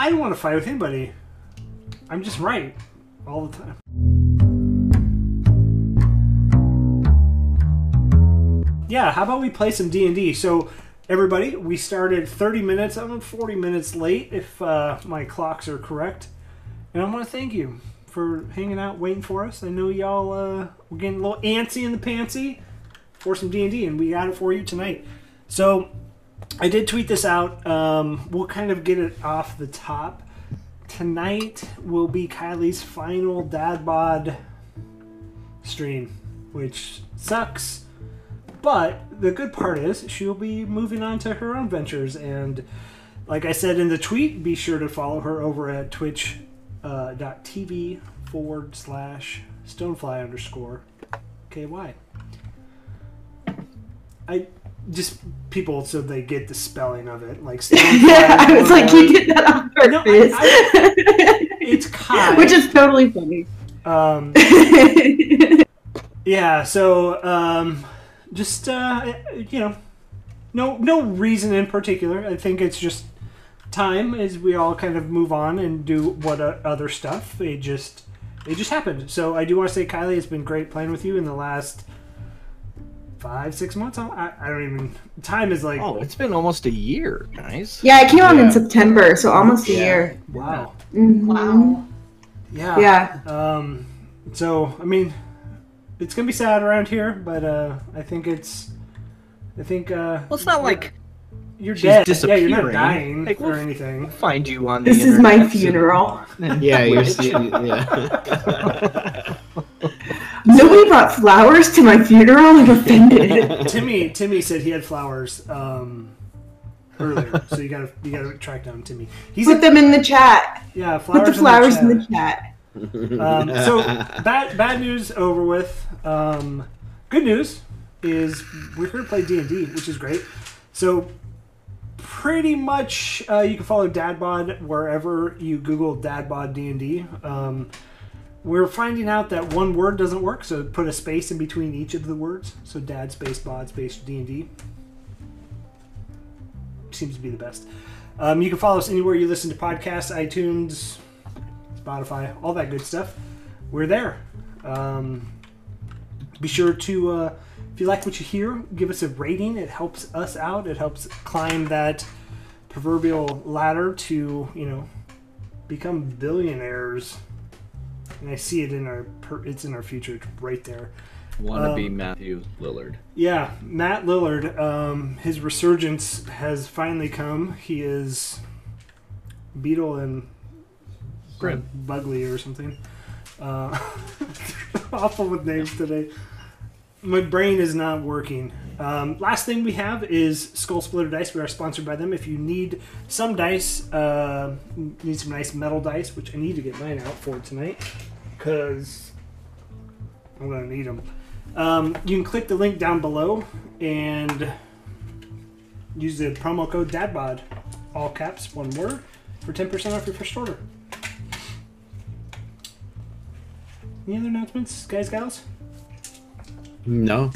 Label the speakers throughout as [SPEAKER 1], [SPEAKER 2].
[SPEAKER 1] I don't want to fight with anybody. I'm just right all the time. Yeah, how about we play some D and D? So, everybody, we started 30 minutes. I'm 40 minutes late, if uh, my clocks are correct. And I want to thank you for hanging out, waiting for us. I know y'all uh, were getting a little antsy in the pantsy for some D and D, and we got it for you tonight. So, I did tweet this out. Um, we'll kind of get it off the top. Tonight will be Kylie's final dad bod stream, which sucks. But the good part is she'll be moving on to her own ventures. And like I said in the tweet, be sure to follow her over at twitch.tv uh, forward slash stonefly underscore KY. I just people so they get the spelling of it like
[SPEAKER 2] yeah, I was like you did that on purpose.
[SPEAKER 1] No, I- I- it's Kai.
[SPEAKER 2] Which is totally funny.
[SPEAKER 1] um, yeah so um, just uh, you know no no reason in particular i think it's just time as we all kind of move on and do what uh, other stuff it just it just happened so i do want to say kylie it's been great playing with you in the last five six months i, I don't even time is like
[SPEAKER 3] Oh, it's been almost a year, guys.
[SPEAKER 2] yeah, it came out
[SPEAKER 3] Yeah.
[SPEAKER 2] in September, so almost a year.
[SPEAKER 1] wow
[SPEAKER 2] Mhm.
[SPEAKER 4] Wow.
[SPEAKER 1] yeah
[SPEAKER 2] Yeah.
[SPEAKER 1] Um, so I mean, it's gonna be sad around here, but uh, I think it's, I think uh,
[SPEAKER 3] Well, it's not like
[SPEAKER 1] you're
[SPEAKER 3] she's
[SPEAKER 1] dead. Yeah, you're not
[SPEAKER 3] disappearing.
[SPEAKER 1] dying
[SPEAKER 3] Like,
[SPEAKER 1] or
[SPEAKER 3] we'll-
[SPEAKER 1] anything.
[SPEAKER 3] find you on the
[SPEAKER 2] This is my funeral.
[SPEAKER 5] Yeah, you're yeah.
[SPEAKER 2] Nobody brought flowers to my funeral. I'm offended.
[SPEAKER 1] Timmy, Timmy said he had flowers um, earlier, so you gotta you gotta track down Timmy. He's
[SPEAKER 2] Put them in the chat.
[SPEAKER 1] yeah flowers.
[SPEAKER 2] Put the flowers in
[SPEAKER 1] in
[SPEAKER 2] the chat.
[SPEAKER 1] Um, so bad bad news over with. Um, good news is we're here to play D and D, which is great. So pretty much uh, you can follow Dadbod wherever you Google Dadbod D and D. We're finding out that one word doesn't work, so put a space in between each of the words. So Dad space Bod space D and D seems to be the best. Um, you can follow us anywhere you listen to podcasts, iTunes, Spotify, all that good stuff. We're there. Um, be sure to, uh, if you like what you hear, give us a rating. It helps us out. It helps climb that proverbial ladder to, you know, become billionaires. And I see it in our it's in our future, right there.
[SPEAKER 5] Want to be
[SPEAKER 1] Um,
[SPEAKER 5] Matthew Lillard.
[SPEAKER 1] Yeah, Matt Lillard, um, his resurgence has finally come. He is Beadle and
[SPEAKER 5] Grimm.
[SPEAKER 1] Bugley or something. Uh, awful with names today. My brain is not working. Um, last thing we have is Skull Splitter Dice. We are sponsored by them. If you need some dice, uh, need some nice metal dice, which I need to get mine out for tonight, because I'm going to need them. Um, you can click the link down below and use the promo code DADBOD, all caps, one word, for 10% off your first order. Any other announcements, guys, gals?
[SPEAKER 5] No.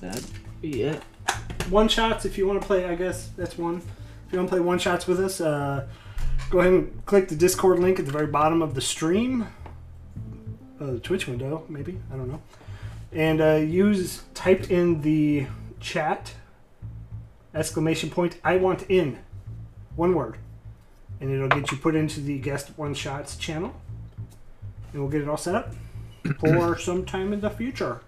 [SPEAKER 3] That'd be it.
[SPEAKER 1] One shots, if you want to play, I guess that's one. If you want to play one shots with us, uh, go ahead and click the Discord link at the very bottom of the stream, uh, the Twitch window, maybe I don't know, and uh, use type in the chat exclamation point I want in, one word, and it'll get you put into the guest one shots channel, and we'll get it all set up for sometime in the future.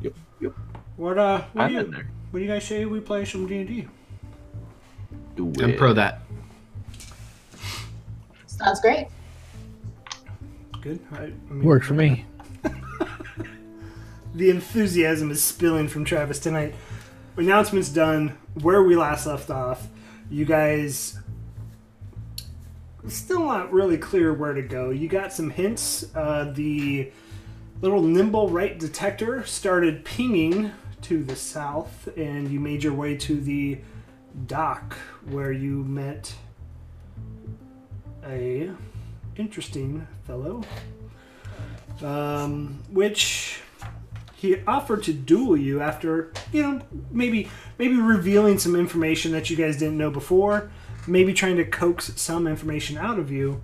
[SPEAKER 5] Yep. Yep.
[SPEAKER 1] What uh? What
[SPEAKER 3] I'm
[SPEAKER 1] do you?
[SPEAKER 3] in there.
[SPEAKER 1] What do you guys say we play some D and D?
[SPEAKER 3] Do
[SPEAKER 5] I'm pro that.
[SPEAKER 4] Sounds great.
[SPEAKER 1] Good. I, I mean,
[SPEAKER 5] Worked for me.
[SPEAKER 1] The enthusiasm is spilling from Travis tonight. Announcements done. Where we last left off, you guys still not really clear where to go. You got some hints. Uh, the little nimblewright detector started pinging to the south, and you made your way to the dock where you met a interesting fellow, um, which he offered to duel you after you know maybe maybe revealing some information that you guys didn't know before maybe trying to coax some information out of you.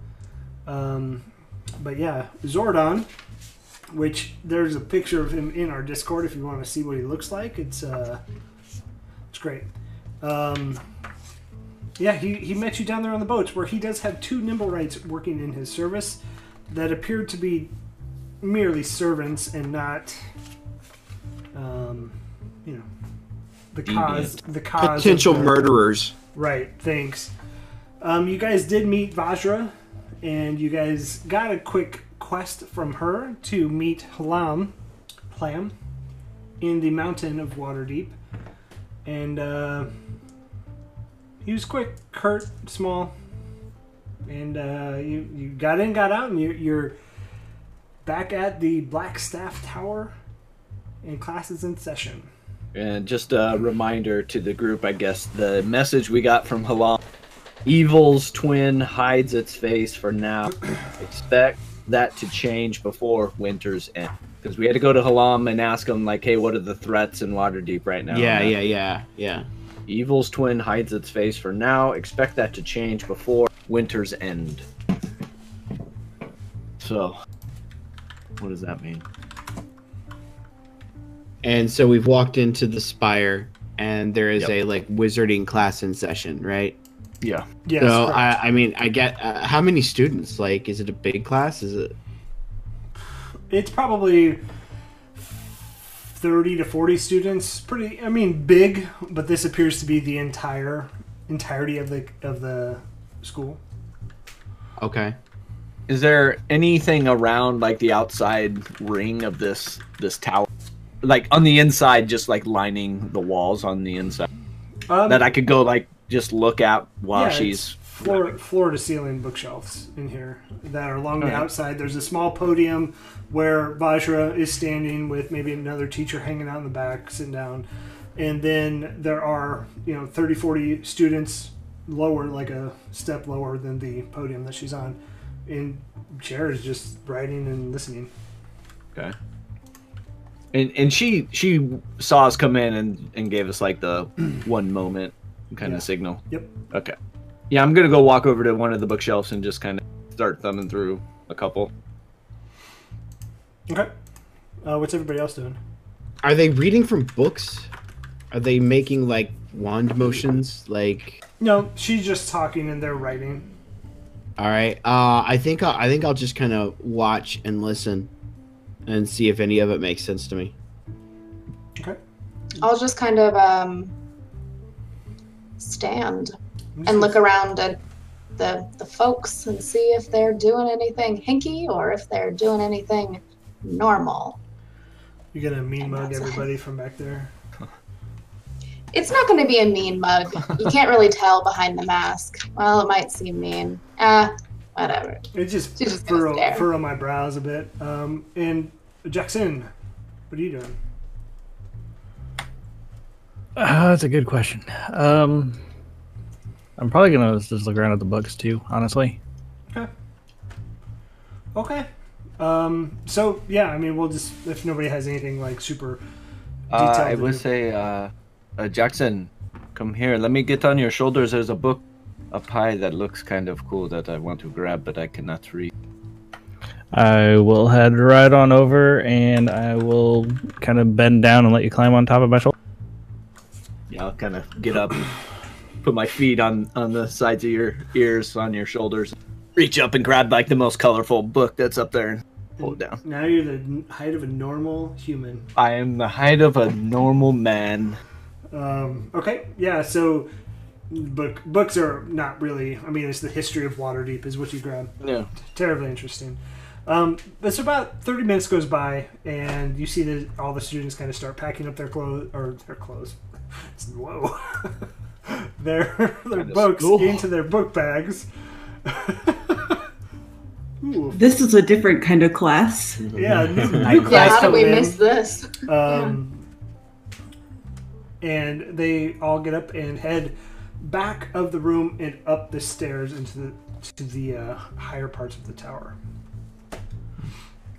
[SPEAKER 1] Um, but yeah, Zordon, which there's a picture of him in our Discord if you want to see what he looks like. It's uh, it's great. Um, yeah, he, he met you down there on the boats where he does have two nimblewrights working in his service that appeared to be merely servants and not, um, you know, the cause. The cause.
[SPEAKER 5] Potential
[SPEAKER 1] the-
[SPEAKER 5] murderers.
[SPEAKER 1] Right. Thanks. Um, you guys did meet Vajra, and you guys got a quick quest from her to meet Halam, Hlam, in the mountain of Waterdeep, and uh, he was quick, curt, small, and uh, you you got in, got out, and you, you're back at the Blackstaff Tower, and class is in session.
[SPEAKER 3] And just a reminder to the group, I guess, the message we got from Halam Evil's twin hides its face for now. Expect that to change before winter's end. Because we had to go to Halam and ask him, like, hey, what are the threats in Waterdeep right now?
[SPEAKER 5] Yeah, yeah, yeah, yeah.
[SPEAKER 3] Evil's twin hides its face for now. Expect that to change before winter's end. So, what does that mean?
[SPEAKER 5] And so we've walked into the spire, and there is
[SPEAKER 3] Yep.
[SPEAKER 5] a like wizarding class in session, right?
[SPEAKER 3] Yeah.
[SPEAKER 1] Yes.
[SPEAKER 5] so. I, I mean, I get uh, how many students? Like, is it a big class? Is it?
[SPEAKER 1] it's probably 30 to 40 students pretty i mean big but this appears to be the entire entirety of the of the school
[SPEAKER 5] Okay.
[SPEAKER 3] Is there anything around like the outside ring of this this tower, like on the inside, just like lining the walls on the inside
[SPEAKER 1] um,
[SPEAKER 3] that I could go like just look at while
[SPEAKER 1] yeah,
[SPEAKER 3] she's
[SPEAKER 1] floor floor to ceiling bookshelves in here that are along the outside. There's a small podium where vajra is standing with maybe another teacher hanging out in the back sitting down. And then there are you know 30 40 students lower like a step lower than the podium that she's on. In chairs just writing and listening.
[SPEAKER 3] Okay. And and she she saw us come in and and gave us like the one moment kind
[SPEAKER 1] Yeah.
[SPEAKER 3] of signal.
[SPEAKER 1] Yep.
[SPEAKER 3] Okay. Yeah, I'm gonna go walk over to one of the bookshelves and just kind of start thumbing through a couple.
[SPEAKER 1] okay uh, what's everybody else doing
[SPEAKER 5] Are they reading from books? Are they making like wand motions? Like,
[SPEAKER 1] no she's just talking and they're writing
[SPEAKER 5] all right. Uh, I think I'll, I think I'll just kind of watch and listen, and see if any of it makes sense to me.
[SPEAKER 1] okay
[SPEAKER 4] I'll just kind of um, stand and look around at the the folks and see if they're doing anything hinky or if they're doing anything normal.
[SPEAKER 1] you're gonna mean
[SPEAKER 4] And
[SPEAKER 1] mug
[SPEAKER 4] that's it.
[SPEAKER 1] everybody from back there
[SPEAKER 4] It's not to be a mean mug. You can't really tell behind the mask. Well, it might seem mean. Ah, whatever.
[SPEAKER 1] It just
[SPEAKER 4] just
[SPEAKER 1] furrow, furrow my brows a bit. Um, and Jackson, what are you doing?
[SPEAKER 6] Uh, that's a good question. Um, I'm probably gonna just look around at the books too. Honestly,
[SPEAKER 1] Okay. Okay. Um, so yeah, I mean, we'll just if nobody has anything like super
[SPEAKER 3] Uh,
[SPEAKER 1] detailed.
[SPEAKER 3] I would say, uh, uh, Jackson, come here. Let me get on your shoulders. There's a book up high that looks kind of cool that I want to grab, but I cannot read.
[SPEAKER 6] I will head right on over and I will kind of bend down and let you climb on top of my shoulder.
[SPEAKER 3] Yeah, I'll kind of get up, put my feet on on the sides of your ears, on your shoulders, reach up and grab like the most colorful book that's up there and pull it down.
[SPEAKER 1] Now you're the height of a normal human.
[SPEAKER 3] I am the height of a normal man.
[SPEAKER 1] Um, okay, yeah. So book books are not really. I mean, it's the history of Waterdeep is what you grab.
[SPEAKER 3] Yeah.
[SPEAKER 1] terribly interesting. Um, it's about 30 minutes goes by, and you see that all the students kind of start packing up their clothes, or their clothes. It's, whoa. their their
[SPEAKER 3] Kinda
[SPEAKER 1] books
[SPEAKER 3] school.
[SPEAKER 1] into their book bags. Ooh,
[SPEAKER 2] This is a different kind of class.
[SPEAKER 1] yeah, new, new
[SPEAKER 4] Yeah, how do we
[SPEAKER 1] coming in.
[SPEAKER 4] miss this?
[SPEAKER 1] Um, and they all get up and head back of the room and up the stairs into the to the uh, higher parts of the tower.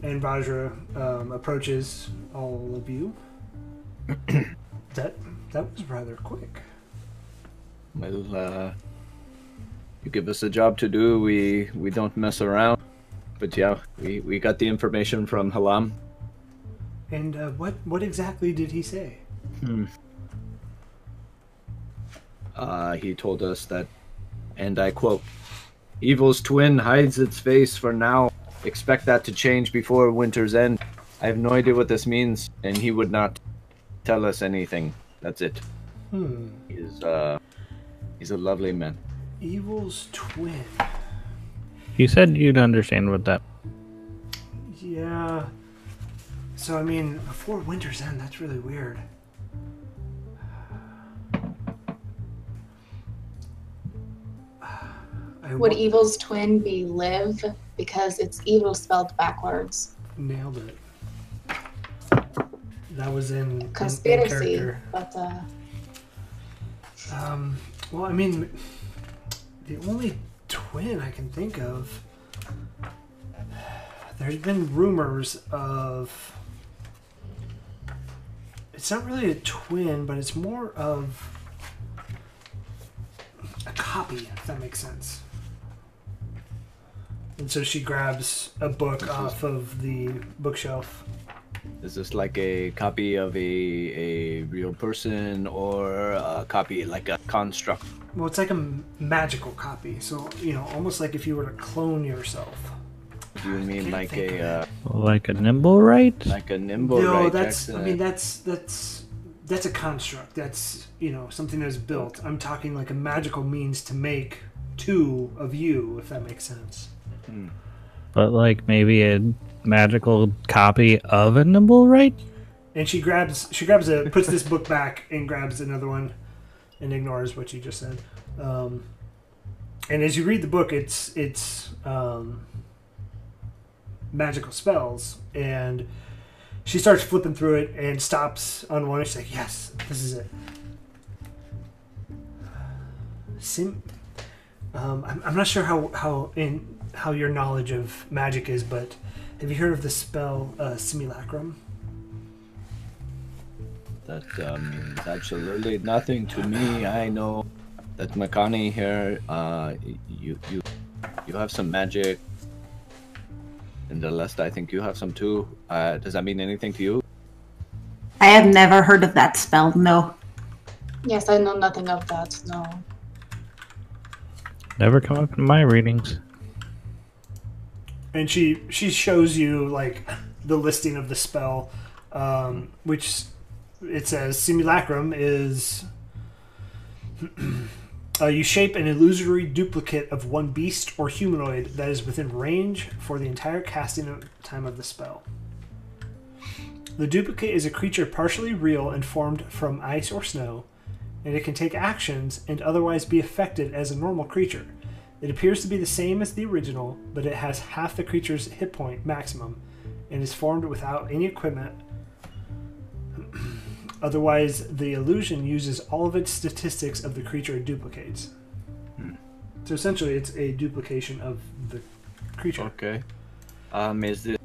[SPEAKER 1] And Vajra um, approaches all of you. that that was rather quick.
[SPEAKER 3] Well, uh, you give us a job to do, we we don't mess around. But yeah, we we got the information from Halam.
[SPEAKER 1] And uh, what what exactly did he say?
[SPEAKER 3] Uh, he told us that, and I quote, "Evil's twin hides its face for now. Expect that to change before winter's end. I have no idea what this means, and he would not tell us anything. That's it.
[SPEAKER 1] Hmm.
[SPEAKER 3] He's uh, he's a lovely man.
[SPEAKER 1] Evil's twin.
[SPEAKER 6] You said you'd understand what that.
[SPEAKER 1] Yeah. So I mean, before winter's end, that's really weird. I
[SPEAKER 4] Would
[SPEAKER 1] wa-
[SPEAKER 4] evil's twin be live? Because it's evil spelled backwards.
[SPEAKER 1] nailed it. That was in, in, in
[SPEAKER 4] Conspiracy. But uh,
[SPEAKER 1] Um, well, I mean, the only twin I can think of. There's been rumors of. It's not really a twin, but it's more of a copy, if that makes sense. And so she grabs a book off of the bookshelf.
[SPEAKER 3] Is this like a copy of a a real person or a copy like a construct?
[SPEAKER 1] Well, it's like a magical copy, so you know, almost like if you were to clone yourself.
[SPEAKER 3] Do you mean like a uh,
[SPEAKER 6] Like a nimble, right?
[SPEAKER 3] like a nimble?
[SPEAKER 1] no,
[SPEAKER 3] right,
[SPEAKER 1] that's.
[SPEAKER 3] Jackson?
[SPEAKER 1] I mean, that's that's that's a construct. That's you know something that's built. I'm talking like a magical means to make two of you, if that makes sense.
[SPEAKER 6] But like maybe a magical copy of a nimble, right?
[SPEAKER 1] And she grabs she grabs a puts this book back and grabs another one, and ignores what you just said. Um, and as you read the book, it's it's um, magical spells, and she starts flipping through it and stops on one. And she's like, "Yes, this is it." Sim, um, I'm, I'm not sure how how in how your knowledge of magic is, but have you heard of the spell uh, simulacrum?
[SPEAKER 3] That uh, means absolutely nothing to me. I know that Makani here, uh, you you you have some magic, and the rest I think you have some too. Uh, does that mean anything to you?
[SPEAKER 2] I have never heard of that spell, no.
[SPEAKER 4] yes, I know nothing of that. No.
[SPEAKER 6] Never come up in my readings.
[SPEAKER 1] And she she shows you like the listing of the spell um, which it says simulacrum is uh, you shape an illusory duplicate of one beast or humanoid that is within range for the entire casting time of the spell. The duplicate is a creature partially real and formed from ice or snow and it can take actions and otherwise be affected as a normal creature it appears to be the same as the original, but it has half the creature's hit point maximum and is formed without any equipment. Otherwise, the illusion uses all of its statistics of the creature it duplicates. So essentially, it's a duplication of the creature.
[SPEAKER 3] Okay. Um, is this?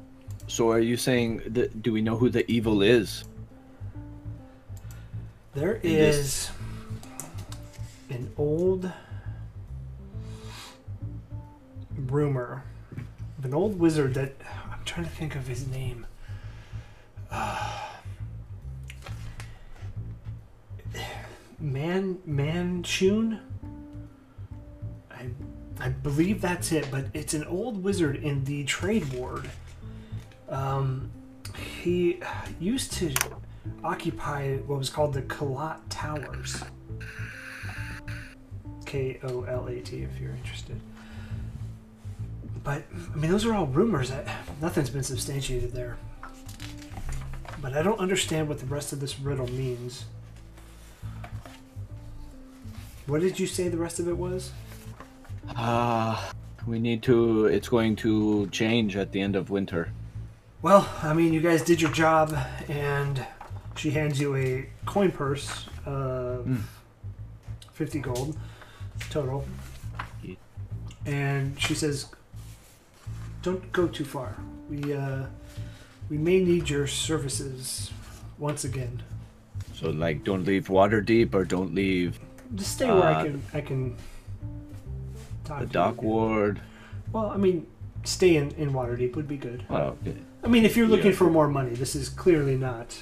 [SPEAKER 3] So are you saying that? Do we know who the evil is?
[SPEAKER 1] There is an old rumor of an old wizard that I'm trying to think of his name. Man Manshoon? I I believe that's it, but it's an old wizard in the trade ward. Um, he used to occupy what was called the Kolat Towers. K O L A T, if you're interested. But I mean, those are all rumors. That nothing's been substantiated there. But I don't understand what the rest of this riddle means. What did you say the rest of it was?
[SPEAKER 3] Ah, we need to. It's going to change at the end of winter.
[SPEAKER 1] Well, I mean, you guys did your job, and she hands you a coin purse of 50 gold total. And she says, Don't go too far. We, uh, we may need your services once again.
[SPEAKER 3] So like, don't leave Waterdeep or don't leave.
[SPEAKER 1] Just stay where I
[SPEAKER 3] Uh,
[SPEAKER 1] can, I can talk
[SPEAKER 3] The dock ward.
[SPEAKER 1] Well, I mean, stay in, in Waterdeep would be good.
[SPEAKER 3] Oh, okay.
[SPEAKER 1] I mean, if you're looking
[SPEAKER 3] Yeah.
[SPEAKER 1] for more money, this is clearly not,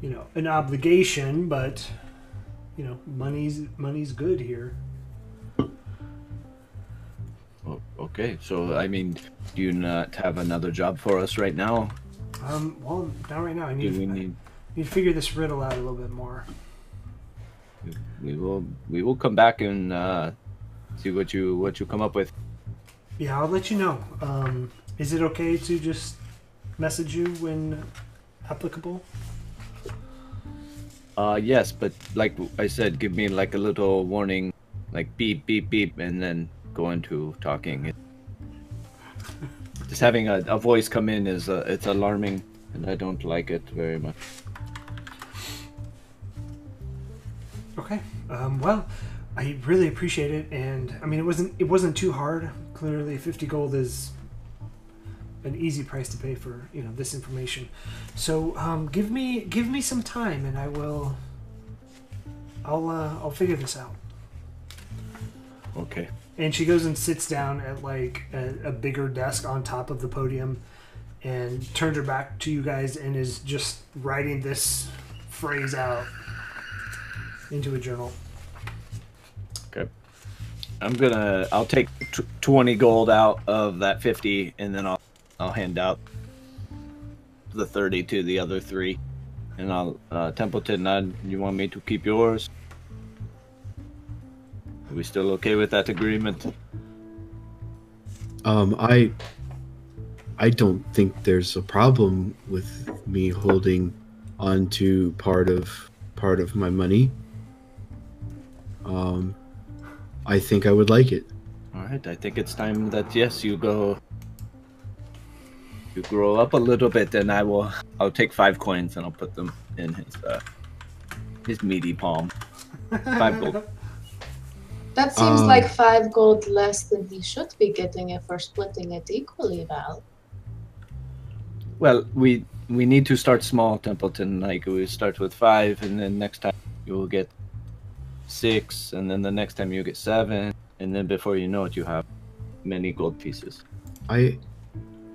[SPEAKER 1] you know, an obligation, but you know, money's money's good here.
[SPEAKER 3] Oh, okay. So, I mean, do you not have another job for us right now?
[SPEAKER 1] Um, well, not right now. I
[SPEAKER 3] Do
[SPEAKER 1] need,
[SPEAKER 3] we
[SPEAKER 1] I
[SPEAKER 3] need?
[SPEAKER 1] need to figure this riddle out a little bit more.
[SPEAKER 3] We will. We will come back and uh, see what you what you come up with.
[SPEAKER 1] Yeah, I'll let you know. Um, is it okay to just message you when applicable?
[SPEAKER 3] Uh, yes, but like I said, give me like a little warning, like beep, beep, beep, and then go into talking. Just having a, a voice come in is uh, it's alarming, and I don't like it very much.
[SPEAKER 1] Okay. Um, well, I really appreciate it, and I mean, it wasn't it wasn't too hard. Clearly, fifty gold is an easy price to pay for you know this information. So um, give me give me some time, and I will. I'll uh, I'll figure this out.
[SPEAKER 3] Okay.
[SPEAKER 1] And she goes and sits down at like a, a bigger desk on top of the podium, and turns her back to you guys and is just writing this phrase out into a journal.
[SPEAKER 3] Okay. I'm gonna. I'll take t- twenty gold out of that fifty, and then I'll I'll hand out the thirty to the other three, and I'll uh, Templeton. Uh, you want me to keep yours? Are we still okay with that agreement?
[SPEAKER 5] Um, I I don't think there's a problem with me holding on to part of part of my money. Um, I think I would like it.
[SPEAKER 3] All right. I think it's time that yes, you go. You grow up a little bit, and I will. I'll take five coins and I'll put them in his uh, his meaty palm. Five gold.
[SPEAKER 4] That seems
[SPEAKER 5] Um,
[SPEAKER 4] like five gold less than he should be getting if we're splitting it equally, Val.
[SPEAKER 3] Well, we we need to start small, Templeton. Like we start with five, and then next time you will get six, and then the next time you get seven, and then before you know it, you have many gold pieces.
[SPEAKER 5] I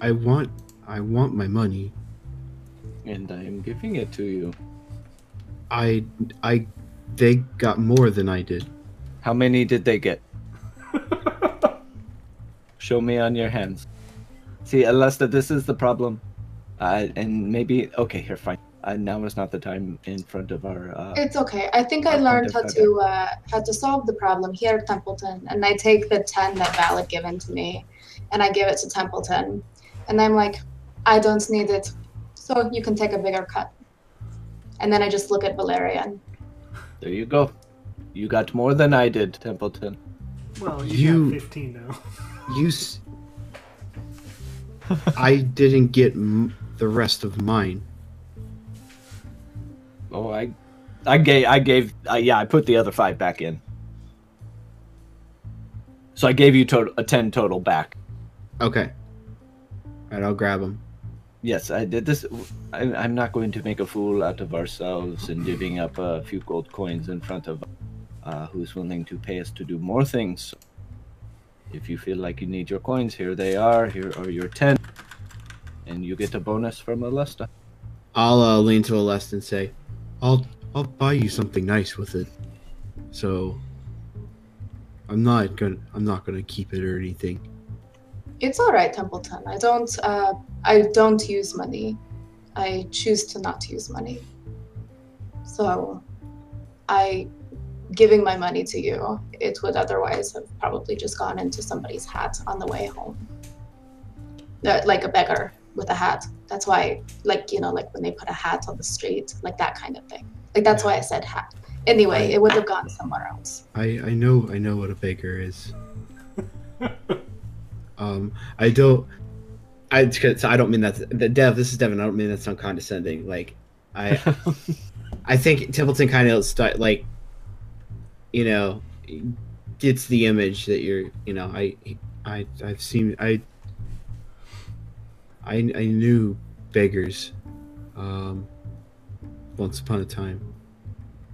[SPEAKER 5] I want I want my money.
[SPEAKER 3] And I am giving it to you.
[SPEAKER 5] I I they got more than I did.
[SPEAKER 3] How many did they get? Show me on your hands. See, Alesta, this is the problem. Uh, and maybe okay, here, fine. Uh, now is not the time in front of our. Uh,
[SPEAKER 4] It's okay. I think I learned how to uh, how to solve the problem here at Templeton, and I take the ten that Val had given to me, and I give it to Templeton, and I'm like, I don't need it, so you can take a bigger cut. And then I just look at Valerian.
[SPEAKER 3] there you go. You got more than I did, Templeton.
[SPEAKER 1] Well, you,
[SPEAKER 5] You-
[SPEAKER 1] got 15 now.
[SPEAKER 5] You s- I didn't get m- the rest of mine.
[SPEAKER 3] Oh, I, I gave, I gave, uh, yeah, I put the other five back in. So I gave you total a ten total back.
[SPEAKER 5] Okay. Alright, I'll grab them.
[SPEAKER 3] Yes, I did this. I, I'm not going to make a fool out of ourselves and divvying up a few gold coins in front of uh, who's willing to pay us to do more things. If you feel like you need your coins, here they are. Here are your ten, and you get a bonus from Alesta.
[SPEAKER 5] I'll uh, lean to Alest and say, "I'll I'll buy you something nice with it." So I'm not gonna I'm not gonna keep it or anything.
[SPEAKER 4] It's all right, Templeton. I don't uh, I don't use money. I choose to not use money. So, I giving my money to you, it would otherwise have probably just gone into somebody's hat on the way home. Uh, like a beggar with a hat. That's why, like you know, like when they put a hat on the street, like that kind of thing. Like that's why I said hat. Anyway, it would have gone somewhere else.
[SPEAKER 5] I I know I know what a beggar is. um, I don't. I so I don't mean that. The Dev, this is Devin. I don't mean that sound condescending. Like, I I think Templeton kind of st- like, you know, gets the image that you're. You know, I I I've seen I. I I knew beggars, um, once upon a time,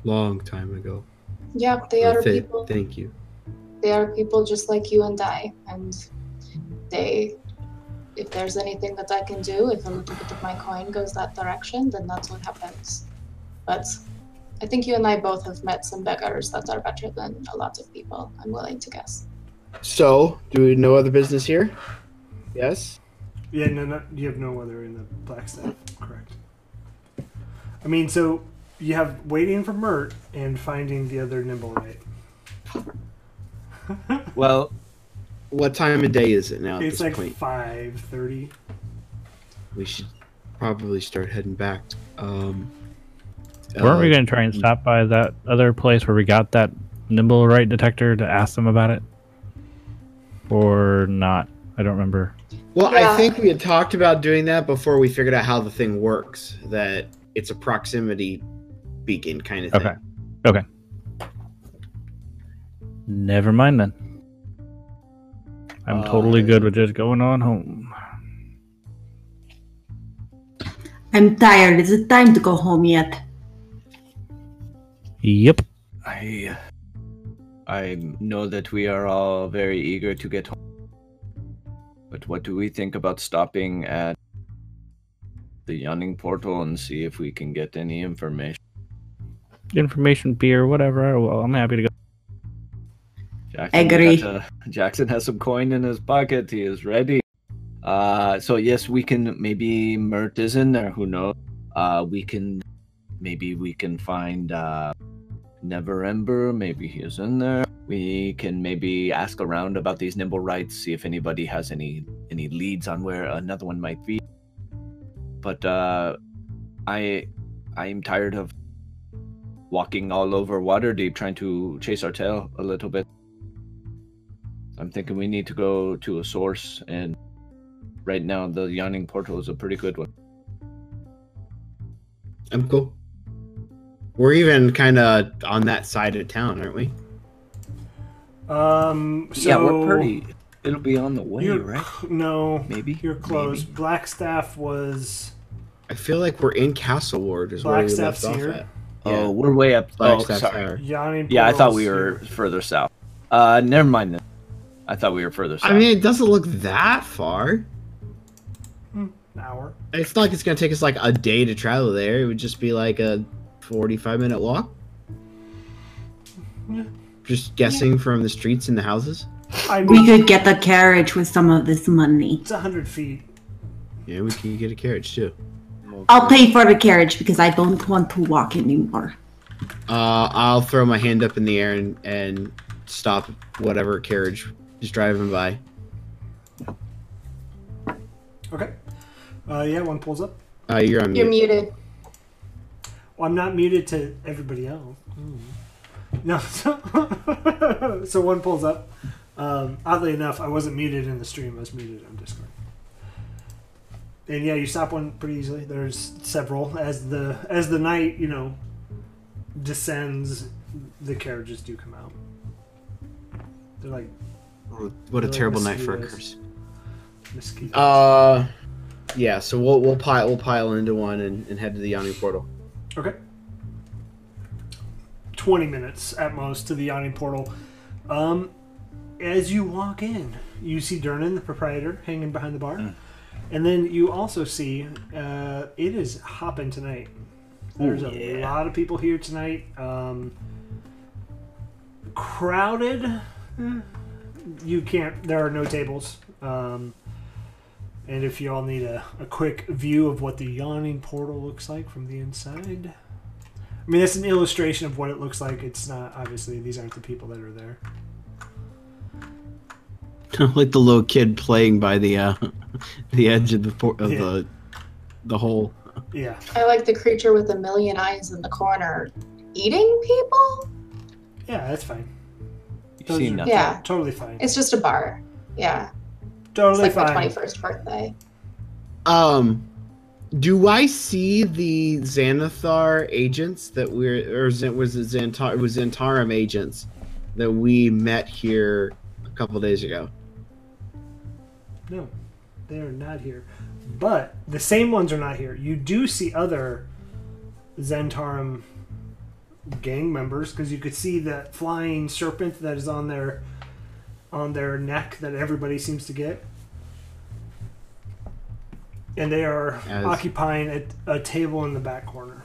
[SPEAKER 5] long time ago.
[SPEAKER 4] Yeah, they are
[SPEAKER 5] th-
[SPEAKER 4] people.
[SPEAKER 5] Thank you.
[SPEAKER 4] they are people just like you and I, and they. If there's anything that I can do, if a little bit of my coin goes that direction, then that's what happens. But I think you and I both have met some beggars that are better than a lot of people. I'm willing to guess.
[SPEAKER 5] So, do we no other business here? Yes.
[SPEAKER 1] Yeah, no, no, you have no other in the Blackstaff, correct? I mean, so you have waiting for Mert and finding the other nimblewright.
[SPEAKER 3] Well,
[SPEAKER 5] What time of day is it now? At
[SPEAKER 1] It's
[SPEAKER 5] this
[SPEAKER 1] like
[SPEAKER 5] point,
[SPEAKER 1] five thirty.
[SPEAKER 5] we should probably start heading back. Um,
[SPEAKER 6] Weren't we
[SPEAKER 5] uh,
[SPEAKER 6] going to try and stop by that other place where we got that nimblewright detector to ask them about it? Or not? I don't remember.
[SPEAKER 5] Well,
[SPEAKER 4] Yeah.
[SPEAKER 5] I think we had talked about doing that before we figured out how the thing works. That it's a proximity beacon kind of thing.
[SPEAKER 6] Okay. Okay. Never mind then. I'm totally
[SPEAKER 5] Uh,
[SPEAKER 6] good with just going on home.
[SPEAKER 2] I'm tired. Is it time to go home yet?
[SPEAKER 6] Yep.
[SPEAKER 3] I I know that we are all very eager to get home. But what do we think about stopping at the yawning portal and see if we can get any information?
[SPEAKER 6] Information, beer, whatever. Well, I'm happy to go.
[SPEAKER 3] Jackson,
[SPEAKER 2] Agree.
[SPEAKER 3] got, uh, Jackson has some coin in his pocket. He is ready. Uh, so yes, we can maybe Mert is in there. Who knows? Uh, we can maybe we can find uh, Neverember. Maybe he is in there. We can maybe ask around about these nimblewrights, see if anybody has any any leads on where another one might be. But uh, I I am tired of walking all over Waterdeep trying to chase our tail a little bit. I'm thinking we need to go to a source, and right now the Yawning Portal is a pretty good one.
[SPEAKER 5] I'm cool. We're even kind of on that side of town, aren't we?
[SPEAKER 1] Um, so
[SPEAKER 3] yeah, we're pretty. It'll be on the way, right?
[SPEAKER 1] No,
[SPEAKER 3] Maybe.
[SPEAKER 1] you're close.
[SPEAKER 3] Maybe.
[SPEAKER 1] Blackstaff was
[SPEAKER 5] I feel like we're in Castle Ward, is where we left
[SPEAKER 1] Blackstaff's
[SPEAKER 5] off
[SPEAKER 1] here.
[SPEAKER 5] at.
[SPEAKER 3] Oh, we're way up. Oh,
[SPEAKER 5] Flagstaff
[SPEAKER 3] sorry.
[SPEAKER 5] Tower.
[SPEAKER 1] yawning.
[SPEAKER 3] Yeah, I thought we were
[SPEAKER 1] here.
[SPEAKER 3] further south. Uh, never mind then. I thought we were further south.
[SPEAKER 5] I mean, it doesn't look that far.
[SPEAKER 1] an hour.
[SPEAKER 5] It's not like it's gonna take us like a day to travel there. It would just be like a forty-five minute walk.
[SPEAKER 1] Yeah.
[SPEAKER 5] Just guessing from the streets and the houses.
[SPEAKER 1] I
[SPEAKER 2] We could get the carriage with some of this money.
[SPEAKER 1] it's hundred feet.
[SPEAKER 5] Yeah, we can get a carriage too.
[SPEAKER 2] I'll pay for the carriage because I don't want to walk anymore.
[SPEAKER 5] Uh, I'll throw my hand up in the air and, and stop whatever carriage is driving by.
[SPEAKER 1] Okay. Uh, yeah, one pulls up.
[SPEAKER 5] Uh, you're on
[SPEAKER 4] You're
[SPEAKER 5] mute.
[SPEAKER 4] muted.
[SPEAKER 1] Well, I'm not muted to everybody else. Mm. No, so, so one pulls up. Um, oddly enough, I wasn't muted in the stream. I was muted on Discord. And yeah, you stop one pretty easily. There's several as the as the night you know descends. The carriages do come out. They're like
[SPEAKER 5] What a
[SPEAKER 1] They're like
[SPEAKER 5] terrible night for a curse.
[SPEAKER 1] mosquitoes.
[SPEAKER 5] Uh, yeah. So we'll we'll pile we'll pile into one and, and head to the Yawning Portal.
[SPEAKER 1] Okay. 20 minutes at most to the yawning portal. Um, as you walk in, you see Durnan, the proprietor, hanging behind the bar. And then you also see uh, it is hopping tonight. There's
[SPEAKER 3] Ooh,
[SPEAKER 1] a lot of people here tonight. Um, crowded. You can't, there are no tables. Um, and if you all need a, a quick view of what the yawning portal looks like from the inside. I mean, that's an illustration of what it looks like. It's not, obviously, these aren't the people that are there.
[SPEAKER 5] like the little kid playing by the uh, the edge of the por- of
[SPEAKER 1] Yeah.
[SPEAKER 5] the the hole.
[SPEAKER 1] Yeah.
[SPEAKER 4] I like the creature with a million eyes in the corner eating people.
[SPEAKER 1] Yeah, that's fine.
[SPEAKER 3] You
[SPEAKER 1] Those
[SPEAKER 3] see
[SPEAKER 1] are
[SPEAKER 3] nothing.
[SPEAKER 4] Yeah.
[SPEAKER 1] Totally fine.
[SPEAKER 4] It's just a bar. Yeah, it's
[SPEAKER 1] totally
[SPEAKER 4] like my
[SPEAKER 1] fine.
[SPEAKER 4] twenty-first birthday.
[SPEAKER 5] Um, do I see the Xanathar agents that we're or was it Xantar? It was Zhentarim agents that we met here a couple days ago.
[SPEAKER 1] No, they are not here. But the same ones are not here. You do see other Zhentarim gang members because you could see that flying serpent that is on their on their neck that everybody seems to get. And they are
[SPEAKER 5] As-
[SPEAKER 1] occupying a, a table in the back corner.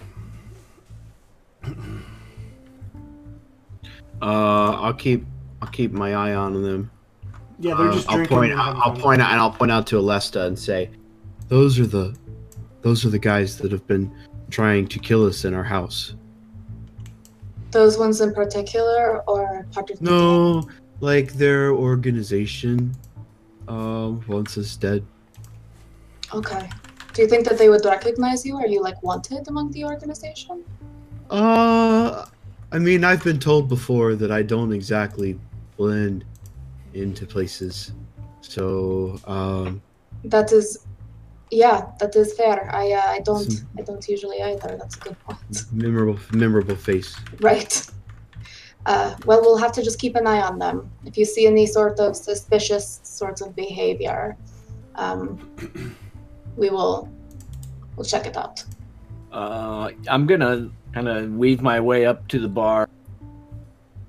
[SPEAKER 5] Uh, I'll keep I'll keep my eye on them.
[SPEAKER 1] Yeah, they're
[SPEAKER 5] Uh,
[SPEAKER 1] just
[SPEAKER 5] I'll
[SPEAKER 1] drinking.
[SPEAKER 5] point
[SPEAKER 1] and having
[SPEAKER 5] I'll point out and I'll point out to Alesta and say, those are the those are the guys that have been trying to kill us in our house.
[SPEAKER 4] Those ones in particular, or part of the?
[SPEAKER 5] No, like their organization. Um, once is dead.
[SPEAKER 4] Okay. Do you think that they would recognize you? Are you like wanted among the organization?
[SPEAKER 5] Uh, I mean, I've been told before that I don't exactly blend into places. So, um,
[SPEAKER 4] That is, yeah, that is fair. I uh, I don't I don't usually either. That's a good point.
[SPEAKER 5] memorable, memorable face.
[SPEAKER 4] Right. Uh, well, we'll have to just keep an eye on them. If you see any sort of suspicious sorts of behavior, um, we will we'll check it out.
[SPEAKER 3] Uh, I'm gonna kind of weave my way up to the bar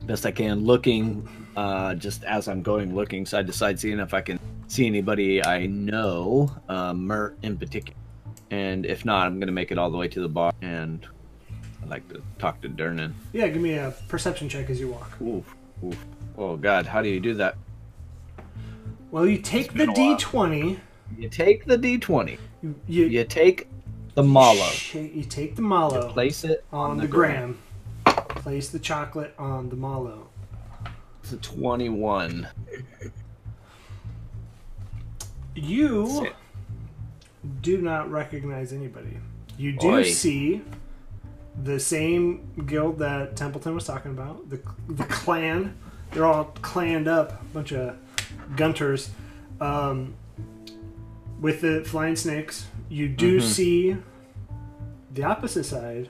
[SPEAKER 3] best I can, looking uh, just as I'm going, looking side to side, seeing if I can see anybody I know, uh, Mert in particular. And if not, I'm gonna make it all the way to the bar, and I'd like to talk to Durnan.
[SPEAKER 1] Yeah, give me a perception check as you walk.
[SPEAKER 3] Oof, oof. Oh God, how do you do that?
[SPEAKER 1] Well, you take the
[SPEAKER 3] while.
[SPEAKER 1] D20.
[SPEAKER 3] You take the D20.
[SPEAKER 1] You, you,
[SPEAKER 3] You take the mallow.
[SPEAKER 1] You take the mallow
[SPEAKER 3] Place it
[SPEAKER 1] on, the, gram. Place the chocolate on the mallow.
[SPEAKER 3] It's a 21.
[SPEAKER 1] You do not recognize anybody. You do see the same guild that Templeton was talking about, the the clan. They're all clanned up, a bunch of gunters, um, with the flying snakes. You do
[SPEAKER 3] Mhm.
[SPEAKER 1] see the opposite side,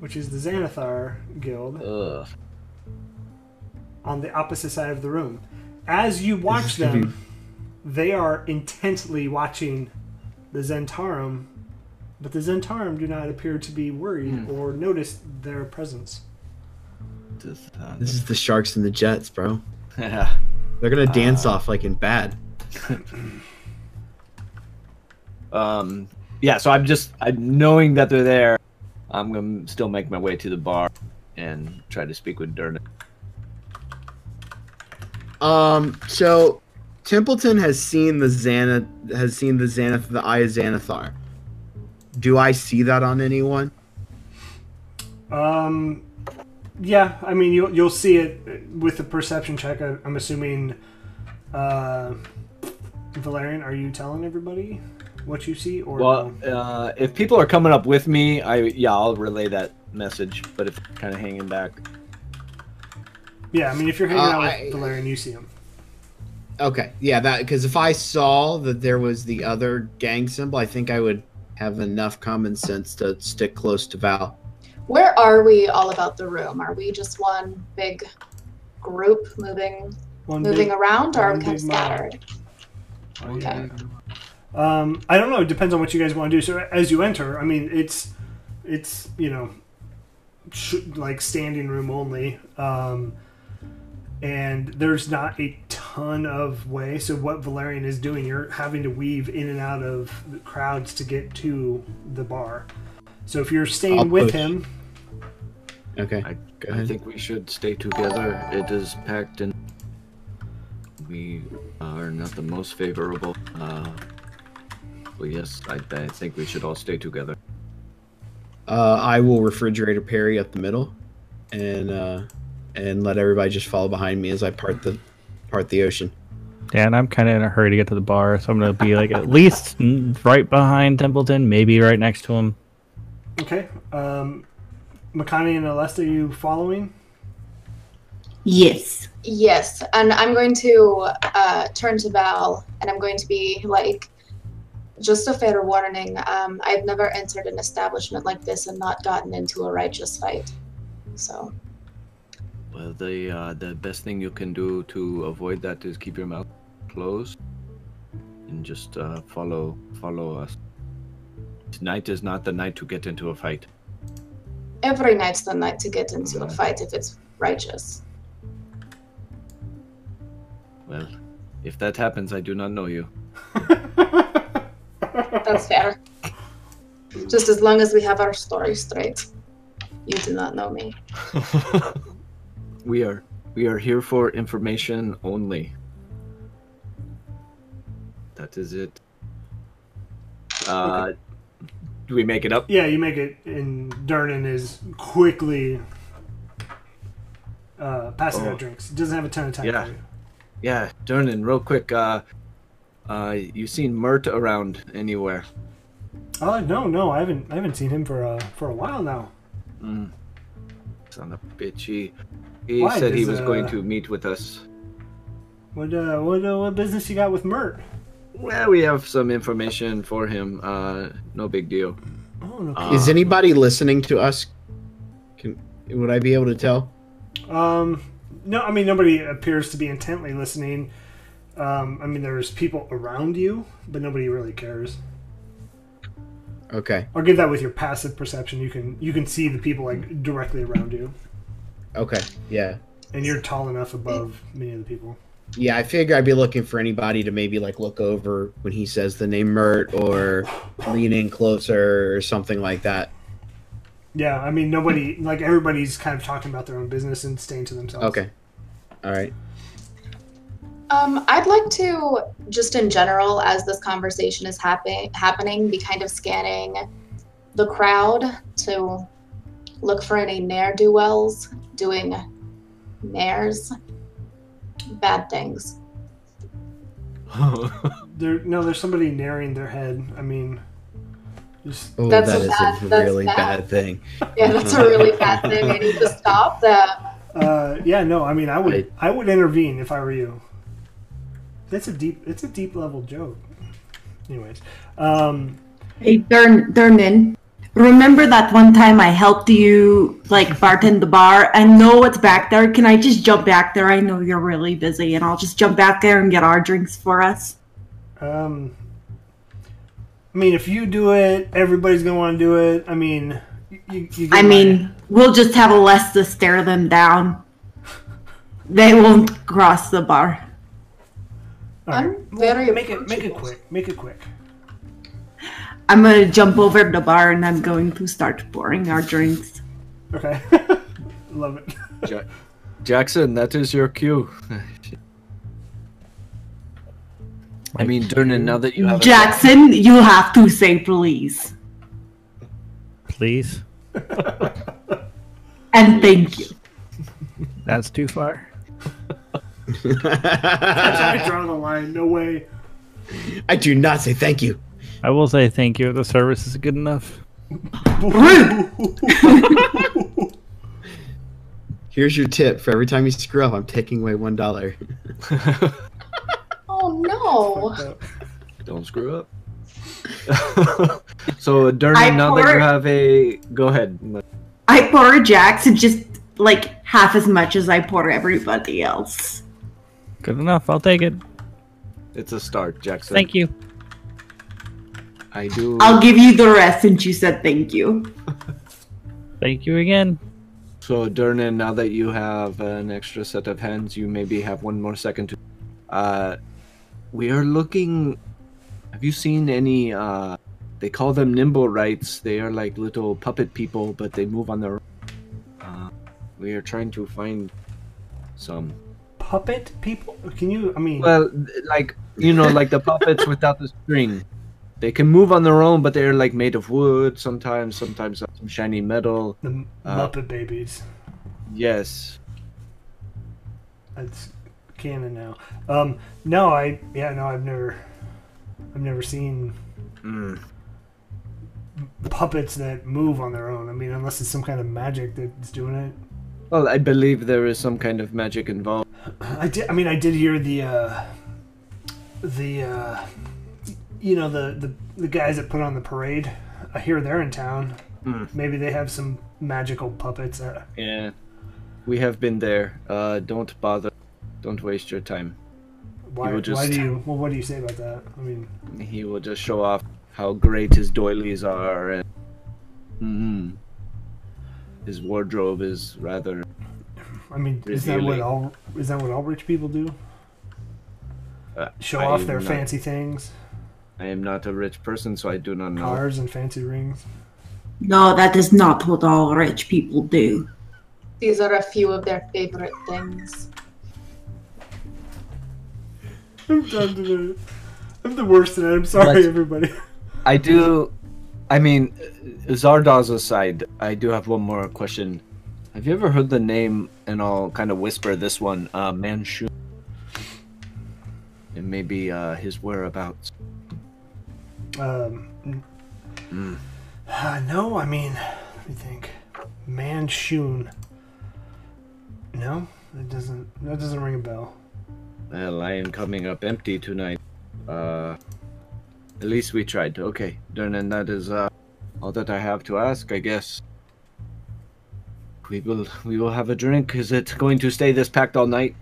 [SPEAKER 1] which is the Xanathar guild
[SPEAKER 3] Ugh.
[SPEAKER 1] on the opposite side of the room. As you watch them, they are intently watching the Zhentarim, but the Zhentarim do not appear to be worried
[SPEAKER 3] Hmm.
[SPEAKER 1] or notice their presence.
[SPEAKER 3] This, uh,
[SPEAKER 5] This is the Sharks and the Jets, bro.
[SPEAKER 3] yeah.
[SPEAKER 5] They're gonna dance
[SPEAKER 3] Uh,
[SPEAKER 5] off like in Bad.
[SPEAKER 3] Um, yeah, so I'm just I'm knowing that they're there. I'm gonna still make my way to the bar and try to speak with Durnan.
[SPEAKER 5] Um, so Templeton has seen the Xanath has seen the Xanath the Eye of Xanathar. Do I see that on anyone?
[SPEAKER 1] Um, yeah, I mean you'll you'll see it with the perception check. I, I'm assuming. Uh, Valerian, are you telling everybody what you see, or
[SPEAKER 3] Well,
[SPEAKER 1] no?
[SPEAKER 3] uh, if people are coming up with me, I yeah, I'll relay that message. But if kind of hanging back,
[SPEAKER 1] yeah, I mean if you're hanging
[SPEAKER 5] uh,
[SPEAKER 1] out with
[SPEAKER 5] I-
[SPEAKER 1] Valerian, you see him.
[SPEAKER 5] Okay, yeah, that because if I saw that there was the other gang symbol, I think I would have enough common sense to stick close to Val.
[SPEAKER 4] Where are we all about the room? Are we just one big group moving
[SPEAKER 1] One
[SPEAKER 4] moving
[SPEAKER 1] big-
[SPEAKER 4] around, or are we kind of
[SPEAKER 1] big mob.
[SPEAKER 4] scattered? Okay.
[SPEAKER 1] Um, I don't know. It depends on what you guys want to do. So as you enter, I mean, it's it's you know, sh- like standing room only, um, and there's not a ton of way. So what Valerian is doing, you're having to weave in and out of the crowds to get to the bar. So if you're staying
[SPEAKER 5] I'll
[SPEAKER 1] with
[SPEAKER 5] push.
[SPEAKER 1] him,
[SPEAKER 5] Okay,
[SPEAKER 3] I,
[SPEAKER 5] go
[SPEAKER 3] I think we should stay together. It is packed and we are not the most favorable. Uh, well, yes, I, I think we should all stay together.
[SPEAKER 5] Uh, I will refrigerator Perry up the middle, and uh, and let everybody just follow behind me as I part the part the ocean.
[SPEAKER 6] Yeah, and I'm kind of in a hurry to get to the bar, so I'm gonna be like at least right behind Templeton, maybe right next to him.
[SPEAKER 1] okay. Um, Makani and Alesta, you following?
[SPEAKER 2] Yes.
[SPEAKER 4] Yes, and I'm going to uh, turn to Val, and I'm going to be like, just a fair warning. Um, I've never entered an establishment like this and not gotten into a righteous fight. So,
[SPEAKER 3] Well, the uh, the best thing you can do to avoid that is keep your mouth closed and just uh, follow follow us. Tonight is not the night to get into a fight.
[SPEAKER 4] every night's the night to get into a fight if it's righteous.
[SPEAKER 3] Well, if that happens, I do not know you.
[SPEAKER 4] That's fair. Just as long as we have our story straight. You do not know me.
[SPEAKER 3] we are we are here for information only. That is it. Uh, do we make it up?
[SPEAKER 1] Yeah, you make it, and Durnan is quickly uh, passing
[SPEAKER 3] Oh.
[SPEAKER 1] out drinks. He doesn't have a ton of time
[SPEAKER 3] Yeah. Yeah, Durnan, real quick. Uh, uh, you seen Mert around anywhere?
[SPEAKER 1] Oh no, no, I haven't. I haven't seen him for uh, for a while now.
[SPEAKER 3] Mm. Son of a bitch. He, he
[SPEAKER 1] Why?
[SPEAKER 3] said he
[SPEAKER 1] Does,
[SPEAKER 3] was going
[SPEAKER 1] uh,
[SPEAKER 3] to meet with us.
[SPEAKER 1] What uh, what uh, what business you got with Mert?
[SPEAKER 3] Well, we have some information for him. Uh, no big deal.
[SPEAKER 1] Oh no.
[SPEAKER 3] Uh,
[SPEAKER 5] Is anybody listening to us? Can would I be able to tell?
[SPEAKER 1] Um, no, I mean nobody appears to be intently listening. Um, I mean there's people around you, but nobody really cares.
[SPEAKER 5] Okay.
[SPEAKER 1] I'll give that with your passive perception. You can you can see the people like directly around you,
[SPEAKER 5] Okay. Yeah.
[SPEAKER 1] and you're tall enough above many of the people.
[SPEAKER 5] Yeah, I figure I'd be looking for anybody to maybe like look over when he says the name Mert or lean in closer or something like that.
[SPEAKER 1] Yeah, I mean nobody like everybody's kind of talking about their own business and staying to themselves.
[SPEAKER 5] Okay. All right.
[SPEAKER 4] Um, I'd like to, just in general, as this conversation is happen- happening, be kind of scanning the crowd to look for any ne'er do wells doing nares, bad things.
[SPEAKER 1] There, no, there's somebody narrowing their head. I mean, just
[SPEAKER 5] Oh,
[SPEAKER 4] That's
[SPEAKER 5] that
[SPEAKER 4] a
[SPEAKER 5] is
[SPEAKER 4] bad-
[SPEAKER 5] a really
[SPEAKER 4] bad.
[SPEAKER 5] bad thing.
[SPEAKER 4] Yeah, that's a really bad thing. I need to stop that.
[SPEAKER 1] uh, yeah, no. I mean, I would,
[SPEAKER 5] Right.
[SPEAKER 1] I would intervene if I were you. That's a deep, it's a deep level joke. Anyways, um,
[SPEAKER 2] Hey, Durn, Durnan, remember that one time I helped you, like, bartend the bar? I know what's back there. Can I just jump back there? I know you're really busy, and I'll just jump back there and get our drinks for us.
[SPEAKER 1] um, I mean, if you do it, everybody's gonna want to do it. I mean, you, you, you
[SPEAKER 2] I
[SPEAKER 1] my-
[SPEAKER 2] mean, we'll just have a less to stare them down. They won't cross the bar.
[SPEAKER 1] All right.
[SPEAKER 4] I'm very
[SPEAKER 1] make it, make it quick, make it quick.
[SPEAKER 2] I'm gonna jump over the bar and I'm going to start pouring our drinks.
[SPEAKER 1] Okay, love it.
[SPEAKER 3] Ja- Jackson, that is your cue. I mean, Durnan, now that you have a-
[SPEAKER 2] Jackson, you have to say please.
[SPEAKER 6] Please.
[SPEAKER 2] And thank you.
[SPEAKER 6] That's too far.
[SPEAKER 1] I draw the line. No way.
[SPEAKER 5] I do not say thank you.
[SPEAKER 6] I will say thank you. The service is good enough.
[SPEAKER 5] Here's your tip for every time you screw up. I'm taking away one dollar.
[SPEAKER 4] Oh no.
[SPEAKER 3] Don't screw up. so,
[SPEAKER 2] I
[SPEAKER 3] Durnan, now that you have a, go ahead.
[SPEAKER 2] I pour Jackson just like half as much as I pour everybody else.
[SPEAKER 6] Good enough. I'll take it.
[SPEAKER 3] It's a start, Jackson.
[SPEAKER 6] Thank you.
[SPEAKER 3] I do.
[SPEAKER 2] I'll give you the rest since you said thank you.
[SPEAKER 6] Thank you again.
[SPEAKER 3] So, Durnan, now that you have an extra set of hands, you maybe have one more second to. Uh, we are looking. Have you seen any? Uh, they call them nimblewrights. They are like little puppet people, but they move on their. own. Uh, we are trying to find some.
[SPEAKER 1] Puppet people? Can you? I mean,
[SPEAKER 3] Well, like you know, like the puppets without the string. They can move on their own, but they're like made of wood. Sometimes, sometimes some shiny metal.
[SPEAKER 1] the
[SPEAKER 3] uh,
[SPEAKER 1] Muppet Babies.
[SPEAKER 3] Yes.
[SPEAKER 1] That's canon now. Um, no, I yeah, no, I've never, I've never seen
[SPEAKER 3] Mm.
[SPEAKER 1] puppets that move on their own. I mean, unless it's some kind of magic that's doing it.
[SPEAKER 3] Well, I believe there is some kind of magic involved.
[SPEAKER 1] I did. I mean, I did hear the, uh, the, uh, you know, the, the the guys that put on the parade. I hear they're in town.
[SPEAKER 3] Hmm.
[SPEAKER 1] Maybe they have some magical puppets. Uh,
[SPEAKER 3] Yeah. We have been there. Uh, don't bother. Don't waste your time.
[SPEAKER 1] why?
[SPEAKER 3] will
[SPEAKER 1] Why do you? Well, what do you say about that? I mean,
[SPEAKER 3] He will just show off how great his doilies are and Mhm. his wardrobe is rather
[SPEAKER 1] I mean, is that what all? Is that what all rich people do?
[SPEAKER 3] Uh,
[SPEAKER 1] Show
[SPEAKER 3] I
[SPEAKER 1] off their
[SPEAKER 3] not-
[SPEAKER 1] fancy things,
[SPEAKER 3] I am not a rich person, so I do not know.
[SPEAKER 1] cars and fancy rings.
[SPEAKER 2] No, that is not what all rich people do.
[SPEAKER 4] These are a few of their favorite things.
[SPEAKER 1] I'm done today. I'm the worst tonight. I'm sorry,
[SPEAKER 3] Let's-
[SPEAKER 1] everybody.
[SPEAKER 3] I do. I mean, Zardoz aside, I do have one more question. Have you ever heard the name, and I'll kind of whisper this one, uh, Manshoon? And maybe uh, his whereabouts.
[SPEAKER 1] Um,
[SPEAKER 3] Mm.
[SPEAKER 1] uh, no, I mean, let me think. Manshoon. No, that doesn't. That doesn't ring a bell.
[SPEAKER 3] Well, I am coming up empty tonight. Uh, at least we tried. Okay, Durnan, that is uh, all that I have to ask, I guess. We will we will have a drink. Is it going to stay this packed all night?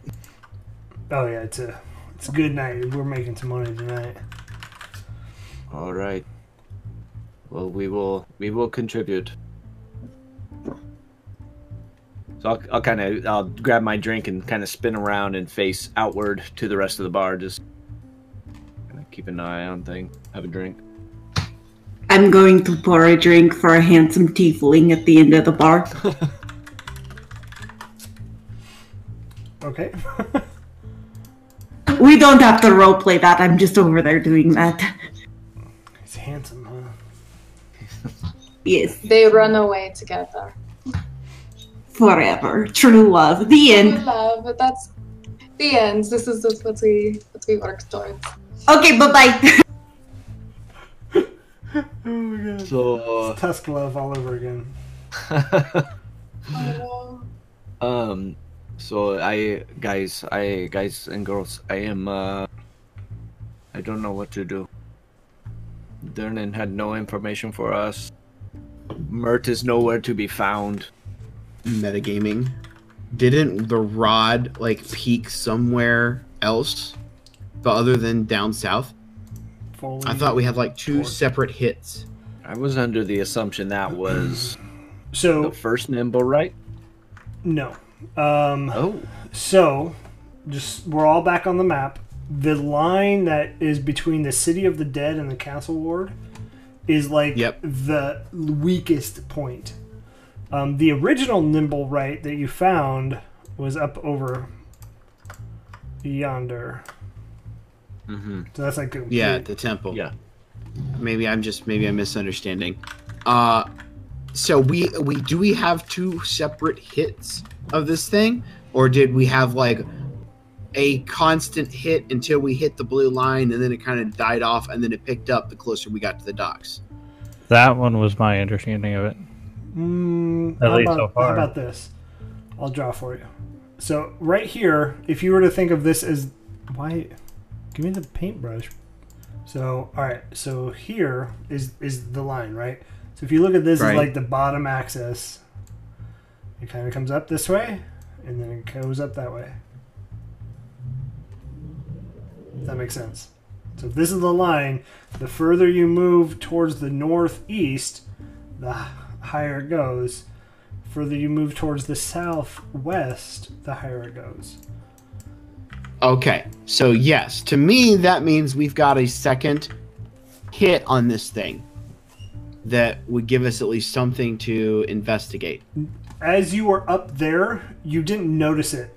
[SPEAKER 1] Oh yeah, it's a it's a good night. We're making some money tonight.
[SPEAKER 3] All right. Well, we will we will contribute. So I'll, I'll kind of I'll grab my drink and kind of spin around and face outward to the rest of the bar, just kinda keep an eye on thing. Have a drink.
[SPEAKER 2] I'm going to pour a drink for a handsome tiefling at the end of the bar.
[SPEAKER 1] Okay.
[SPEAKER 2] We don't have to roleplay that. I'm just over there doing that. Yes,
[SPEAKER 4] They run away together.
[SPEAKER 2] forever. True love. The
[SPEAKER 4] We
[SPEAKER 2] end.
[SPEAKER 4] love, but that's the end. This is just what we what we work towards.
[SPEAKER 2] Okay, bye bye.
[SPEAKER 1] Oh my god.
[SPEAKER 3] So,
[SPEAKER 1] Tusk love all over again.
[SPEAKER 4] Oh,
[SPEAKER 3] um, so I guys, I guys and girls, I am uh, I don't know what to do. Durnan had no information for us. Mert is nowhere to be found.
[SPEAKER 5] Metagaming. Didn't the rod like peak somewhere else, but other than down south?
[SPEAKER 1] Foley.
[SPEAKER 5] I thought we had like two
[SPEAKER 1] Torque.
[SPEAKER 5] separate hits.
[SPEAKER 3] I was under the assumption that was the
[SPEAKER 1] So
[SPEAKER 3] first nimblewright?
[SPEAKER 1] no. Um.
[SPEAKER 3] Oh,
[SPEAKER 1] So, just we're all back on the map. The line that is between the city of the dead and the castle ward is like
[SPEAKER 5] Yep.
[SPEAKER 1] the weakest point. Um, the original nimblewright that you found was up over yonder.
[SPEAKER 3] mm-hmm.
[SPEAKER 1] So that's like a
[SPEAKER 5] Yeah, the temple.
[SPEAKER 3] yeah.
[SPEAKER 5] Maybe I'm just maybe I'm misunderstanding. Uh so we we do we have two separate hits of this thing or did we have like a constant hit until we hit the blue line and then it kind of died off and then it picked up the closer we got to the docks.
[SPEAKER 6] That one was my understanding of it.
[SPEAKER 1] Mm,
[SPEAKER 6] At least
[SPEAKER 1] about,
[SPEAKER 6] so far.
[SPEAKER 1] How about this? I'll draw for you. So right here, if you were to think of this as why, give me the paintbrush. So all right, so here is is the line, right? So if you look at this
[SPEAKER 5] Right.
[SPEAKER 1] as like the bottom axis, it kind of comes up this way, and then it goes up that way. Does that makes sense? So if this is the line, the further you move towards the northeast, the higher it goes. Further you move towards the southwest, the higher it goes.
[SPEAKER 5] Okay. So yes, to me that means we've got a second hit on this thing that would give us at least something to investigate.
[SPEAKER 1] As you were up there, you didn't notice it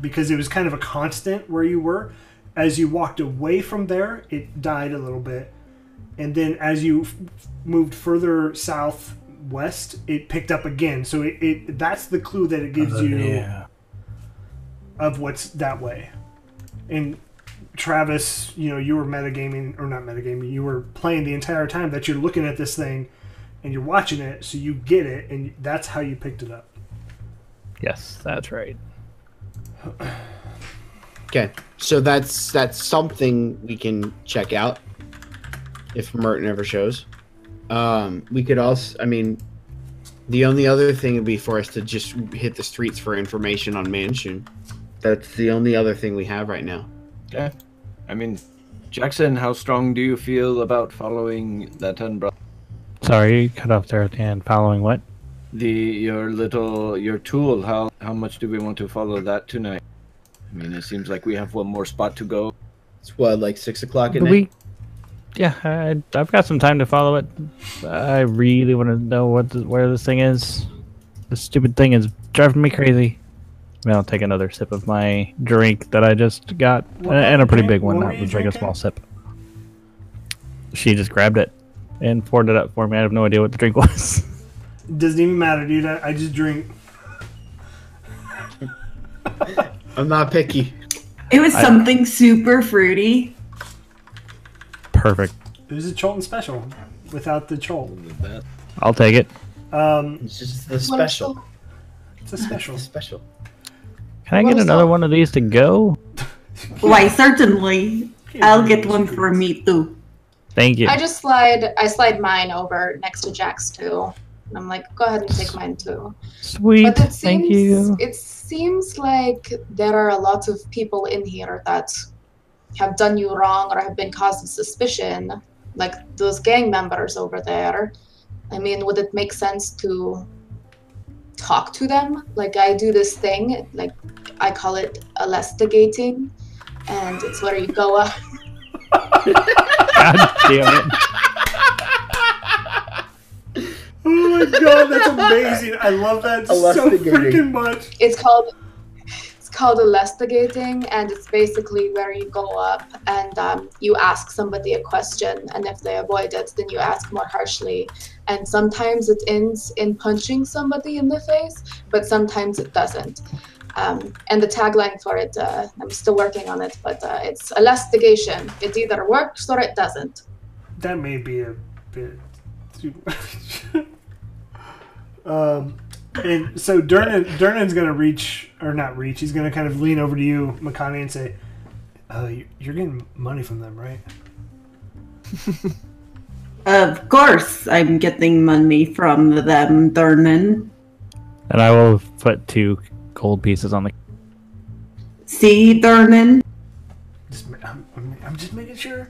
[SPEAKER 1] because it was kind of a constant where you were. As you walked away from there, it died a little bit. And then as you f- moved further southwest, it picked up again. So it, it that's the clue that it gives you
[SPEAKER 6] Yeah.
[SPEAKER 1] of what's that way. And Travis, you know, you were metagaming or not metagaming, you were playing the entire time that you're looking at this thing and you're watching it, so you get it, and that's how you picked it up.
[SPEAKER 6] Yes, that's right.
[SPEAKER 5] Okay, so that's that's something we can check out if Merton ever shows. Um, we could also, I mean, the only other thing would be for us to just hit the streets for information on Manshoon. That's the only other thing we have right now.
[SPEAKER 3] Okay. I mean, Jackson, how strong do you feel about following that umbrella?
[SPEAKER 6] Sorry, you cut off there at the end. Following what?
[SPEAKER 3] The your little your tool. How how much do we want to follow that tonight? I mean, it seems like we have one more spot to go.
[SPEAKER 5] It's what, like six o'clock at
[SPEAKER 6] But
[SPEAKER 5] night?
[SPEAKER 6] we, yeah, I, I've got some time to follow it. I really want to know what the, where this thing is. This stupid thing is driving me crazy. Maybe I'll take another sip of my drink that I just got,
[SPEAKER 1] What
[SPEAKER 6] and, and a pretty
[SPEAKER 1] drink?
[SPEAKER 6] big one.
[SPEAKER 1] Not were
[SPEAKER 6] That
[SPEAKER 1] you
[SPEAKER 6] was like a small sip. She just grabbed it and poured it up for me. I have no idea what the drink was.
[SPEAKER 1] It Doesn't even matter, dude. I, I just drink.
[SPEAKER 5] I'm not picky.
[SPEAKER 2] It was
[SPEAKER 6] I-
[SPEAKER 2] something super fruity.
[SPEAKER 6] Perfect.
[SPEAKER 1] It was a Cholton special without the Cholt.
[SPEAKER 6] I'll take it.
[SPEAKER 1] Um,
[SPEAKER 5] It's just the special.
[SPEAKER 1] It's a special.
[SPEAKER 5] The special.
[SPEAKER 6] Can I get another
[SPEAKER 4] that?
[SPEAKER 6] one of these to go?
[SPEAKER 2] Why, certainly. I'll get one for me too.
[SPEAKER 6] Thank you.
[SPEAKER 4] I just slide. I slide mine over next to Jack's too. And I'm like, go ahead and take mine too.
[SPEAKER 6] Sweet.
[SPEAKER 4] But it seems
[SPEAKER 6] Thank you.
[SPEAKER 4] it seems like there are a lot of people in here that have done you wrong or have been cause of suspicion, like those gang members over there. I mean, would it make sense to talk to them? Like I do this thing, like I call it investigating, and it's where you go up.
[SPEAKER 6] God damn it.
[SPEAKER 1] Oh my god, that's amazing! I love that so freaking much.
[SPEAKER 4] it's called it's called investigating and it's basically where you go up and um, you ask somebody a question and if they avoid it then you ask more harshly and sometimes it ends in punching somebody in the face but sometimes it doesn't um, and the tagline for it uh, i'm still working on it but uh, it's investigation it either works or it doesn't
[SPEAKER 1] That may be a bit too much. um, and so Durnan, Durnan's gonna reach or not reach. He's gonna kind of lean over to you, Makani, and say, "Uh, you- you're getting money from them, right?"
[SPEAKER 2] Of course, I'm getting money from them, Durnan.
[SPEAKER 6] And I will put two gold pieces on the.
[SPEAKER 2] See, Durnan?
[SPEAKER 1] Just, I'm, I'm, I'm just making sure.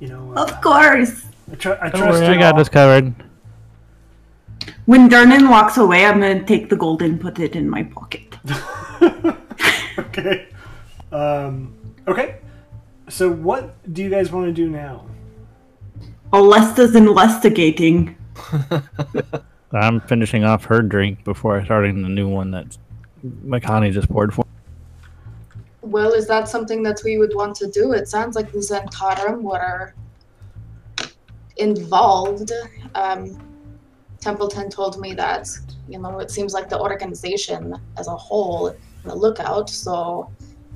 [SPEAKER 1] You know, uh,
[SPEAKER 2] Of course.
[SPEAKER 1] I, tr- I
[SPEAKER 6] Don't
[SPEAKER 1] trust
[SPEAKER 6] worry, I got
[SPEAKER 1] all.
[SPEAKER 6] this covered.
[SPEAKER 2] When Durnan walks away, I'm gonna take the gold and put it in my pocket.
[SPEAKER 1] okay. Um, okay. So, what do you guys want to do now?
[SPEAKER 2] Alesta's investigating.
[SPEAKER 6] I'm finishing off her drink before starting the new one that Makani just poured for.
[SPEAKER 4] well is that something that we would want to do it sounds like the Zhentarim were involved um, templeton told me that you know it seems like the organization as a whole the lookout so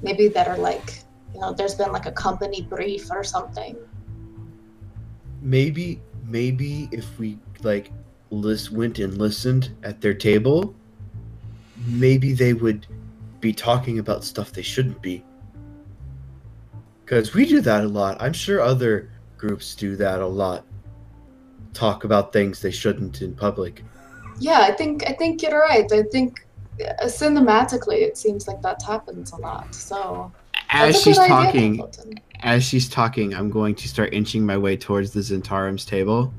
[SPEAKER 4] maybe they're like you know there's been like a company brief or something
[SPEAKER 5] Maybe, maybe if we like list went and listened at their table, maybe they would be talking about stuff they shouldn't be. Because we do that a lot. I'm sure other groups do that a lot. Talk about things they shouldn't in public.
[SPEAKER 4] yeah i think i think you're right i think uh, cinematically it seems like that happens a lot so
[SPEAKER 5] As she's
[SPEAKER 4] good idea,
[SPEAKER 5] talking, as she's talking, I'm going to start inching my way towards the Zhentarim's table,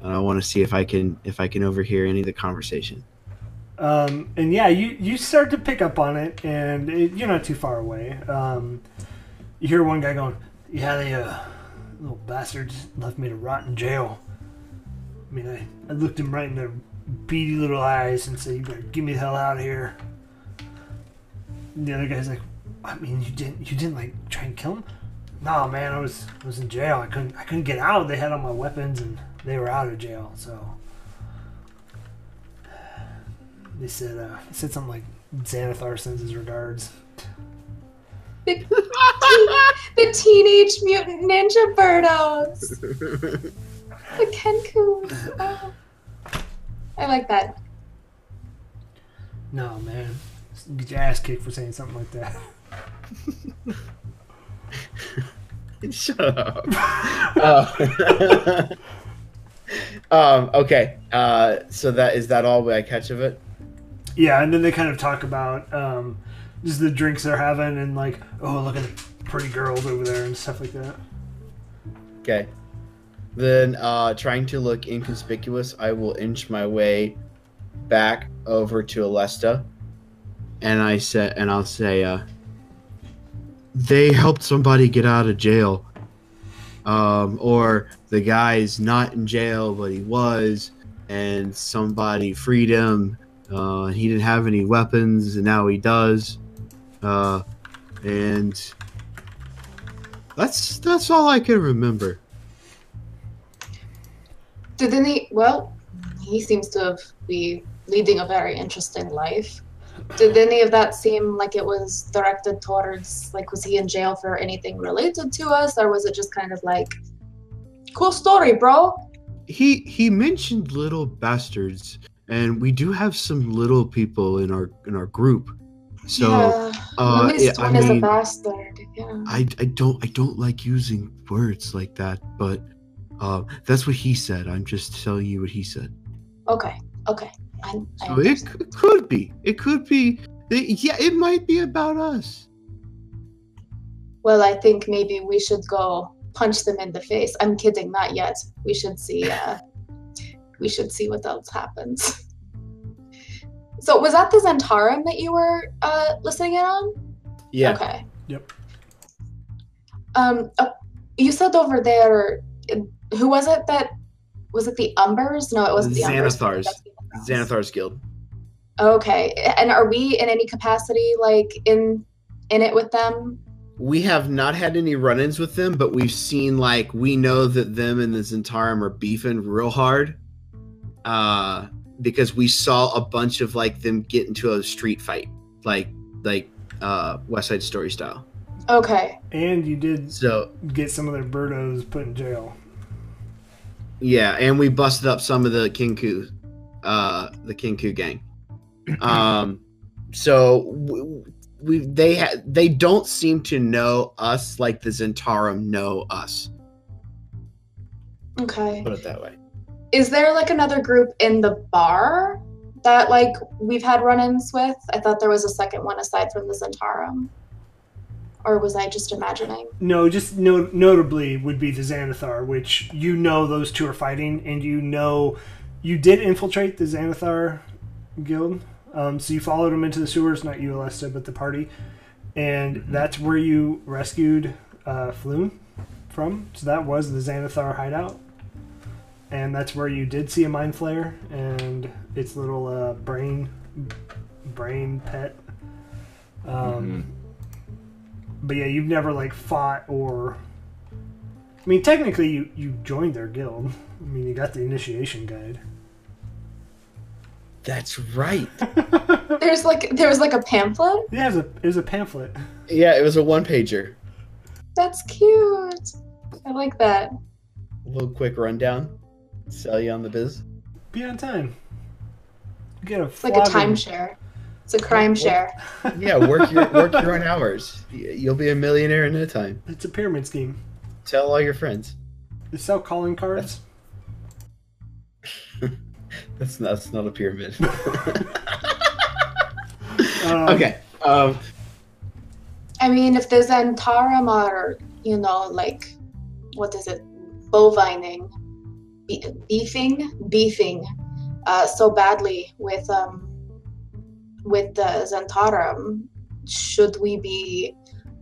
[SPEAKER 5] and I want to see if I can if I can overhear any of the conversation.
[SPEAKER 1] Um, and yeah, you, you start to pick up on it, and it, you're not too far away. Um, you hear one guy going, "Yeah, the uh, little bastards left me to rot in jail." I mean, I, I looked him right in their beady little eyes and said, "You better get me the hell out of here." And the other guy's like, "I mean, you didn't you didn't like try and kill him?" No, man, I was I was in jail. I couldn't I couldn't get out. They had all my weapons, and they were out of jail, so. They said uh, they said something like Xanathar sends his regards.
[SPEAKER 4] the, the teenage mutant ninja birdos the kenkus oh. i like that
[SPEAKER 1] No man, get your ass kicked for saying something like that.
[SPEAKER 5] Shut up. Oh. um. Okay. Uh. So that is that all way I catch of it.
[SPEAKER 1] Yeah, and then they kind of talk about um, just the drinks they're having and like, oh look at the pretty girls over there and stuff like that.
[SPEAKER 5] Okay. Then, uh, trying to look inconspicuous, I will inch my way back over to Alesta, and I say, and I'll say, uh, they helped somebody get out of jail, um, or the guy's not in jail but he was, and somebody freed him. Uh, he didn't have any weapons and now he does, uh, and that's that's all I can remember.
[SPEAKER 4] Did any? Well, he seems to have be leading a very interesting life. Did any of that seem like it was directed towards like was he in jail for anything related to us, or was it just kind of like, cool story, bro?
[SPEAKER 5] he he mentioned little bastards and we do have some little people in our in our group so
[SPEAKER 4] yeah,
[SPEAKER 5] uh, yeah, I
[SPEAKER 4] one is a
[SPEAKER 5] mean-
[SPEAKER 4] bastard. Yeah.
[SPEAKER 5] I, I don't I don't like using words like that, but uh, that's what he said. I'm just telling you what he said.
[SPEAKER 4] Okay. Okay. I, I
[SPEAKER 5] So it,
[SPEAKER 4] understand.
[SPEAKER 5] c- could be. It could be. it- yeah, it might be about us.
[SPEAKER 4] Well, I think maybe we should go punch them in the face. I'm kidding, not yet. We should see. Uh, we should see what else happens. So was that the Zhentarim that you were uh, listening in on?
[SPEAKER 5] Yeah.
[SPEAKER 4] Okay.
[SPEAKER 1] Yep.
[SPEAKER 4] Um, uh, you said over there, uh, who was it that was it the Umbers? No, it wasn't the Umbers.
[SPEAKER 5] Xanathars.
[SPEAKER 4] That's something else.
[SPEAKER 5] Xanathar's Guild.
[SPEAKER 4] Okay, and are we in any capacity like in in it with them?
[SPEAKER 5] We have not had any run-ins with them, but we've seen like we know that them and the Zhentarim are beefing real hard. Uh because we saw a bunch of like them get into a street fight, like like uh West Side Story style.
[SPEAKER 4] Okay.
[SPEAKER 1] And you did
[SPEAKER 5] So
[SPEAKER 1] get some of their burdos put in jail.
[SPEAKER 5] Yeah, and we busted up some of the Kenku, uh, the Kenku gang. Um, so w- we they ha- they don't seem to know us like the Zhentarim know us.
[SPEAKER 4] Okay.
[SPEAKER 5] Put it that way.
[SPEAKER 4] Is there like another group in the bar that like we've had run-ins with? I thought there was a second one aside from the Zhentarim. Or was I just imagining?
[SPEAKER 1] No, just no, notably would be the Xanathar, which you know those two are fighting, and you know you did infiltrate the Xanathar guild. Um, so you followed them into the sewers, not you, Alesta, but the party, and that's where you rescued uh, Floon from. So that was the Xanathar hideout, and that's where you did see a mind flayer and its little uh, brain brain pet. Um, but yeah, you've never like fought or. I mean, technically, you you joined their guild. I mean, you got the initiation guide.
[SPEAKER 5] That's right.
[SPEAKER 4] There's like there was like a pamphlet.
[SPEAKER 1] Yeah, it was a, it was a pamphlet.
[SPEAKER 5] yeah, it was a one pager.
[SPEAKER 4] That's cute. I like that.
[SPEAKER 5] A little quick rundown. Sell you on the biz.
[SPEAKER 1] Be on time. You get a
[SPEAKER 4] It's like a
[SPEAKER 1] flogging.
[SPEAKER 4] timeshare. It's a crime share.
[SPEAKER 5] Yeah, work your work your own hours. You'll be a millionaire in no time.
[SPEAKER 1] It's a pyramid scheme.
[SPEAKER 5] Tell all your friends.
[SPEAKER 1] They sell calling cards.
[SPEAKER 5] That's not, that's not a pyramid.
[SPEAKER 1] Um,
[SPEAKER 5] okay. Um,
[SPEAKER 4] I mean, if the Zhentarim are, you know, like, what is it, bovining, be- beefing, beefing, uh, so badly with um, with the Zhentarim, should we be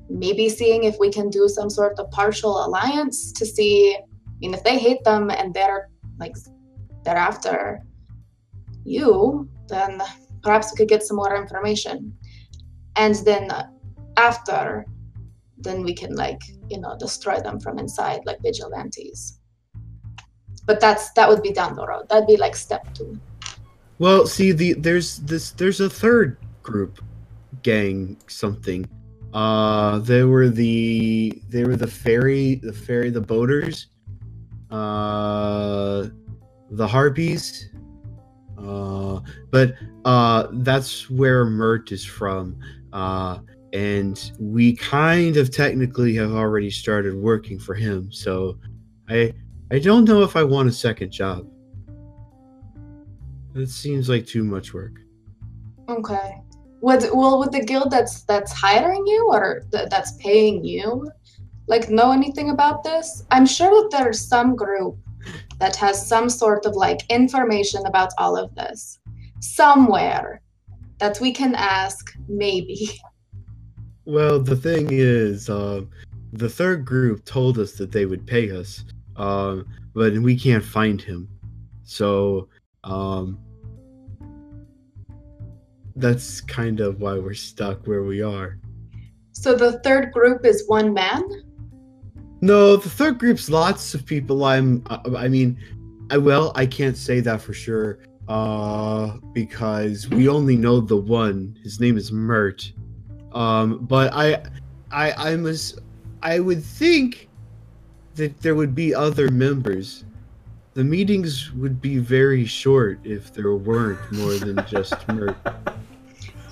[SPEAKER 4] maybe seeing if we can do some sort of partial alliance to see? I mean, if they hate them and they're like they're after you, then perhaps we could get some more information, and then after then we can like you know destroy them from inside like vigilantes. But that's that would be down the road. That'd be like step two
[SPEAKER 5] well, see, the there's this there's a third group, gang something. Uh, they were the they were the ferry the ferry the boaters, uh, the harpies. Uh, but uh, that's where Mert is from. Uh, and we kind of technically have already started working for him. So, I I don't know if I want a second job. It seems like too much work.
[SPEAKER 4] okay would well with the guild that's that's hiring you or th- that's paying you like know anything about this i'm sure that there's some group that has some sort of like information about all of this somewhere that we can ask maybe
[SPEAKER 5] Well, the thing is, um, the third group told us that they would pay us, um, but we can't find him. So, um, that's kind of why we're stuck where we are.
[SPEAKER 4] So the third group is one man?
[SPEAKER 5] No, the third group's lots of people. I'm. uh, I mean, I well, I can't say that for sure. Uh, because we only know the one. His name is Mert. Um, but I, I, I must. I would think that there would be other members. The meetings would be very short if there weren't more than just Mert.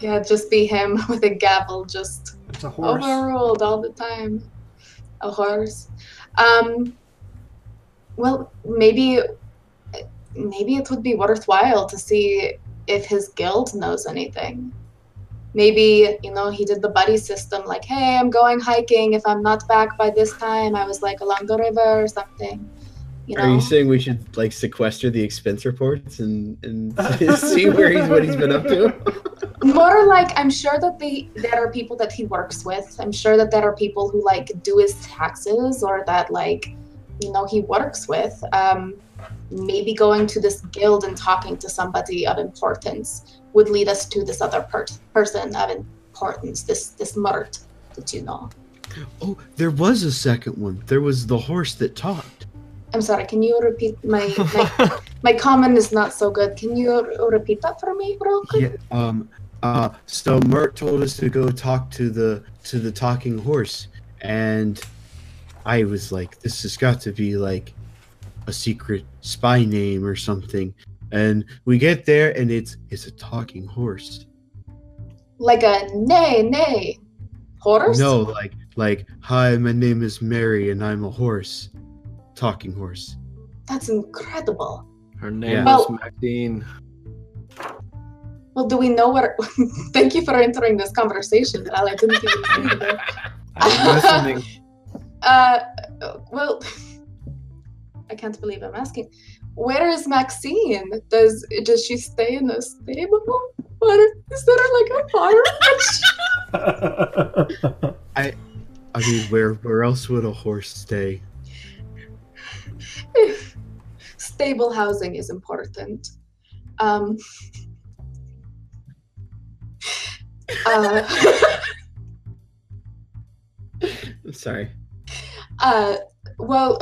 [SPEAKER 4] Yeah, just be him with a gavel, just overruled all the time. A horse. Um. Well, maybe, maybe it would be worthwhile to see if his guild knows anything. Maybe you know he did the buddy system, like, "Hey, I'm going hiking. If I'm not back by this time, I was like along the river or something." You know.
[SPEAKER 5] Are you saying we should like sequester the expense reports and and see where he's what he's been up to?
[SPEAKER 4] more like i'm sure that they there are people that he works with i'm sure that there are people who like do his taxes or that like you know he works with um maybe going to this guild and talking to somebody of importance would lead us to this other per- person of importance this this Mert that you know
[SPEAKER 5] Oh, there was a second one. There was the horse that talked.
[SPEAKER 4] I'm sorry can you repeat my my, my comment is not so good can you repeat that for me real quick
[SPEAKER 5] Yeah. Um. Uh. So Mert told us to go talk to the to the talking horse, and I was like, "This has got to be like a secret spy name or something." And we get there, and it's it's a talking horse.
[SPEAKER 4] like a nay nay horse
[SPEAKER 5] No, like like, "Hi, my name is Mary, and I'm a horse, talking horse."
[SPEAKER 4] that's incredible
[SPEAKER 3] Her name
[SPEAKER 5] Yeah.
[SPEAKER 3] was
[SPEAKER 4] Well-
[SPEAKER 3] Maxine.
[SPEAKER 4] Well, do we know where? Thank you for entering this conversation, Al. I didn't even see you there.
[SPEAKER 3] I'm listening.
[SPEAKER 4] Uh, well, I can't believe I'm asking. Where is Maxine? Does does she stay in the stable? What is there like a farm?
[SPEAKER 5] I mean, where where else would a horse stay?
[SPEAKER 4] stable housing is important. Um. Uh,
[SPEAKER 5] I'm sorry.
[SPEAKER 4] Uh, well,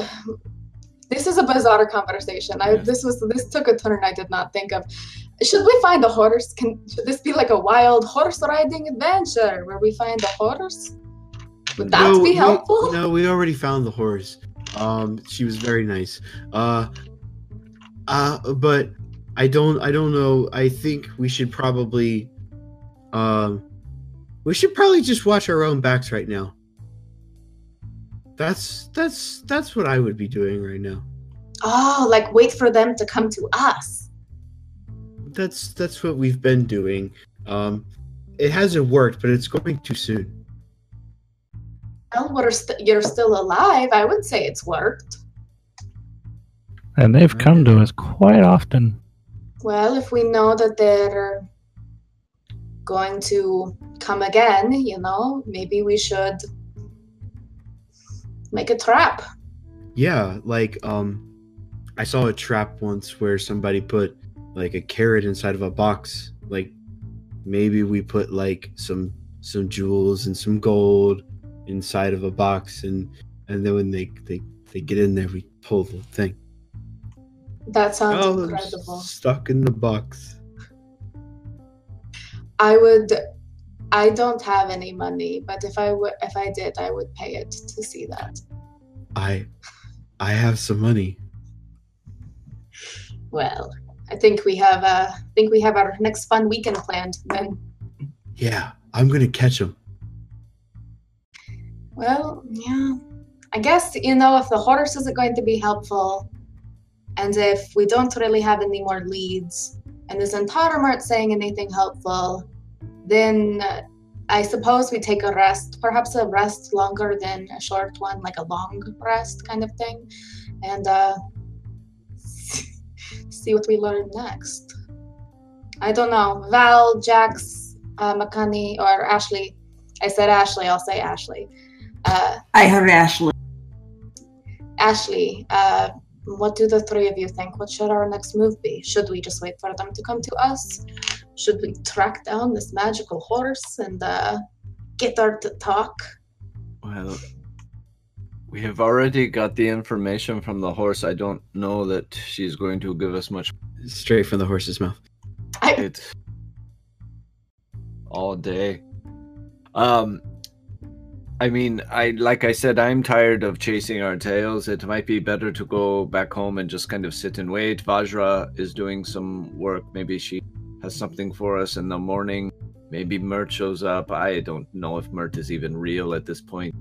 [SPEAKER 4] this is a bizarre conversation. I this was this took a turn I did not think of. Should we find a horse? Can should this be like a wild horse riding adventure where we find a horse? Would that
[SPEAKER 5] No,
[SPEAKER 4] be
[SPEAKER 5] we-
[SPEAKER 4] helpful?
[SPEAKER 5] no, we already found the horse. Um, she was very nice. Uh, uh, but I don't, I don't know. I think we should probably, um, we should probably just watch our own backs right now. That's that's that's what I would be doing right now.
[SPEAKER 4] Oh, like wait for them to come to us.
[SPEAKER 5] That's that's what we've been doing. Um, it hasn't worked, but it's going too soon.
[SPEAKER 4] Well, we're st- you're still alive. I would say it's worked.
[SPEAKER 6] And they've come to us quite often.
[SPEAKER 4] Well, if we know that they're going to come again, you know, maybe we should make a trap.
[SPEAKER 5] Yeah, like um I saw a trap once where somebody put like a carrot inside of a box. Like maybe we put like some some jewels and some gold inside of a box and and then when they they, they get in there we pull the thing.
[SPEAKER 4] That sounds
[SPEAKER 5] Oh,
[SPEAKER 4] incredible.
[SPEAKER 5] stuck in the box.
[SPEAKER 4] I would. I don't have any money, but if I would, if I did, I would pay it to see that.
[SPEAKER 5] I I have some money.
[SPEAKER 4] Well, I think we have. Uh, I think we have our next fun weekend planned. Then,
[SPEAKER 5] Yeah, I'm gonna catch them.
[SPEAKER 4] Well, yeah. I guess you know if the horse isn't going to be helpful, and if we don't really have any more leads, and isn't aren't saying anything helpful, then uh, I suppose we take a rest, perhaps a rest longer than a short one, like a long rest kind of thing, and uh, see what we learn next. I don't know. Val, Jax, uh, Makani, or Ashley, I said Ashley. I'll say Ashley. Uh,
[SPEAKER 2] I heard Ashley.
[SPEAKER 4] Ashley, uh, what do the three of you think? What should our next move be? Should we just wait for them to come to us? Should we track down this magical horse and uh, get her to talk?
[SPEAKER 3] Well, we have already got the information from the horse. I don't know that she's going to give us much.
[SPEAKER 5] Straight from the horse's mouth.
[SPEAKER 4] I,
[SPEAKER 3] It all day. Um, I mean, I like I said, I'm tired of chasing our tails. It might be better to go back home and just kind of sit and wait. Vajra is doing some work. Maybe she has something for us in the morning. Maybe Mert shows up. I don't know if Mert is even real at this point.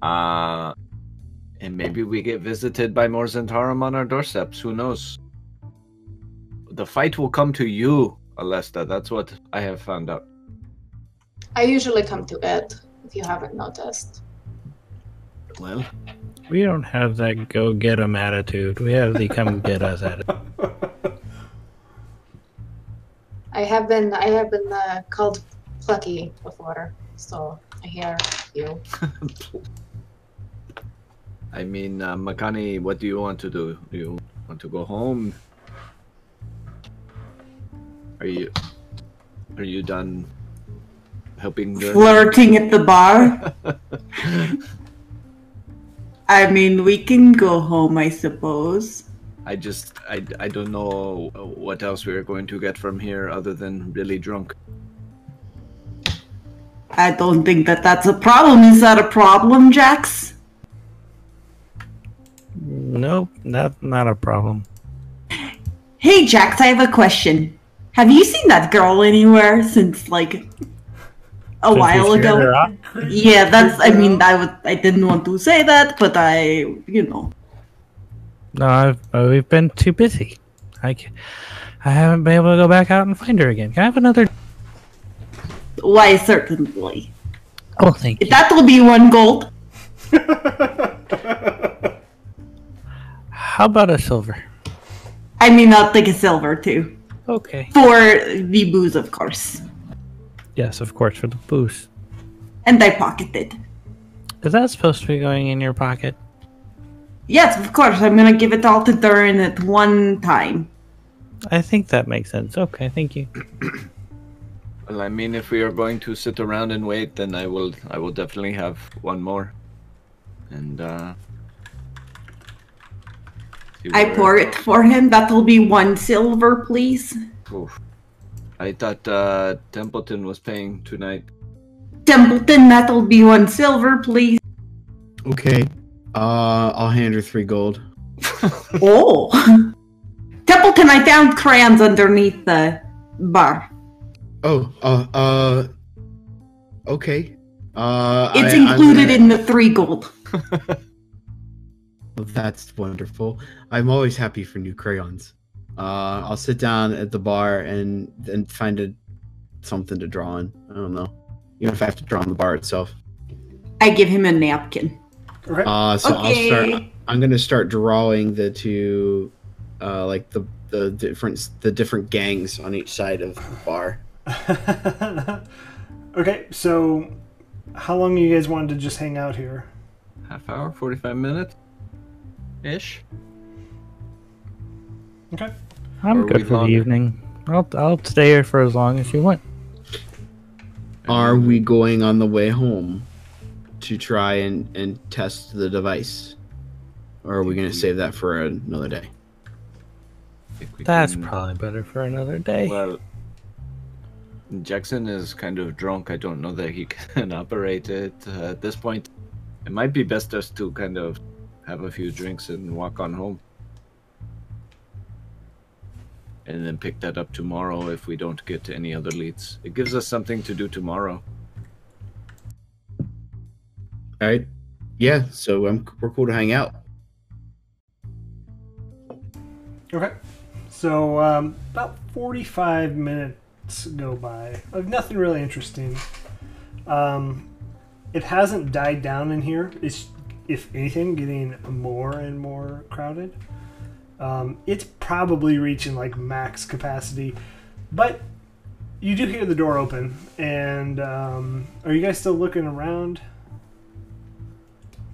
[SPEAKER 3] Uh and maybe we get visited by more Zhentarim on our doorsteps. Who knows? The fight will come to you, Alesta. That's what I have found out.
[SPEAKER 4] I usually come to Ed, if you haven't noticed.
[SPEAKER 3] Well,
[SPEAKER 6] We don't have that go-get get 'em attitude. We have the come get us attitude.
[SPEAKER 4] I have been I have been uh, called plucky before, so I hear you.
[SPEAKER 3] I mean, uh, Makani, what do you want to do? Do you want to go home? Are you are you done helping the
[SPEAKER 2] Flirting at the bar. I mean, we can go home, I suppose.
[SPEAKER 3] I just I, I don't know what else we're going to get from here other than really drunk.
[SPEAKER 2] I don't think that that's a problem. Is that a problem, Jax?
[SPEAKER 6] Nope, not not a problem.
[SPEAKER 2] Hey, Jax, I have a question. Have you seen that girl anywhere since like a
[SPEAKER 6] Since
[SPEAKER 2] while ago? Yeah, that's. I mean, I would. I didn't want to say that, but I, you know.
[SPEAKER 6] No, I've, uh, we've been too busy. I, ca- I haven't been able to go back out and find her again. Can I have another?
[SPEAKER 2] Why, certainly.
[SPEAKER 6] Oh, thank you.
[SPEAKER 2] That will be one gold.
[SPEAKER 6] How about a silver?
[SPEAKER 2] I mean, I'll take a silver too.
[SPEAKER 6] Okay.
[SPEAKER 2] For the booze, of course.
[SPEAKER 6] Yes, of course, for the boost.
[SPEAKER 2] And I pocketed.
[SPEAKER 6] Is that supposed to be going in your pocket?
[SPEAKER 2] Yes, of course. I'm gonna give it all to Durin at one time.
[SPEAKER 6] I think that makes sense. Okay, thank you.
[SPEAKER 3] Well, I mean, if we are going to sit around and wait, then I will I will definitely have one more. And uh
[SPEAKER 2] I
[SPEAKER 3] where-
[SPEAKER 2] pour it for him. That'll be one silver, please.
[SPEAKER 3] Oof. I thought uh Templeton was paying tonight.
[SPEAKER 2] Templeton, that'll be one silver, please.
[SPEAKER 5] Okay. Uh, I'll hand her three gold.
[SPEAKER 2] Oh. Templeton, I found crayons underneath the bar.
[SPEAKER 5] Oh, uh, uh, okay. Uh,
[SPEAKER 2] It's
[SPEAKER 5] I- I'm
[SPEAKER 2] included
[SPEAKER 5] gonna-
[SPEAKER 2] in the three gold.
[SPEAKER 5] Well, that's wonderful. I'm always happy for new crayons. Uh, I'll sit down at the bar and and find a something to draw on. I don't know, even if I have to draw on the bar itself.
[SPEAKER 2] I give him a napkin.
[SPEAKER 1] Okay.
[SPEAKER 5] Uh, so I'll start. I'm gonna start drawing the two, uh, like the the different the different gangs on each side of the bar.
[SPEAKER 1] okay, so how long you guys wanted to just hang out here?
[SPEAKER 3] Half hour, forty five minutes ish.
[SPEAKER 1] Okay.
[SPEAKER 6] I'm good
[SPEAKER 3] we
[SPEAKER 6] for the evening. I'll I'll stay here for as long as you want.
[SPEAKER 5] Are we going on the way home to try and and test the device, or are we gonna save that for another day?
[SPEAKER 6] That's
[SPEAKER 3] can-
[SPEAKER 6] probably better for another day.
[SPEAKER 3] Well, Jackson is kind of drunk. I don't know that he can operate it uh, at this point. It might be best just to kind of have a few drinks and walk on home. And then pick that up tomorrow if we don't get any other leads. It gives us something to do tomorrow.
[SPEAKER 5] All right. Yeah. So I'm we're cool to hang out.
[SPEAKER 1] Okay. So um, about 45 minutes go by of nothing really interesting. Um, it hasn't died down in here. It's, if anything, getting more and more crowded. Um, it's probably reaching like max capacity, but you do hear the door open, and um, are you guys still looking around?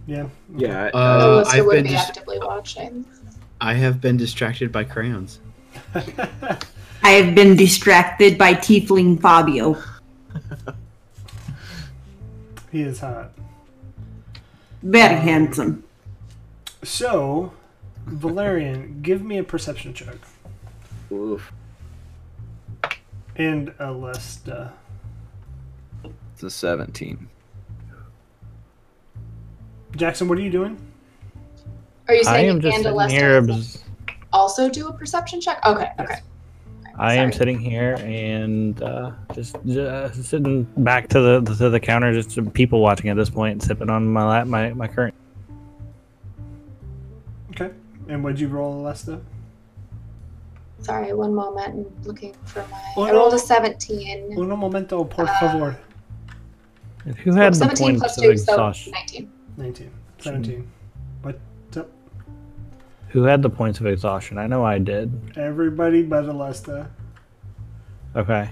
[SPEAKER 1] Yeah. okay.
[SPEAKER 3] Yeah. I-
[SPEAKER 5] Uh, I've
[SPEAKER 4] would
[SPEAKER 5] been
[SPEAKER 4] be
[SPEAKER 5] dis-
[SPEAKER 4] actively watching.
[SPEAKER 5] I have been distracted by crayons.
[SPEAKER 2] I have been distracted by Tiefling Fabio.
[SPEAKER 1] he is hot.
[SPEAKER 2] Very handsome.
[SPEAKER 1] So, Valerian, give me a perception check.
[SPEAKER 3] Oof.
[SPEAKER 1] And Alesta.
[SPEAKER 3] It's a 17.
[SPEAKER 1] Jackson, what are you doing?
[SPEAKER 4] Are you
[SPEAKER 6] I
[SPEAKER 4] saying
[SPEAKER 6] am just
[SPEAKER 4] and
[SPEAKER 6] sitting here.
[SPEAKER 4] has to also do a perception check? Okay, okay.
[SPEAKER 6] I am sitting here and uh, just uh, sitting back to the to the counter, just some people watching at this point, sipping on my lap, my my current.
[SPEAKER 1] Okay. And what'd you roll, Alesta?
[SPEAKER 4] Sorry, one moment. I'm looking for my.
[SPEAKER 1] Oh,
[SPEAKER 4] I rolled a 17.
[SPEAKER 1] Uno momento, por
[SPEAKER 4] Uh,
[SPEAKER 1] favor.
[SPEAKER 6] Who had the
[SPEAKER 4] 17
[SPEAKER 6] points of
[SPEAKER 4] 2, so
[SPEAKER 6] exhaustion?
[SPEAKER 4] 19.
[SPEAKER 1] 19. 17. What's up?
[SPEAKER 6] Who had the points of exhaustion? I know I did.
[SPEAKER 1] Everybody but Alesta.
[SPEAKER 6] Okay.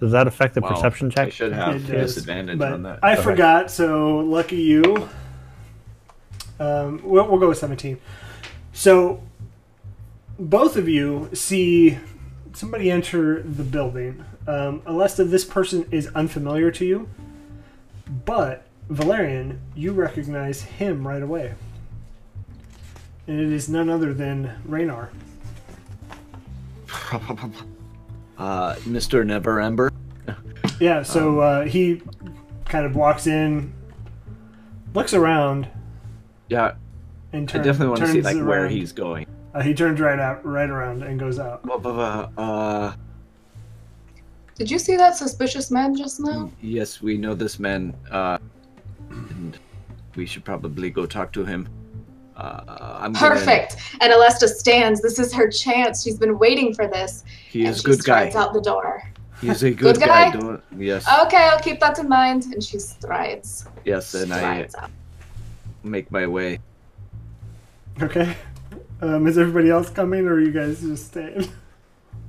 [SPEAKER 6] Does that affect the
[SPEAKER 3] Wow.
[SPEAKER 6] perception
[SPEAKER 3] I
[SPEAKER 6] check?
[SPEAKER 3] should
[SPEAKER 1] It
[SPEAKER 3] have
[SPEAKER 1] does,
[SPEAKER 3] disadvantage
[SPEAKER 1] but
[SPEAKER 3] on that.
[SPEAKER 1] I
[SPEAKER 6] Okay.
[SPEAKER 1] forgot, so lucky you. Um, we'll, we'll go with 17. So, both of you see somebody enter the building. Um, Alesta, this person is unfamiliar to you, but Valerian, you recognize him right away. And it is none other than Raynar.
[SPEAKER 3] Uh, Mr. Neverember.
[SPEAKER 1] Yeah, so uh, he kind of walks in, looks around,
[SPEAKER 3] Yeah,
[SPEAKER 1] and
[SPEAKER 3] I
[SPEAKER 1] turns.
[SPEAKER 3] definitely want to see
[SPEAKER 1] turns
[SPEAKER 3] like where he's going.
[SPEAKER 1] Uh, he turns right out, right around, and goes out.
[SPEAKER 3] Uh,
[SPEAKER 4] Did you see that suspicious man just now?
[SPEAKER 3] yes, we know this man, uh, and we should probably go talk to him. Uh, I'm gonna-
[SPEAKER 4] Perfect. And Alesta stands. This is her chance. She's been waiting for this.
[SPEAKER 3] he is a good guy.
[SPEAKER 4] strides out the door.
[SPEAKER 3] He's a good,
[SPEAKER 4] Good
[SPEAKER 3] guy.
[SPEAKER 4] guy?
[SPEAKER 3] Don't, yes,
[SPEAKER 4] Okay, I'll keep that in mind. And she strides.
[SPEAKER 3] yes, and I
[SPEAKER 4] out.
[SPEAKER 3] make my way.
[SPEAKER 1] Okay. Um, is everybody else coming, or are you guys just staying?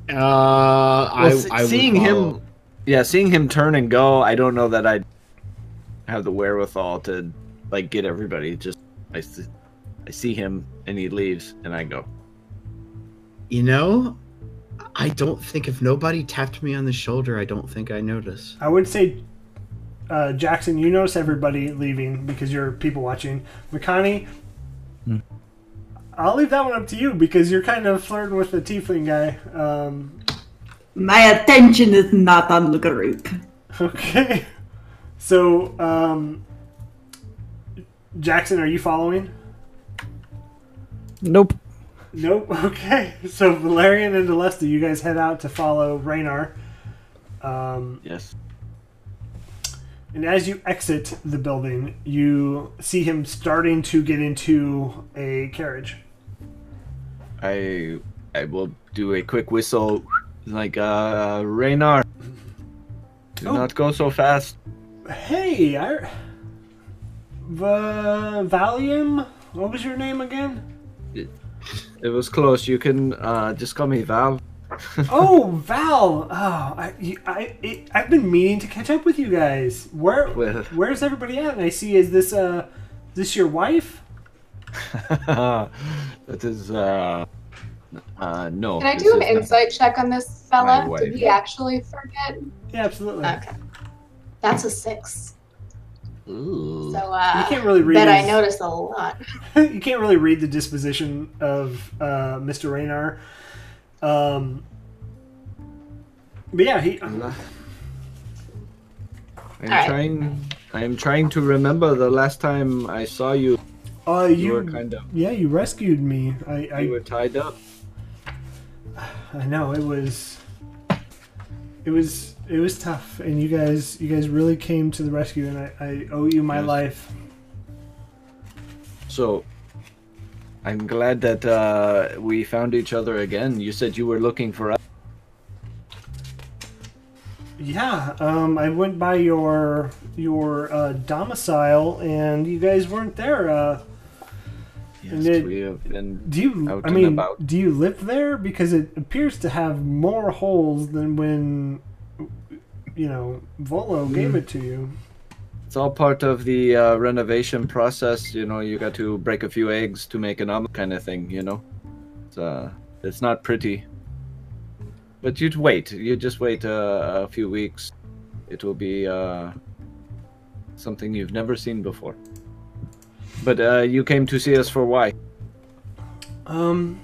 [SPEAKER 5] Uh, I,
[SPEAKER 3] Well, se-
[SPEAKER 5] I would
[SPEAKER 3] seeing
[SPEAKER 5] follow.
[SPEAKER 3] him, yeah, seeing him turn and go, I don't know that I have the wherewithal to like get everybody. Just I see, I see him and he leaves, and I go.
[SPEAKER 5] You know, I don't think if nobody tapped me on the shoulder, I don't think I notice.
[SPEAKER 1] I would say, uh, Jackson, you notice everybody leaving because you're people watching. Makani. I'll leave that one up to you because you're kind of flirting with the tiefling guy. Um,
[SPEAKER 2] My attention is not on the group.
[SPEAKER 1] okay. So, um, Jackson, are you following?
[SPEAKER 6] Nope.
[SPEAKER 1] Nope. Okay. So Valerian and Alesta, you guys head out to follow Raynar. Um,
[SPEAKER 3] Yes.
[SPEAKER 1] and as you exit the building, you see him starting to get into a carriage.
[SPEAKER 3] I I will do a quick whistle, like uh, Raynar. Do
[SPEAKER 1] Oh.
[SPEAKER 3] not go so fast.
[SPEAKER 1] Hey, I. Va- Valium? What was your name again?
[SPEAKER 3] It was close. You can uh, just call me Val.
[SPEAKER 1] oh, Val. Oh, I, I, it, I've been meaning to catch up with you guys. Where, where's everybody at? And I see, is this uh, this your wife?
[SPEAKER 3] that is uh, uh, no.
[SPEAKER 4] Can I do an insight check on this fella? Did he actually forget?
[SPEAKER 1] Yeah, absolutely.
[SPEAKER 4] Okay. That's a six.
[SPEAKER 3] Ooh.
[SPEAKER 4] So uh,
[SPEAKER 1] You can't really read
[SPEAKER 4] bet I
[SPEAKER 1] his-
[SPEAKER 4] noticed a lot.
[SPEAKER 1] you can't really read the disposition of uh, Mr. Raynar. Um, but yeah, he.
[SPEAKER 3] I'm
[SPEAKER 4] Alright.
[SPEAKER 3] trying. I am trying to remember the last time I saw you.
[SPEAKER 1] Uh,
[SPEAKER 3] You,
[SPEAKER 1] you,
[SPEAKER 3] were kind of.
[SPEAKER 1] yeah, you rescued me. I,
[SPEAKER 3] You
[SPEAKER 1] I,
[SPEAKER 3] were tied up.
[SPEAKER 1] I know it was, it was, it was tough, and you guys, you guys really came to the rescue, and I, I owe you my
[SPEAKER 3] Yes.
[SPEAKER 1] life.
[SPEAKER 3] So, I'm glad that uh, we found each other again. You said you were looking for us.
[SPEAKER 1] Yeah, um, I went by your your uh, domicile, and you guys weren't there. Uh,
[SPEAKER 3] Yes,
[SPEAKER 1] did-
[SPEAKER 3] we have been.
[SPEAKER 1] do you? I
[SPEAKER 3] and
[SPEAKER 1] mean,
[SPEAKER 3] about.
[SPEAKER 1] do you live there? Because it appears to have more holes than when you know, Volo gave it to you.
[SPEAKER 3] It's all part of the uh, renovation process. You know, you got to break a few eggs to make an omelet, kind of thing. You know, it's uh, it's not pretty. But you'd wait. You just wait uh, a few weeks. It will be uh, something you've never seen before. But uh, you came to see us for why?
[SPEAKER 1] Um,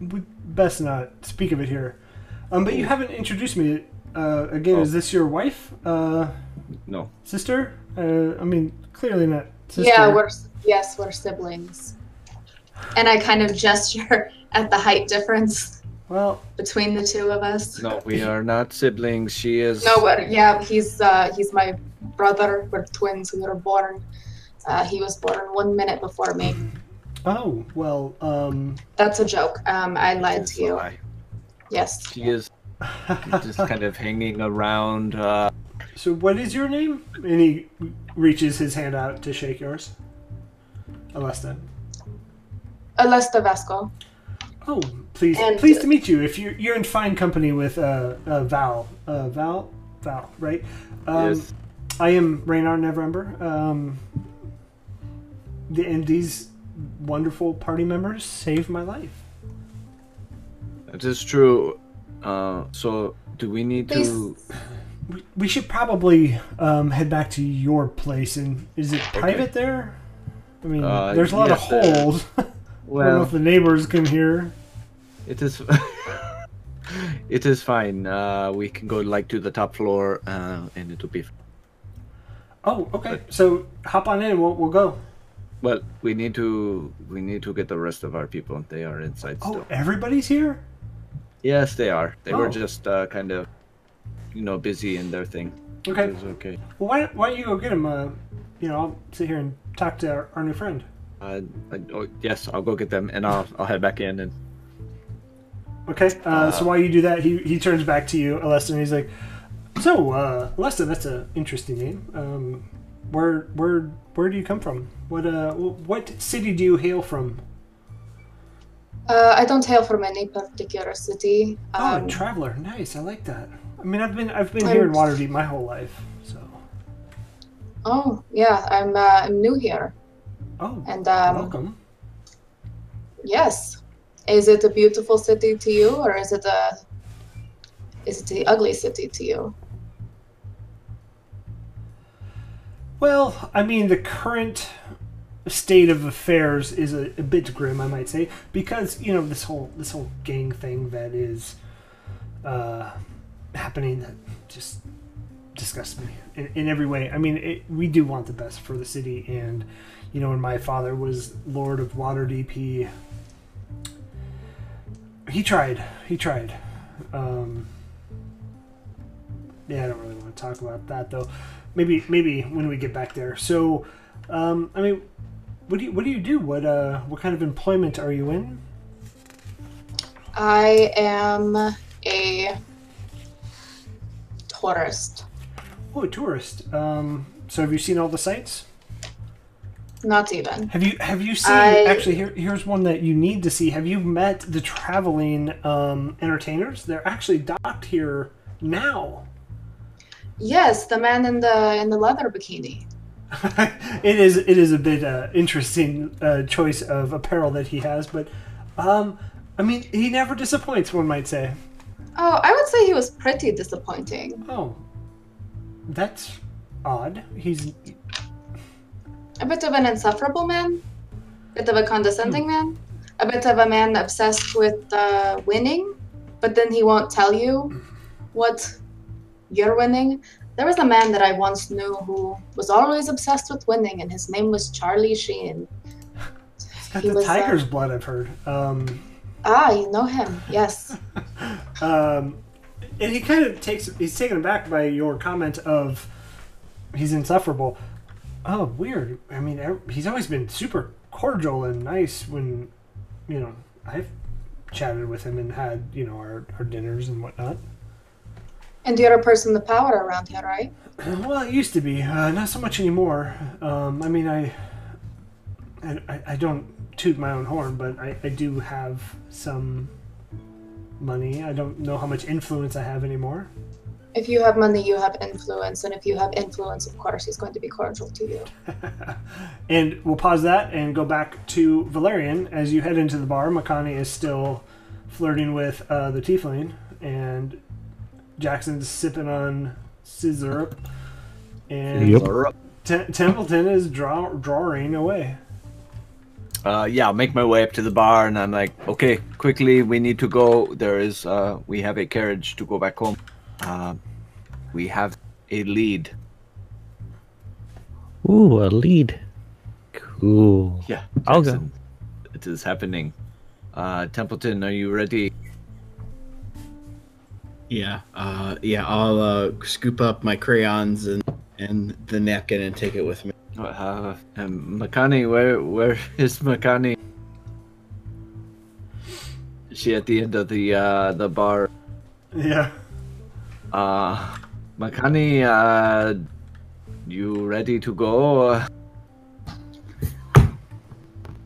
[SPEAKER 1] we best not speak of it here. Um, but you haven't introduced me. Uh, again, is
[SPEAKER 3] Oh.
[SPEAKER 1] this your wife? Uh,
[SPEAKER 3] No.
[SPEAKER 1] sister? Uh, I mean, clearly not sister.
[SPEAKER 4] Yeah, we're yes, we're siblings. And I kind of gesture at the height difference
[SPEAKER 1] Well,
[SPEAKER 4] between the two of us.
[SPEAKER 3] No, we are not siblings. She is.
[SPEAKER 4] No, but yeah, he's uh, he's my brother. We're twins. We were born. Uh, he was born one minute before me.
[SPEAKER 1] oh, well, um,
[SPEAKER 4] That's a joke. Um, I lied to you.
[SPEAKER 3] lie.
[SPEAKER 4] Yes.
[SPEAKER 3] She is just kind of hanging around. Uh,
[SPEAKER 1] so what is your name? And he reaches his hand out to shake yours. Alesta.
[SPEAKER 4] Alesta Vasco.
[SPEAKER 1] Oh, please,
[SPEAKER 4] And-
[SPEAKER 1] pleased to meet you. If you're you're in fine company with uh, uh Val, uh, Val, Val, right? Um,
[SPEAKER 3] yes.
[SPEAKER 1] I am Raynar Neverember. Um, the, and these wonderful party members saved my life.
[SPEAKER 3] It is true. Uh, so, do we need to?
[SPEAKER 4] Please.
[SPEAKER 1] We, we should probably um, head back to your place. And is it private there? I mean,
[SPEAKER 3] Uh,
[SPEAKER 1] there's a lot
[SPEAKER 3] yes,
[SPEAKER 1] of holes. I don't know
[SPEAKER 3] Well,
[SPEAKER 1] if the neighbors can hear.
[SPEAKER 3] it is. it is fine. Uh, we can go like to the top floor, uh, and it'll be.
[SPEAKER 1] Oh, okay. So hop on in. We'll we'll go.
[SPEAKER 3] Well, we need to. We need to get the rest of our people. They are inside still.
[SPEAKER 1] Oh,
[SPEAKER 3] still.
[SPEAKER 1] everybody's here.
[SPEAKER 3] Yes, they are. They were
[SPEAKER 1] Oh.
[SPEAKER 3] just uh, kind of, you know, busy in their thing.
[SPEAKER 1] Okay.
[SPEAKER 3] Okay.
[SPEAKER 1] Well, why, why don't you go get him? Uh, you know, I'll sit here and talk to our, our new friend.
[SPEAKER 3] Uh, I, oh, yes, I'll go get them, and I'll I'll head back in and.
[SPEAKER 1] Okay. Uh, so while you do that, he, he turns back to you, Alesta, and he's like, "So, uh, Alesta, that's an interesting name. Um, where where where do you come from? What uh what city do you hail from?
[SPEAKER 4] Uh, I don't hail from any particular city.
[SPEAKER 1] Oh,
[SPEAKER 4] Um,
[SPEAKER 1] a traveler. Nice. I like that. I mean, I've been I've been
[SPEAKER 4] I'm-
[SPEAKER 1] here in Waterdeep my whole life. So.
[SPEAKER 4] oh, yeah, I'm uh, I'm new here,
[SPEAKER 1] Oh,
[SPEAKER 4] and um,
[SPEAKER 1] welcome.
[SPEAKER 4] yes, is it a beautiful city to you, or is it a is it the ugly city to you?
[SPEAKER 1] Well, I mean, the current state of affairs is a, a bit grim, I might say, because you know this whole this whole gang thing that is uh, happening that just disgusts me in, in every way. I mean, it, we do want the best for the city, and you know, when my father was Lord of Waterdeep, he he tried, he tried. Um, yeah, I don't really want to talk about that though. Maybe maybe when we get back there. So, um, I mean, what do you what do you do? What uh what kind of employment are you in?
[SPEAKER 4] I am a tourist.
[SPEAKER 1] Oh, a tourist. Um, so have you seen all the sites?
[SPEAKER 4] Not even.
[SPEAKER 1] Have you have you seen
[SPEAKER 4] I-
[SPEAKER 1] actually here here's one that you need to see. Have you met the traveling um, entertainers? They're actually docked here now.
[SPEAKER 4] Yes, the man in the in the leather bikini.
[SPEAKER 1] it is it is a bit uh, interesting uh, choice of apparel that he has, but um, I mean he never disappoints. One might say.
[SPEAKER 4] Oh, I would say he was pretty disappointing.
[SPEAKER 1] Oh, that's odd. He's
[SPEAKER 4] A bit of an insufferable man, a bit of a condescending man, a bit of a man obsessed with uh, winning, but then he won't tell you what you're winning. There was a man that I once knew who was always obsessed with winning, and his name was Charlie Sheen.
[SPEAKER 1] he's got the
[SPEAKER 4] was, uh,
[SPEAKER 1] tiger's blood. I've heard. Um,
[SPEAKER 4] Ah, you know him, yes.
[SPEAKER 1] um, and he kind of takes he's taken aback by your comment of he's insufferable. Oh, weird. I mean, he's always been super cordial and nice when you know I've chatted with him and had you know our, our dinners and whatnot.
[SPEAKER 4] And you're a person the power around here, right?
[SPEAKER 1] Well, it used to be, uh, not so much anymore. Um, I mean, I, I, I- I don't toot my own horn, but I, I do have some money. I don't know how much influence I have anymore.
[SPEAKER 4] If you have money, you have influence, and if you have influence, of course, he's going to be cordial to you.
[SPEAKER 1] And we'll pause that and go back to Valerian as you head into the bar. Makani is still flirting with uh, the tiefling, and Jackson's sipping on scissor, and
[SPEAKER 6] Yep.
[SPEAKER 1] Tem- Templeton is draw- drawing away.
[SPEAKER 3] Uh, yeah, I'll make my way up to the bar, and I'm like, okay, quickly, we need to go. There is, uh, we have a carriage to go back home. Uh, we have a lead.
[SPEAKER 6] Ooh, a lead. Cool.
[SPEAKER 3] Yeah,
[SPEAKER 6] I'll go.
[SPEAKER 3] It is happening. Uh, Templeton, are you ready?
[SPEAKER 5] Yeah, uh, yeah. I'll uh, scoop up my crayons and and the napkin and take it with me.
[SPEAKER 3] Uh, um, Makani, where where is Makani? Is she at the end of the uh, the bar?
[SPEAKER 1] Yeah.
[SPEAKER 3] Uh, Makani, uh, you ready to go?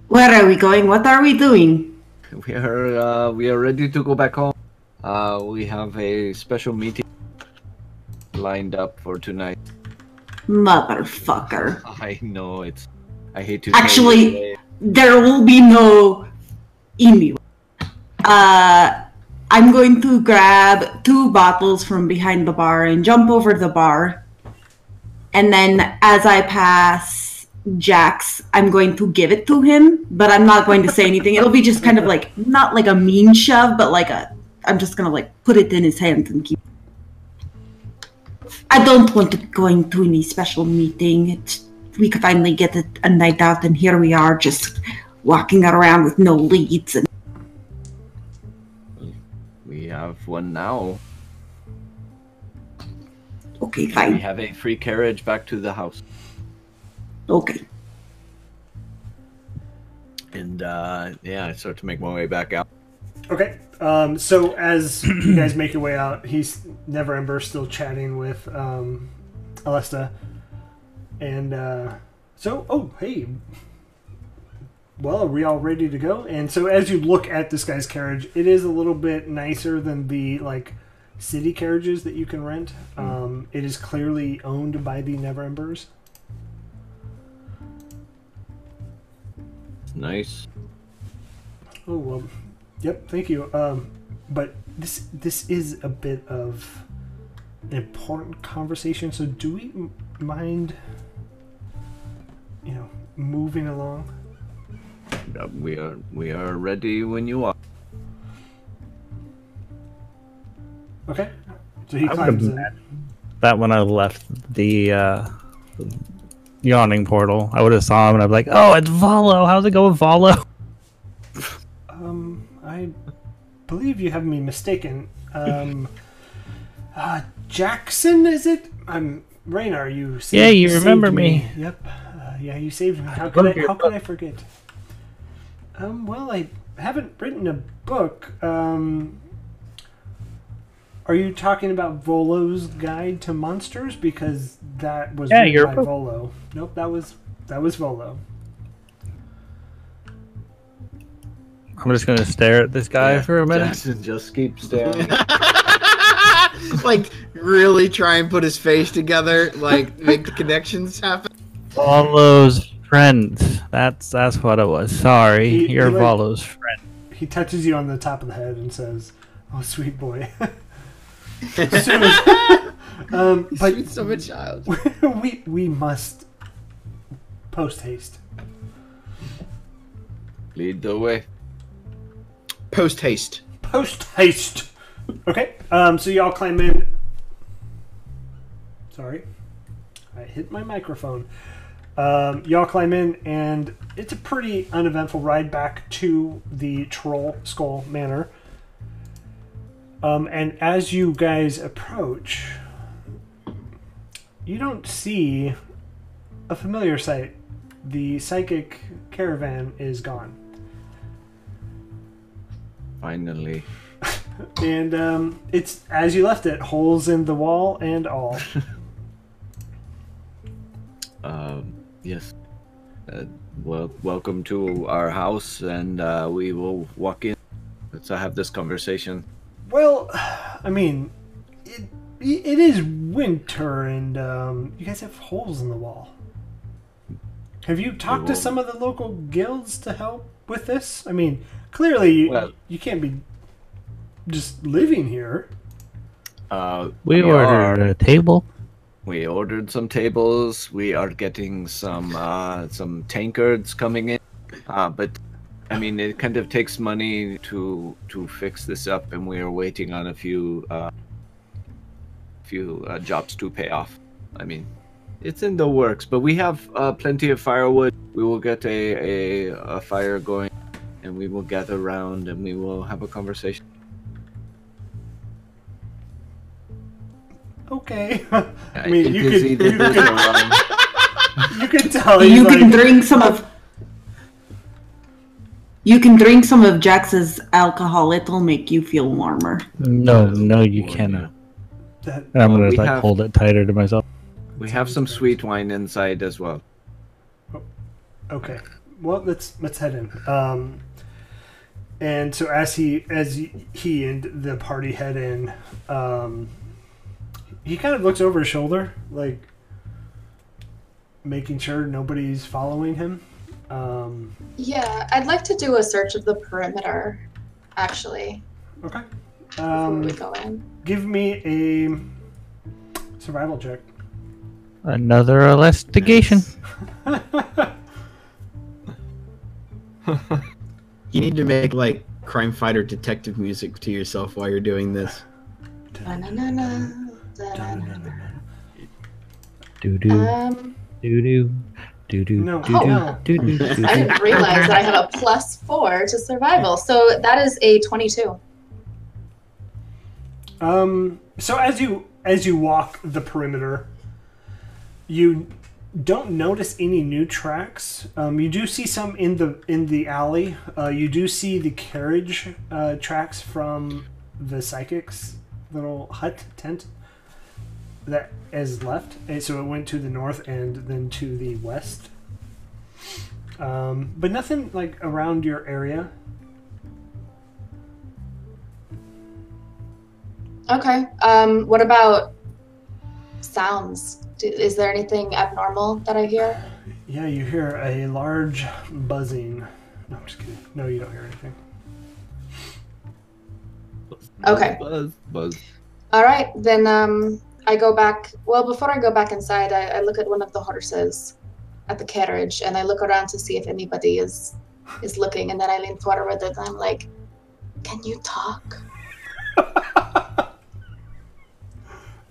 [SPEAKER 2] Where are we going? What are we doing?
[SPEAKER 3] We are uh, we are ready to go back home. Uh, we have a special meeting lined up for tonight.
[SPEAKER 2] Motherfucker.
[SPEAKER 3] I know it's. I hate to
[SPEAKER 2] Actually- There will be no emu. Uh, I'm going to grab two bottles from behind the bar and jump over the bar. And then as I pass Jax, I'm going to give it to him, but I'm not going to say anything. It'll be just kind of like, not like a mean shove, but like a, I'm just gonna like put it in his hands and keep. I don't want it going to any special meeting. It's, we could finally get a, a night out, and here we are just walking around with no leads. And
[SPEAKER 3] we have one now.
[SPEAKER 2] okay, fine.
[SPEAKER 3] We have a free carriage back to the house.
[SPEAKER 2] Okay.
[SPEAKER 3] And uh, yeah, I start to make my way back out.
[SPEAKER 1] Okay. Um, so as you guys make your way out, he's Neverember still chatting with um, Alesta, and uh, so oh hey, well are we all ready to go? And so as you look at this guy's carriage, it is a little bit nicer than the like city carriages that you can rent. Um, it is clearly owned by the Neverembers.
[SPEAKER 3] Nice.
[SPEAKER 1] Oh well, yep. Thank you. Um, but this this is a bit of an important conversation. So do we m- mind, you know, moving along?
[SPEAKER 3] We are we are ready when you are.
[SPEAKER 1] Okay. So he
[SPEAKER 6] I
[SPEAKER 1] climbs in.
[SPEAKER 6] That when I left the uh, yawning portal, I would have saw him and I'd be like, "Oh, it's Volo. How's it going, with Volo?"
[SPEAKER 1] I believe you have me mistaken. Um, uh, Jackson, is it? I'm Raynar. You saved,
[SPEAKER 6] Yeah, you remember me.
[SPEAKER 1] Yep. Uh, yeah, you saved me. How could I? How could I forget? Um, well, I haven't written a book. Um, are you talking about Volo's Guide to Monsters? Because that was
[SPEAKER 6] Yeah,
[SPEAKER 1] written
[SPEAKER 6] your
[SPEAKER 1] by
[SPEAKER 6] book.
[SPEAKER 1] Volo. Nope, that was that was Volo.
[SPEAKER 6] I'm just gonna stare at this guy
[SPEAKER 3] Yeah,
[SPEAKER 6] for a minute.
[SPEAKER 3] Jackson just keeps staring.
[SPEAKER 5] like really try and put his face together, like make the connections happen.
[SPEAKER 6] Volo's friend. That's that's what it was. Sorry,
[SPEAKER 1] He- he
[SPEAKER 6] you're
[SPEAKER 1] like-
[SPEAKER 6] Volo's friend.
[SPEAKER 1] He touches you on the top of the head and says, "Oh, sweet boy." Soon as- um, but
[SPEAKER 5] Sweet summer child.
[SPEAKER 1] we we must post haste.
[SPEAKER 3] Lead the way.
[SPEAKER 5] Post haste.
[SPEAKER 1] Post haste. Okay. Um. So y'all climb in. Sorry, I hit my microphone. Um, y'all climb in, and it's a pretty uneventful ride back to the Trollskull Manor. Um, and as you guys approach, you don't see a familiar sight. The psychic caravan is gone.
[SPEAKER 3] Finally.
[SPEAKER 1] And um, it's as you left it, holes in the wall and all.
[SPEAKER 3] Um, yes. Uh, well, welcome to our house, and uh, we will walk in. Let's have this conversation.
[SPEAKER 1] Well, I mean, it, it is winter, and um, you guys have holes in the wall. Have you talked to some of the local guilds to help with this? I mean, clearly you,
[SPEAKER 3] Well-
[SPEAKER 1] you can't be just living here.
[SPEAKER 3] Uh,
[SPEAKER 6] We ordered
[SPEAKER 3] are-
[SPEAKER 6] a table.
[SPEAKER 3] We ordered some tables. We are getting some uh, some tankards coming in, uh, but I mean it kind of takes money to to fix this up, and we are waiting on a few uh, few uh, jobs to pay off. I mean, it's in the works, but we have uh, plenty of firewood. We will get a, a a fire going, and we will gather around, and we will have a conversation.
[SPEAKER 1] Okay. I
[SPEAKER 3] I
[SPEAKER 1] mean, you
[SPEAKER 3] it's
[SPEAKER 1] could, you
[SPEAKER 3] this or
[SPEAKER 1] could, you could tell
[SPEAKER 2] you
[SPEAKER 1] he's
[SPEAKER 2] can
[SPEAKER 1] like,
[SPEAKER 2] drink some of. You can drink some of Jax's alcohol. It'll make you feel warmer.
[SPEAKER 6] No, no, you
[SPEAKER 3] Or,
[SPEAKER 6] cannot.
[SPEAKER 1] that,
[SPEAKER 6] And I'm
[SPEAKER 3] Well,
[SPEAKER 6] gonna like
[SPEAKER 3] have-
[SPEAKER 6] hold it tighter to myself.
[SPEAKER 3] We have some sweet wine inside as well.
[SPEAKER 1] Okay. Well, let's let's head in. Um, and so as he as he and the party head in, um, he kind of looks over his shoulder, like making sure nobody's following him. Um,
[SPEAKER 4] Yeah, I'd like to do a search of the perimeter, actually,
[SPEAKER 1] okay.
[SPEAKER 4] before
[SPEAKER 1] Um,
[SPEAKER 4] we go in.
[SPEAKER 1] give me a survival check.
[SPEAKER 6] Another investigation.
[SPEAKER 5] You need to make like crime fighter detective music to yourself while you're doing this.
[SPEAKER 4] Da-na-na-na.
[SPEAKER 6] Do do
[SPEAKER 4] Um,
[SPEAKER 6] do do do do
[SPEAKER 1] No.
[SPEAKER 6] do
[SPEAKER 4] Oh,
[SPEAKER 6] do do do
[SPEAKER 4] I didn't realize that I have a plus four to survival, so that is a twenty-two.
[SPEAKER 1] Um, so as you as you walk the perimeter, you don't notice any new tracks. Um, you do see some in the in the alley. Uh, you do see the carriage uh, tracks from the psychic's little hut tent that is left. And so it went to the north and then to the west. Um, but nothing like around your area.
[SPEAKER 4] Okay. Um, what about sounds? Do, is there anything abnormal that I hear?
[SPEAKER 1] Yeah, you hear a large buzzing. No, I'm just kidding. No, you don't hear anything.
[SPEAKER 4] Okay.
[SPEAKER 3] Buzz, buzz.
[SPEAKER 4] All right, then um, I go back. Well, before I go back inside, I, I look at one of the horses at the carriage, and I look around to see if anybody is is looking, and then I lean forward and I'm like, "Can you talk?"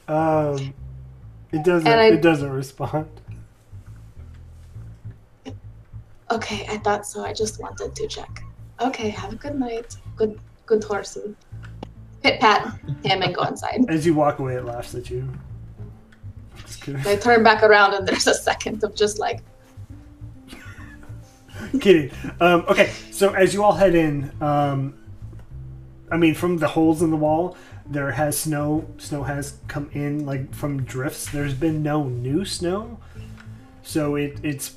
[SPEAKER 1] Um, it doesn't.
[SPEAKER 4] I-
[SPEAKER 1] it doesn't respond.
[SPEAKER 4] Okay, I thought so. I just wanted to check. Okay, have a good night. Good, good horsey. Pit pat him and go inside.
[SPEAKER 1] As you walk away, it laughs at you.
[SPEAKER 4] I turn back around and there's a second of just like,
[SPEAKER 1] kidding. Um, okay, so as you all head in, um, I mean, from the holes in the wall, there has snow. Snow has come in like from drifts. There's been no new snow, so it it's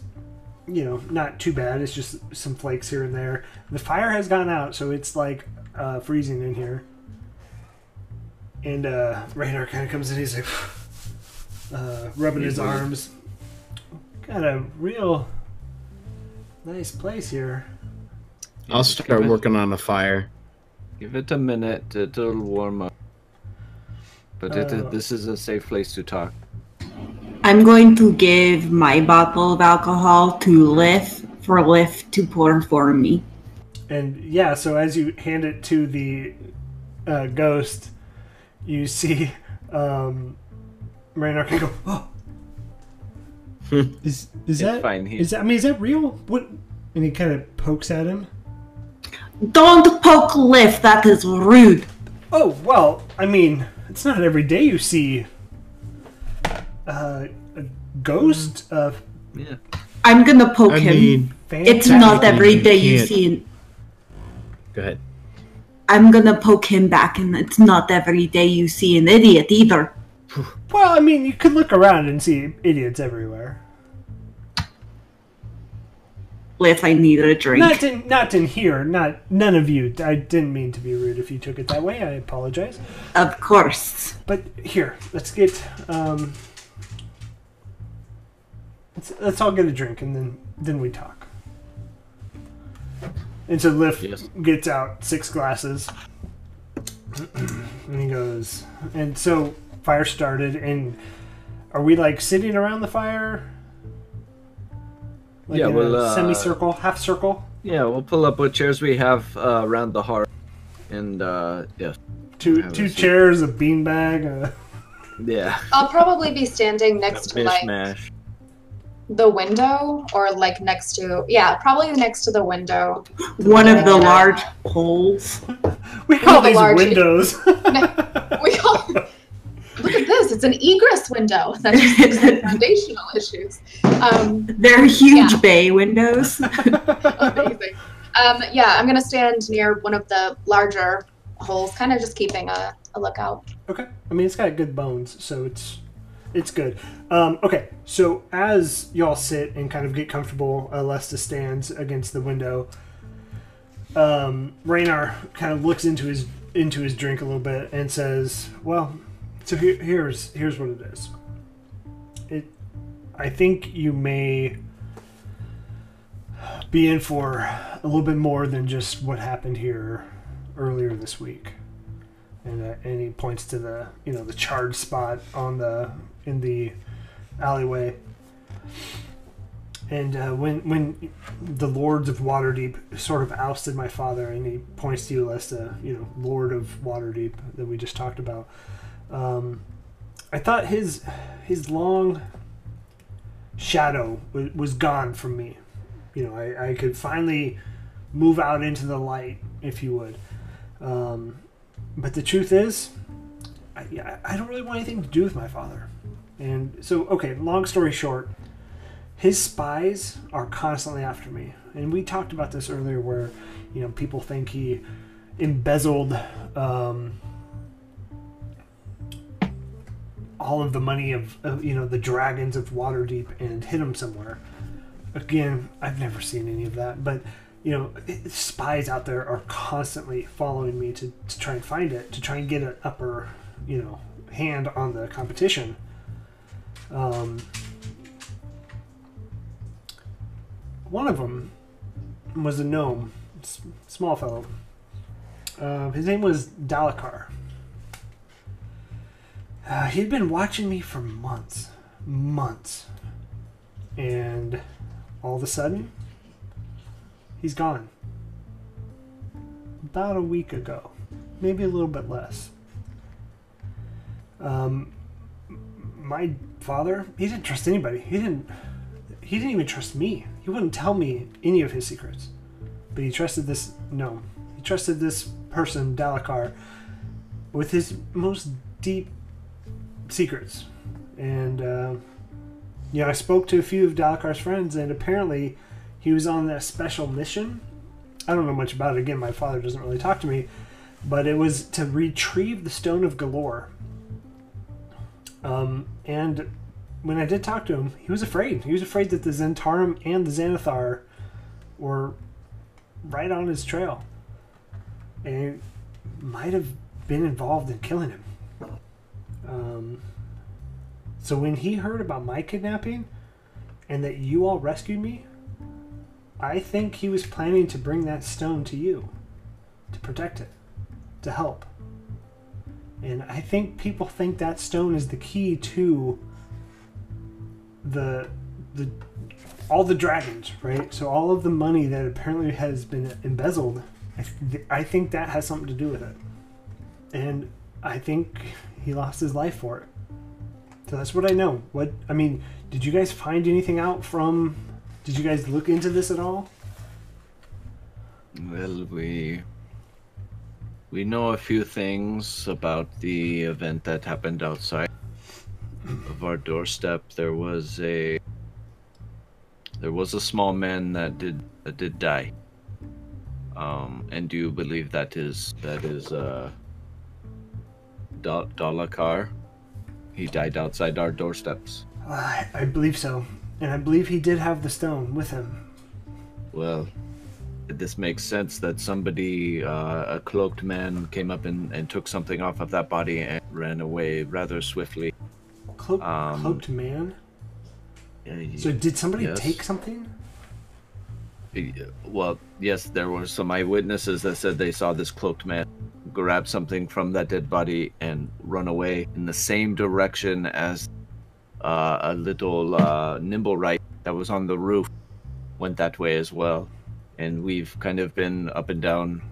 [SPEAKER 1] you know not too bad. It's just some flakes here and there. The fire has gone out, so it's like uh, freezing in here. And uh, Raynor kind of comes in. He's like uh, rubbing his arms. Got a real nice place here.
[SPEAKER 5] I'll start working on a fire.
[SPEAKER 3] Give it a minute. It'll warm up. But it,
[SPEAKER 1] Uh,
[SPEAKER 3] this is a safe place to talk.
[SPEAKER 2] I'm going to give my bottle of alcohol to Liv for Liv to pour for me.
[SPEAKER 1] And yeah, so as you hand it to the uh, ghost, you see um, Raynor can go, oh. is is
[SPEAKER 3] It's
[SPEAKER 1] that
[SPEAKER 3] fine. He,
[SPEAKER 1] is that I mean is that real? What? And he kind of pokes at him.
[SPEAKER 2] Don't poke Liv, that is rude.
[SPEAKER 1] Oh well, I mean it's not every day you see uh, a ghost. Uh,
[SPEAKER 3] yeah.
[SPEAKER 2] I'm gonna poke
[SPEAKER 5] I
[SPEAKER 2] him.
[SPEAKER 5] mean,
[SPEAKER 2] it's not every day you
[SPEAKER 5] you
[SPEAKER 2] see. an-
[SPEAKER 5] go ahead.
[SPEAKER 2] I'm gonna poke him back, and it's not every day you see an idiot either.
[SPEAKER 1] Well, I mean, you could look around and see idiots everywhere.
[SPEAKER 2] If I needed a drink.
[SPEAKER 1] Not in, not in here. Not none of you. I didn't mean to be rude. If you took it that way, I apologize.
[SPEAKER 2] Of course.
[SPEAKER 1] But here, let's get um, let's, let's all get a drink and then then we talk. And so Lift
[SPEAKER 3] Yes.
[SPEAKER 1] gets out six glasses, and he goes. And so fire started, and are we like sitting around the fire? Like
[SPEAKER 3] Yeah,
[SPEAKER 1] in
[SPEAKER 3] well,
[SPEAKER 1] a
[SPEAKER 3] uh,
[SPEAKER 1] semicircle, half circle.
[SPEAKER 3] Yeah, we'll pull up what chairs we have uh, around the hearth, and uh, yeah,
[SPEAKER 1] Two
[SPEAKER 3] have a
[SPEAKER 1] two chairs, a beanbag. Uh,
[SPEAKER 3] yeah,
[SPEAKER 4] I'll probably be standing next to like
[SPEAKER 3] mishmash.
[SPEAKER 4] the window or like next to yeah, probably next to the window.
[SPEAKER 2] One of the large poles.
[SPEAKER 1] we call
[SPEAKER 4] the
[SPEAKER 1] these
[SPEAKER 4] large-
[SPEAKER 1] windows.
[SPEAKER 4] We all look at this. It's an egress window. That just foundational issues. Um,
[SPEAKER 2] They're huge
[SPEAKER 4] Yeah.
[SPEAKER 2] bay windows.
[SPEAKER 4] amazing. Um, yeah, I'm gonna stand near one of the larger holes, kind of just keeping a, a lookout.
[SPEAKER 1] Okay. I mean, it's got good bones, so it's it's good. Um, okay, so as y'all sit and kind of get comfortable, uh, Lesta stands against the window. Um, Raynar kind of looks into his into his drink a little bit and says, "Well, so here, here's here's what it is. It, I think you may be in for a little bit more than just what happened here earlier this week." and uh, and he points to the you know the charred spot on the in the alleyway. And uh, when when the lords of Waterdeep sort of ousted my father, and he points to you as the you know Lord of Waterdeep that we just talked about, um, I thought his his long shadow was, was gone from me. You know, I, I could finally move out into the light, if you would. Um, but the truth is, I, I- I don't really want anything to do with my father. And so, okay, long story short, his spies are constantly after me. And we talked about this earlier where, you know, people think he embezzled um, all of the money of, of, you know, the dragons of Waterdeep and hid them somewhere. Again, I've never seen any of that, but you know, it- spies out there are constantly following me to, to try and find it, to try and get an upper, you know, hand on the competition. Um, one of them was a gnome, small fellow. Uh, his name was Dalakhar. Uh, he'd been watching me for months, months, and all of a sudden, he's gone. About a week ago, maybe a little bit less. Um, my father, he didn't trust anybody. He didn't. He didn't even trust me. He wouldn't tell me any of his secrets. But he trusted this gnome. He trusted this person, Dalakhar, with his most deep secrets. And uh, know, I spoke to a few of Dalakhar's friends, and apparently, he was on a special mission. I don't know much about it. Again, my father doesn't really talk to me, but it was to retrieve the Stone of Golorr. Um, and when I did talk to him, he was afraid. He was afraid that the Zhentarim and the Xanathar were right on his trail, and might have been involved in killing him. Um, so when he heard about my kidnapping and that you all rescued me, I think he was planning to bring that stone to you to protect it, to help. And I think people think that stone is the key to the the all the dragons, right? So all of the money that apparently has been embezzled, I, th- I think that has something to do with it. And I think he lost his life for it. So that's what I know. What I mean, did you guys find anything out from? Did you guys look into this at all?
[SPEAKER 3] Well, we we know a few things about the event that happened outside of our doorstep. There was a there was a small man that did that did die. Um, and do you believe that is that is uh Dal- Dalakhar? He died outside our doorsteps.
[SPEAKER 1] I, I believe so, and I believe he did have the stone with him.
[SPEAKER 3] well, this makes sense that somebody, uh, a cloaked man, came up and, and took something off of that body and ran away rather swiftly.
[SPEAKER 1] Cloak,
[SPEAKER 3] Um,
[SPEAKER 1] cloaked man.
[SPEAKER 3] Uh,
[SPEAKER 1] So did somebody
[SPEAKER 3] yes.
[SPEAKER 1] take something?
[SPEAKER 3] Well, yes, there were some eyewitnesses that said they saw this cloaked man grab something from that dead body and run away in the same direction as uh, a little uh, nimblewright that was on the roof went that way as well. And we've kind of been up and down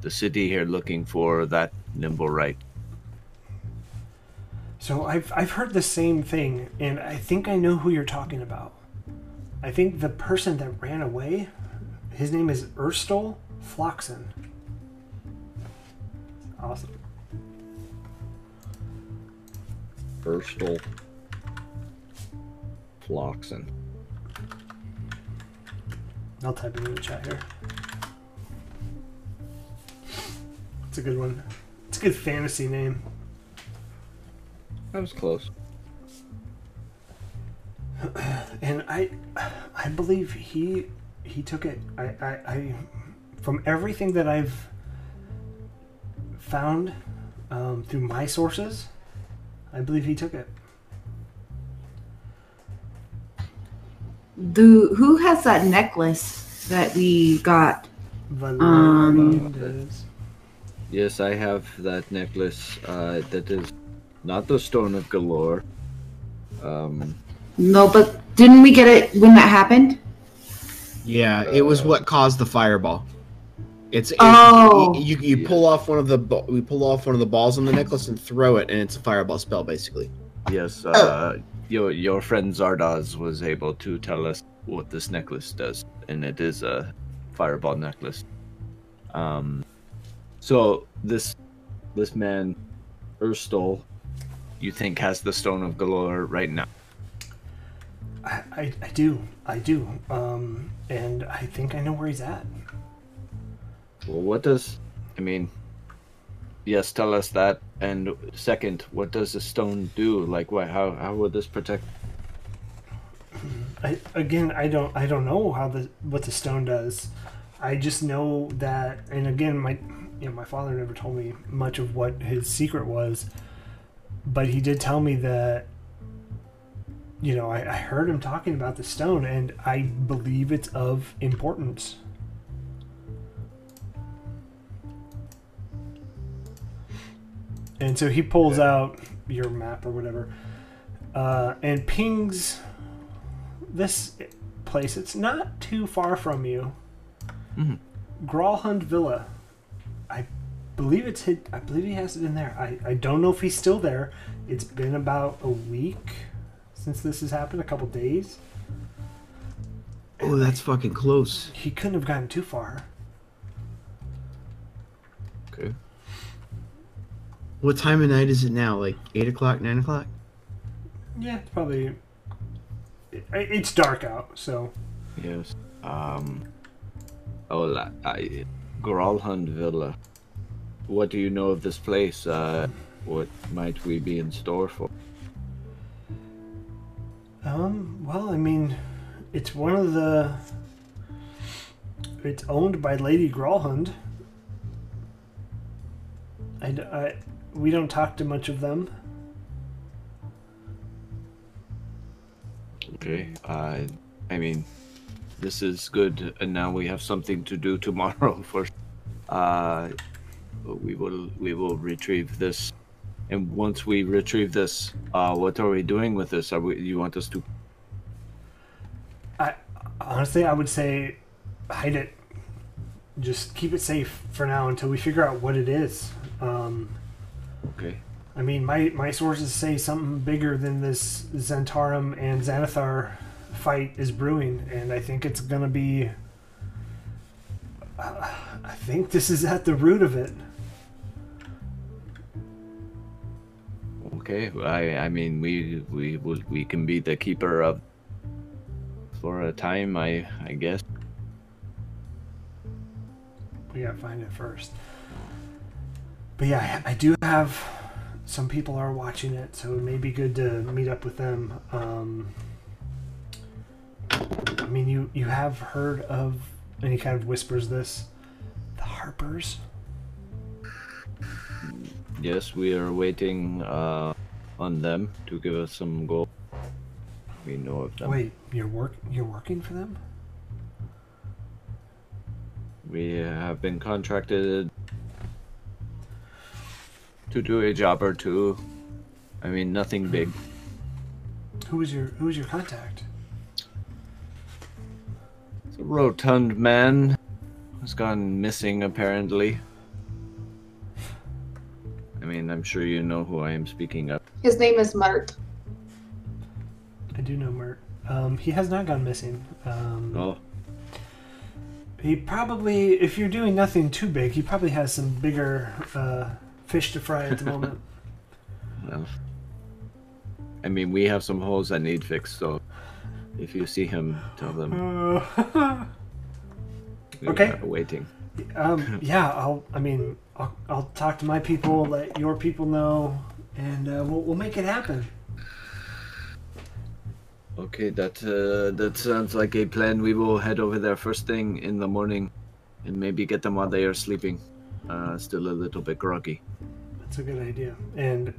[SPEAKER 3] the city here looking for that nimblewright.
[SPEAKER 1] So I've I've heard the same thing, and I think I know who you're talking about. I think the person that ran away, his name is Urstul Floxin. Awesome.
[SPEAKER 3] Urstul Floxin.
[SPEAKER 1] I'll type it in the chat here. It's a good one. It's a good fantasy name.
[SPEAKER 3] That was close.
[SPEAKER 1] and I, I believe he, he took it. I, I, I from everything that I've found um, through my sources, I believe he took it.
[SPEAKER 2] Do who has that necklace that we got? Um,
[SPEAKER 3] Yes, I have that necklace. Uh, that is not the Stone of Golorr. Um,
[SPEAKER 2] No, but didn't we get it when that happened?
[SPEAKER 5] Yeah, it was what caused the fireball. It's it,
[SPEAKER 2] Oh.
[SPEAKER 5] you, you you pull off one of the we pull off one of the balls on the necklace and throw it, and it's a fireball spell basically.
[SPEAKER 3] yes, uh, your your friend Zardoz was able to tell us what this necklace does, and it is a fireball necklace. Um, so this this man, Urstul, you think has the Stone of Golorr right now?
[SPEAKER 1] I, I, I do, I do, um, and I think I know where he's at.
[SPEAKER 3] Well, what does I mean? Yes, tell us that. And second, what does the stone do? Like, what? How how would this protect?
[SPEAKER 1] I, again, I don't, I don't know how the what the stone does. I just know that, and again, my, you know, my father never told me much of what his secret was, but he did tell me that. You know, I, I heard him talking about the stone, and I believe it's of importance. And so he pulls out your map or whatever, uh, and pings this place. It's not too far from you.
[SPEAKER 3] Mhm.
[SPEAKER 1] Gralhund Villa. I believe it's hit. I believe he has it in there. I, I don't know if he's still there. It's been about a week since this has happened. A couple days.
[SPEAKER 5] Oh, that's fucking close.
[SPEAKER 1] He couldn't have gotten too far.
[SPEAKER 3] Okay.
[SPEAKER 5] What time of night is it now? Like eight o'clock, nine o'clock?
[SPEAKER 1] Yeah, it's probably. it- It's dark out, so
[SPEAKER 3] Yes. Um. Oh, la- I, Gralhund Villa. What do you know of this place? Uh, what might we be in store for?
[SPEAKER 1] Um, well, I mean, it's one of the. It's owned by Lady Gralhund. I, I- we don't talk to much of them.
[SPEAKER 3] Okay. Uh, I mean, this is good, and now we have something to do tomorrow. For, uh, we will we will retrieve this, and once we retrieve this, uh, what are we doing with this? Are we? You want us to?
[SPEAKER 1] I honestly, I would say, hide it. Just keep it safe for now until we figure out what it is. Um,
[SPEAKER 3] Okay.
[SPEAKER 1] I mean, my, my sources say something bigger than this Zhentarim and Xanathar fight is brewing, and I think it's gonna be. Uh, I think this is at the root of it.
[SPEAKER 3] Okay. I I mean, we we we can be the keeper of for a time. I I guess.
[SPEAKER 1] We gotta find it first. But yeah, I do have some people are watching it, so it may be good to meet up with them. Um, I mean, you you have heard of, he kind of whispers this, the Harpers.
[SPEAKER 3] Yes, we are waiting uh, on them to give us some gold. We know of them.
[SPEAKER 1] Wait, you're work you're working for them?
[SPEAKER 3] We have been contracted to do a job or two. I mean, nothing big.
[SPEAKER 1] Who was your who was your contact?
[SPEAKER 3] It's a rotund man who's gone missing, apparently. I mean, I'm sure you know who I am speaking of.
[SPEAKER 4] His name is Mert.
[SPEAKER 1] I do know Mert. Um, he has not gone missing. Um,
[SPEAKER 3] Oh,
[SPEAKER 1] He probably, if you're doing nothing too big, he probably has some bigger uh, fish to fry at the moment.
[SPEAKER 3] well. I mean, we have some holes that need fixed, so if you see him, tell them
[SPEAKER 1] Uh, Okay.
[SPEAKER 3] waiting.
[SPEAKER 1] Um, yeah, I'll. I mean, I'll, I'll talk to my people, let your people know, and uh, we'll, we'll make it happen.
[SPEAKER 3] Okay, that uh, that sounds like a plan. We will head over there first thing in the morning, and maybe get them while they are sleeping. Uh, still a little bit groggy.
[SPEAKER 1] That's a good idea. And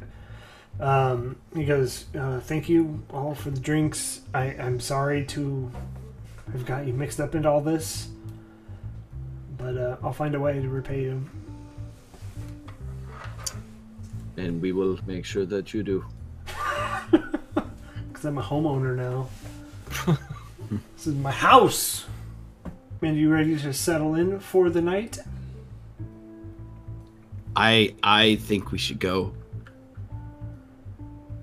[SPEAKER 1] um, he goes, uh, "Thank you all for the drinks. I, I'm sorry to have got you mixed up into all this, but uh, I'll find a way to repay you."
[SPEAKER 3] And we will make sure that you do.
[SPEAKER 1] Because I'm a homeowner now. this is my house. And you ready to settle in for the night?
[SPEAKER 5] I I think we should go.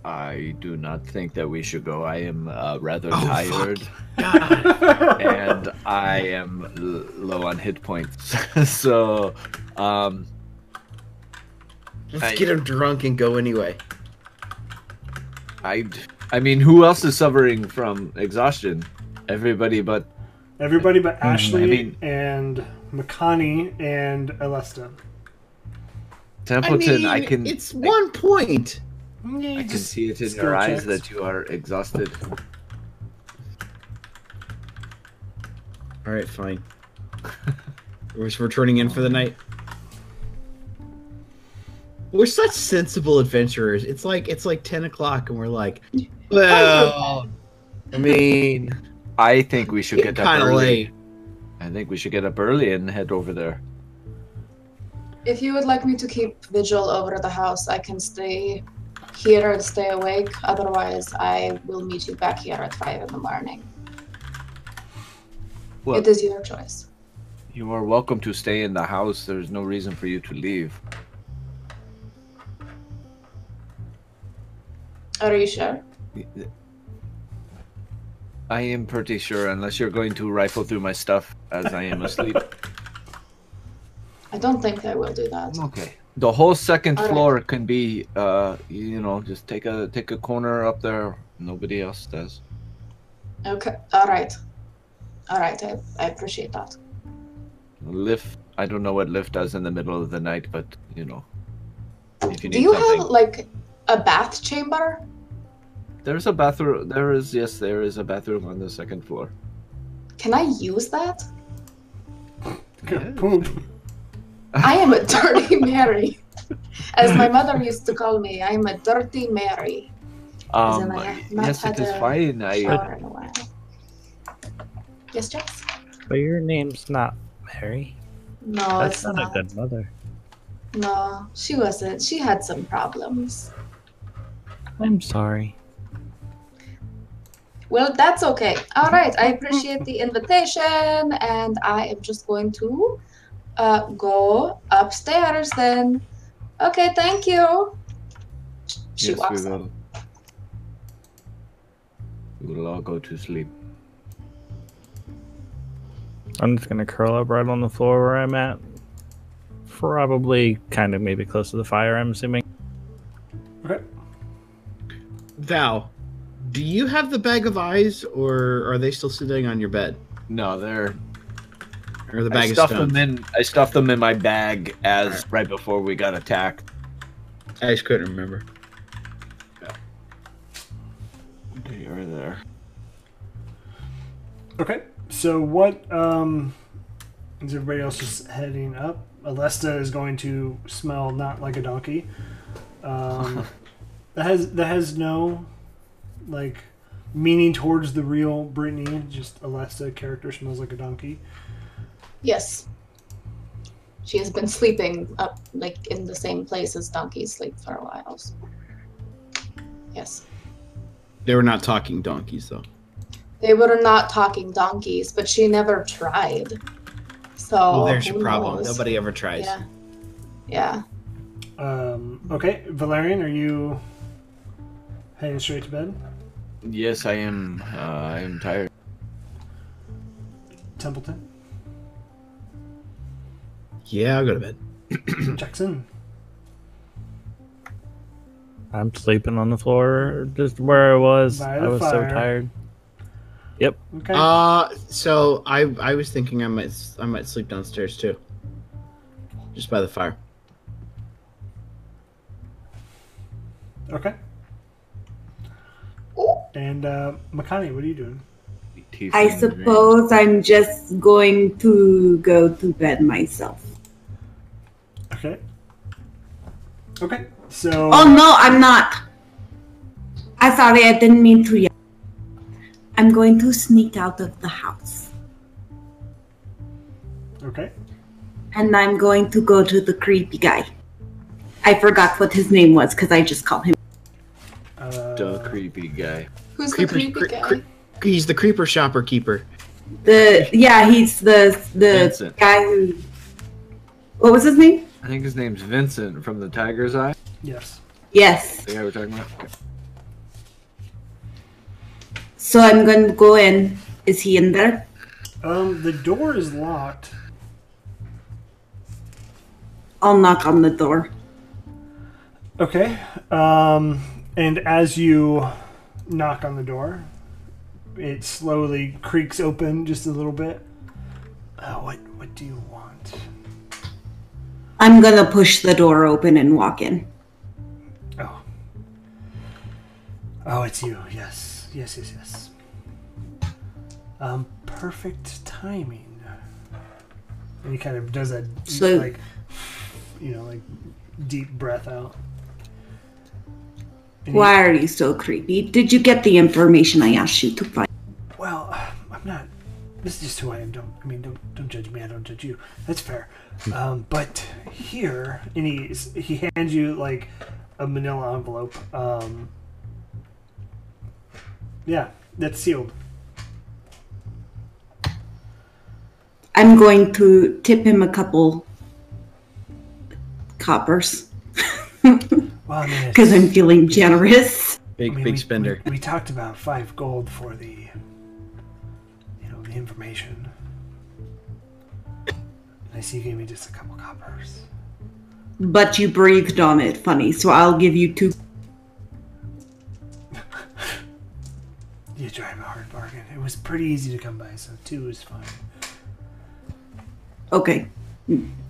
[SPEAKER 3] I do not think that we should go. I am uh, rather
[SPEAKER 5] Oh,
[SPEAKER 3] tired, and I am l- low on hit points. so, um,
[SPEAKER 5] Let's
[SPEAKER 3] I-
[SPEAKER 5] get him drunk and go anyway.
[SPEAKER 3] I, I mean, who else is suffering from exhaustion? Everybody but
[SPEAKER 1] Everybody but Ashley
[SPEAKER 3] mean-
[SPEAKER 1] and Makani and Alesta.
[SPEAKER 3] Templeton. I,
[SPEAKER 5] mean,
[SPEAKER 3] can,
[SPEAKER 5] It's one point.
[SPEAKER 1] Yeah,
[SPEAKER 3] I can see it in your eyes that you are exhausted.
[SPEAKER 5] All right, fine. we're, we're turning in for the night. We're such sensible adventurers. It's like it's like ten o'clock, and we're like, well, I mean,
[SPEAKER 3] I think we should get up early.
[SPEAKER 5] late.
[SPEAKER 3] I think we should get up early and head over there.
[SPEAKER 4] If you would like me to keep vigil over the house, I can stay here and stay awake. Otherwise, I will meet you back here at five in the morning.
[SPEAKER 3] Well,
[SPEAKER 4] it is your choice.
[SPEAKER 3] you are welcome to stay in the house. There's no reason for you to leave.
[SPEAKER 4] Are you sure?
[SPEAKER 3] I am pretty sure, unless you're going to rifle through my stuff as I am asleep.
[SPEAKER 4] I don't think I will do that.
[SPEAKER 3] okay. The whole second
[SPEAKER 4] All right.
[SPEAKER 3] floor can be, uh, you know, just take a take a corner up there. Nobody else does.
[SPEAKER 4] Okay. All right. All right. I, I appreciate that.
[SPEAKER 3] Lift. I don't know what lift does in the middle of the night, but you know, if you
[SPEAKER 4] Do you
[SPEAKER 3] something,
[SPEAKER 4] have like a bath chamber?
[SPEAKER 3] there's a bathroom. There is yes, there is a bathroom on the second floor.
[SPEAKER 4] Can I use that?
[SPEAKER 1] Poop.
[SPEAKER 4] I am a dirty Mary. As my mother used to call me, I'm a dirty Mary.
[SPEAKER 3] Um,
[SPEAKER 4] I have
[SPEAKER 3] yes, it
[SPEAKER 4] had
[SPEAKER 3] is
[SPEAKER 4] a
[SPEAKER 3] fine. I
[SPEAKER 4] Shower in a while. Yes, Jess?
[SPEAKER 6] But your name's not Mary.
[SPEAKER 4] No,
[SPEAKER 6] That's
[SPEAKER 4] it's
[SPEAKER 6] not,
[SPEAKER 4] not.
[SPEAKER 6] a good mother.
[SPEAKER 4] No, she wasn't. She had some problems.
[SPEAKER 6] I'm sorry.
[SPEAKER 4] Well, that's okay. All right, I appreciate the invitation, and I am just going to uh, go upstairs then. Okay, thank you. She
[SPEAKER 3] yes,
[SPEAKER 4] walks
[SPEAKER 3] we
[SPEAKER 4] out.
[SPEAKER 3] will. We will all go to sleep.
[SPEAKER 6] I'm just gonna curl up right on the floor where I'm at. Probably kind of maybe close to the fire, I'm assuming.
[SPEAKER 1] Okay.
[SPEAKER 5] Val, do you have the bag of eyes, or are they still sitting on your bed,
[SPEAKER 3] No, they're.
[SPEAKER 5] Or the
[SPEAKER 3] I
[SPEAKER 5] bag of
[SPEAKER 3] stuffed
[SPEAKER 5] stones?
[SPEAKER 3] them in. I stuffed them in my bag as right before we got attacked.
[SPEAKER 5] I just couldn't remember.
[SPEAKER 3] They are there.
[SPEAKER 1] Okay, so what um, is everybody else just heading up? Alesta is going to smell not like a donkey. Um, that has that has no like meaning towards the real Brittany. Just Alesta character smells like a donkey.
[SPEAKER 4] Yes. She has been sleeping up like in the same place as donkeys sleep for a while. so- Yes.
[SPEAKER 5] They were not talking donkeys though.
[SPEAKER 4] They were not talking donkeys, but she never tried. So
[SPEAKER 5] well, there's your problem.
[SPEAKER 4] knows?
[SPEAKER 5] Nobody ever tries.
[SPEAKER 4] Yeah. Yeah.
[SPEAKER 1] Um, okay, Valerian, are you heading straight to bed?
[SPEAKER 3] Yes, I am. Uh, I am tired.
[SPEAKER 1] Templeton,
[SPEAKER 5] Yeah, I'll go to bed.
[SPEAKER 1] Jackson.
[SPEAKER 6] I'm sleeping on the floor, just where I was.
[SPEAKER 1] By
[SPEAKER 6] I
[SPEAKER 1] the
[SPEAKER 6] was so
[SPEAKER 1] fire.
[SPEAKER 6] Yep.
[SPEAKER 1] Okay.
[SPEAKER 5] Uh, so I I was thinking I might I might sleep downstairs too. Just by the fire.
[SPEAKER 1] okay. And uh, Makani, what are you doing?
[SPEAKER 2] I suppose I'm just going to go to bed myself.
[SPEAKER 1] Okay. Okay. So.
[SPEAKER 2] Oh no, I'm not. I'm sorry, I didn't mean to yell. I'm going to sneak out of the house.
[SPEAKER 1] Okay.
[SPEAKER 2] And I'm going to go to the creepy guy. I forgot what his name was because I just called him.
[SPEAKER 1] Uh,
[SPEAKER 3] The creepy guy.
[SPEAKER 4] Who's
[SPEAKER 5] Creeper-
[SPEAKER 4] the creepy
[SPEAKER 5] cre-
[SPEAKER 4] guy?
[SPEAKER 5] cre- He's the creeper shopper keeper.
[SPEAKER 2] The yeah, he's the the
[SPEAKER 3] Vincent.
[SPEAKER 2] guy who. What was his name?
[SPEAKER 3] I think his name's Vincent from the Tiger's Eye.
[SPEAKER 1] yes.
[SPEAKER 2] Yes.
[SPEAKER 3] The guy we're talking about. Okay.
[SPEAKER 2] So I'm going to go in. Is he in there?
[SPEAKER 1] Um, the door is locked.
[SPEAKER 2] I'll knock on the door.
[SPEAKER 1] Okay. Um, and as you knock on the door, it slowly creaks open just a little bit. Uh, what What do you want?
[SPEAKER 2] I'm gonna push the door open and walk in.
[SPEAKER 1] Oh. Oh, it's you. Yes. Yes. Yes. Yes. Um, perfect timing. And he kind of does that
[SPEAKER 2] So-
[SPEAKER 1] like, you know, like deep breath out. And he-
[SPEAKER 2] Why are you so creepy? Did you get the information I asked you to find?
[SPEAKER 1] Well, I'm not. This is just who I am. Don't I mean don't don't judge me. I don't judge you. That's fair. Um, but here, and he he hands you like a Manila envelope. Um, yeah, that's sealed.
[SPEAKER 2] I'm going to tip him a couple coppers
[SPEAKER 1] Well,
[SPEAKER 2] because
[SPEAKER 1] it's-
[SPEAKER 2] I'm feeling generous.
[SPEAKER 5] Big
[SPEAKER 1] I mean,
[SPEAKER 5] big
[SPEAKER 1] we-
[SPEAKER 5] spender.
[SPEAKER 1] We, we talked about five gold for the, you know, the information. And I see you gave me just a couple coppers.
[SPEAKER 2] But you breathed on it funny, so I'll give you two.
[SPEAKER 1] You drive a hard bargain. It was pretty easy to come by, so two is fine.
[SPEAKER 2] Okay.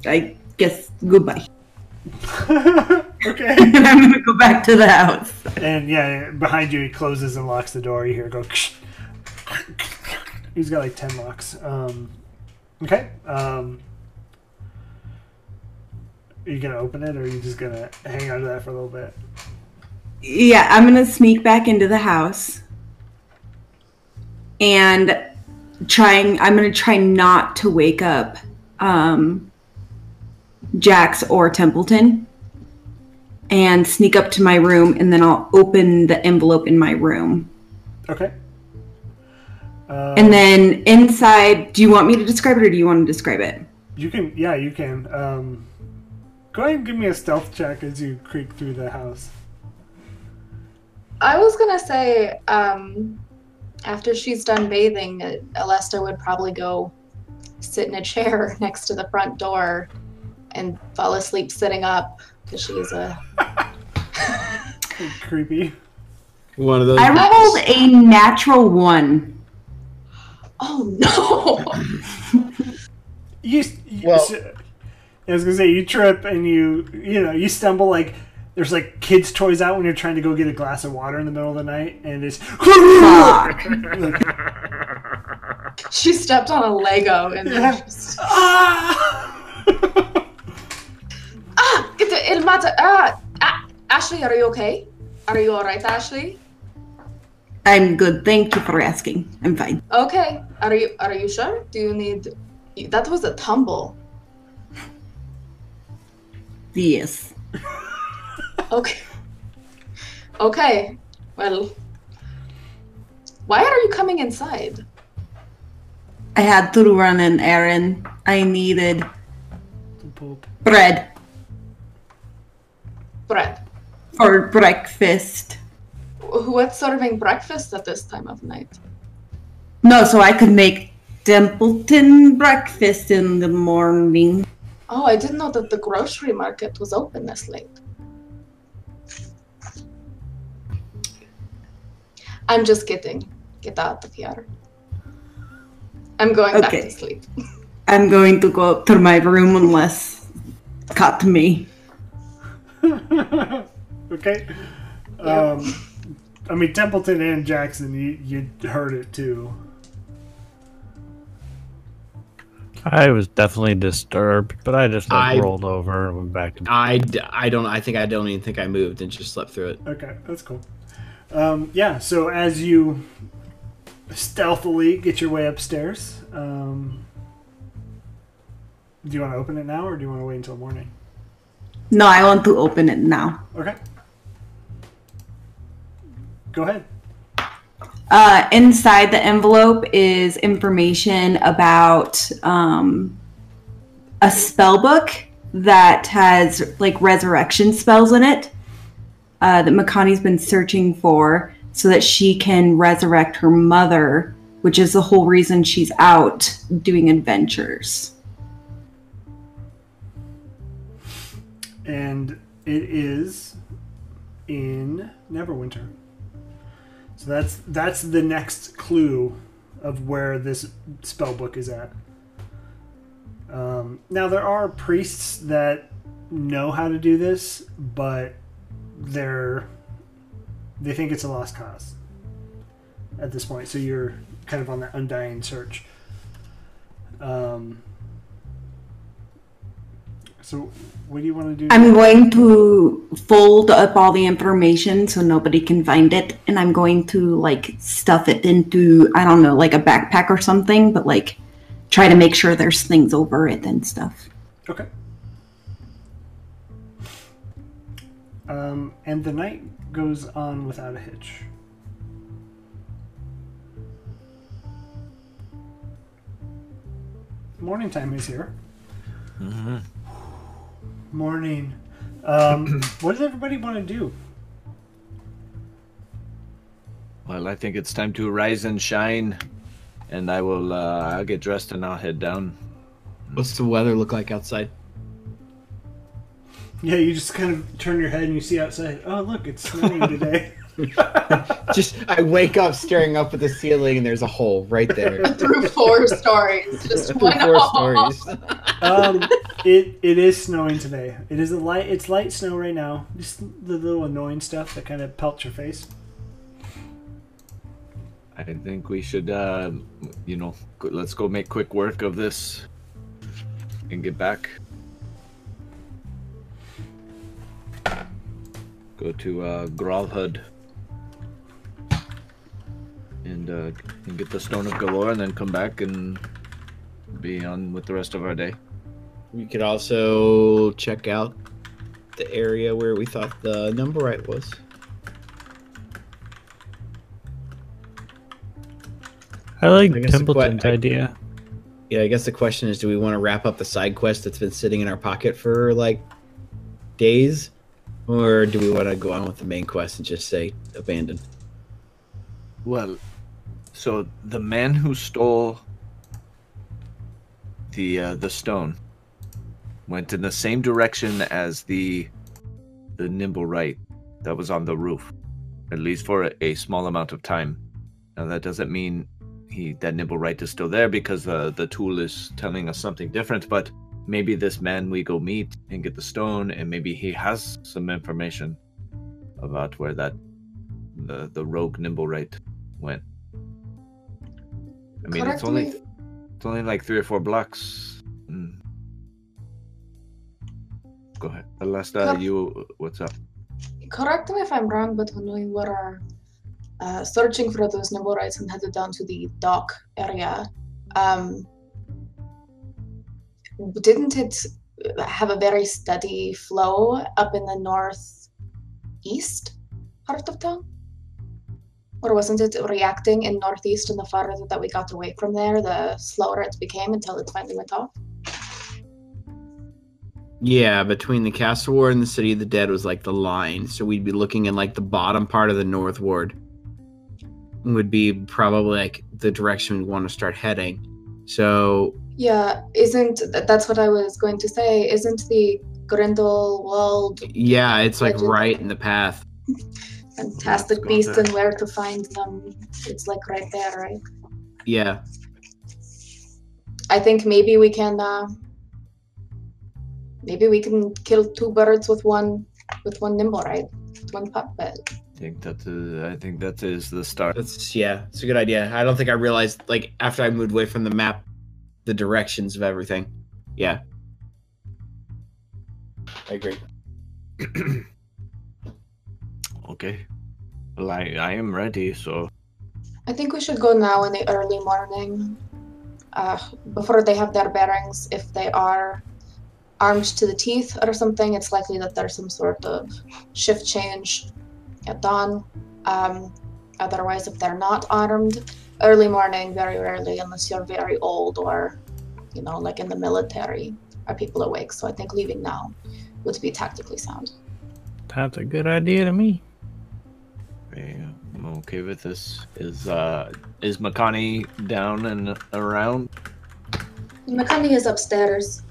[SPEAKER 2] I guess goodbye.
[SPEAKER 1] okay.
[SPEAKER 2] and I'm gonna go back to the house.
[SPEAKER 1] And yeah, behind you, he closes and locks the door. You hear it go. He's got like ten locks. Um, okay. Um, are you gonna open it, or are you just gonna hang on to that for a little bit?
[SPEAKER 2] Yeah, I'm gonna sneak back into the house and trying. I'm gonna try not to wake up um, Jax or Templeton, and sneak up to my room, and then I'll open the envelope in my room.
[SPEAKER 1] Okay. Um,
[SPEAKER 2] And then inside, do you want me to describe it or do you want to describe it?
[SPEAKER 1] you can, yeah, you can. Um, go ahead and give me a stealth check as you creak through the house.
[SPEAKER 4] I was gonna say, um, after she's done bathing, uh, Alesta would probably go sit in a chair next to the front door and fall asleep sitting up because she's a.
[SPEAKER 1] Creepy.
[SPEAKER 5] One of those.
[SPEAKER 2] I rolled a natural one.
[SPEAKER 4] Oh no!
[SPEAKER 1] You, you
[SPEAKER 5] Well-
[SPEAKER 1] so- I was gonna say you trip and you you know you stumble like there's like kids toys out when you're trying to go get a glass of water in the middle of the night and it's
[SPEAKER 2] Fuck.
[SPEAKER 1] like,
[SPEAKER 4] She stepped on a Lego and then
[SPEAKER 1] Yeah.
[SPEAKER 4] just,
[SPEAKER 1] Ah!
[SPEAKER 4] ah, get the il mata. Ah, ah, Ashley, are you okay? Are you all right, Ashley?
[SPEAKER 2] I'm good. Thank you for asking. I'm fine.
[SPEAKER 4] Okay. Are you are you sure? Do you need? That was a tumble.
[SPEAKER 2] Yes.
[SPEAKER 4] Okay. Okay. Well, why are you coming inside?
[SPEAKER 2] I had to run an errand. I needed bread
[SPEAKER 4] Bread.
[SPEAKER 2] for breakfast.
[SPEAKER 4] Wh- What's serving breakfast at this time of night?
[SPEAKER 2] No, so I could make Templeton breakfast in the morning.
[SPEAKER 4] Oh, I didn't know that the grocery market was open this late. I'm just kidding. Get out of here. I'm going back to sleep.
[SPEAKER 2] I'm going to go up to my room unless cut me.
[SPEAKER 1] okay. Um, I mean, Templeton and Jackson, you, you heard it too.
[SPEAKER 6] I was definitely disturbed, but I just like,
[SPEAKER 5] I-
[SPEAKER 6] rolled over and went back to
[SPEAKER 5] I, I don't I think I don't even think I moved and just slept through it.
[SPEAKER 1] Okay, that's cool. Um, yeah, so as you stealthily get your way upstairs, um, do you want to open it now or do you want to wait until morning?
[SPEAKER 2] No, I want to open it now.
[SPEAKER 1] Okay. Go ahead.
[SPEAKER 2] Uh, inside the envelope is information about um, a spell book that has like resurrection spells in it uh, that Makani's been searching for so that she can resurrect her mother, which is the whole reason she's out doing adventures.
[SPEAKER 1] And it is in Neverwinter. So that's that's the next clue of where this spell book is at. Um, now there are priests that know how to do this, but they're they think it's a lost cause at this point. So you're kind of on that undying search. Um, so what do you want to do?
[SPEAKER 2] I'm going to fold up all the information so nobody can find it, and I'm going to like stuff it into I don't know, like a backpack or something, but like try to make sure there's things over it and stuff.
[SPEAKER 1] Okay. Um, and the night goes on without a hitch. Morning time is here. Morning. Um, what does everybody want to do?
[SPEAKER 3] Well, I think it's time to rise and shine, and I will. Uh, I'll get dressed and I'll head down.
[SPEAKER 5] What's the weather look like outside?
[SPEAKER 1] Yeah, you just kind of turn your head and you see outside. Oh, look, it's snowing today.
[SPEAKER 5] Just I wake up staring up at the ceiling and there's a hole right there.
[SPEAKER 4] Through four stories. Just
[SPEAKER 5] Through
[SPEAKER 4] one
[SPEAKER 5] four
[SPEAKER 4] hole.
[SPEAKER 5] stories.
[SPEAKER 1] um, it it is snowing today. It is a light. It's light snow right now. Just the little annoying stuff that kind of pelts your face.
[SPEAKER 3] I think we should, uh, you know, let's go make quick work of this and get back. Go to uh, Gralhund and, uh, and get the Stone of Golorr, and then come back and be on with the rest of our day.
[SPEAKER 5] We could also check out the area where we thought the nimblewright was.
[SPEAKER 6] I like
[SPEAKER 5] I guess the que-
[SPEAKER 6] Templeton's
[SPEAKER 5] I-
[SPEAKER 6] idea.
[SPEAKER 5] Yeah, I guess the question is do we want to wrap up the side quest that's been sitting in our pocket for like days? Or do we want to go on with the main quest and just say abandoned?
[SPEAKER 3] Well, so the man who stole the uh, the stone went in the same direction as the the nimblewright that was on the roof, at least for a, a small amount of time. Now that doesn't mean he that nimblewright is still there because uh, the tool is telling us something different. But maybe this man we go meet and get the stone, and maybe he has some information about where that the the rogue nimblewright went. I mean, it's only
[SPEAKER 4] me-
[SPEAKER 3] It's only like three or four blocks. Mm. Go ahead. Alesta,
[SPEAKER 4] Come.
[SPEAKER 3] you, what's up?
[SPEAKER 4] Correct me if I'm wrong, but when we were uh, searching for those nimblewrights and headed down to the dock area, um, didn't it have a very steady flow up in the northeast part of town? Or wasn't it reacting in northeast and the farther that we got away from there, the slower it became until it finally went off?
[SPEAKER 5] Yeah, between the Castle Ward and the City of the Dead was like the line. So we'd be looking in like the bottom part of the North Ward. Would be probably like the direction we want to start heading. So
[SPEAKER 4] Yeah, isn't that's what I was going to say? Isn't the Grindelwald
[SPEAKER 5] yeah, it's like
[SPEAKER 4] Legend.
[SPEAKER 5] right in the path.
[SPEAKER 4] fantastic
[SPEAKER 3] go
[SPEAKER 4] beast and where to find them? It's like right there, right?
[SPEAKER 5] Yeah.
[SPEAKER 4] I think maybe we can uh maybe we can kill two birds with one with one nimble, right? With one puppet.
[SPEAKER 3] I think that is, I think that is the start.
[SPEAKER 5] That's yeah, it's a good idea. I don't think I realized like after I moved away from the map the directions of everything. Yeah. I agree.
[SPEAKER 3] Okay. Well, I, I am ready, so
[SPEAKER 4] I think we should go now in the early morning. Uh, before they have their bearings, if they are armed to the teeth or something, it's likely that there's some sort of shift change at dawn. Um, otherwise, if they're not armed, early morning, very rarely, unless you're very old or, you know, like in the military, are people awake. So I think leaving now would be tactically sound.
[SPEAKER 6] That's a good idea to me.
[SPEAKER 3] Okay, I'm okay with this. Is uh is Makani down and around?
[SPEAKER 4] Makani is upstairs.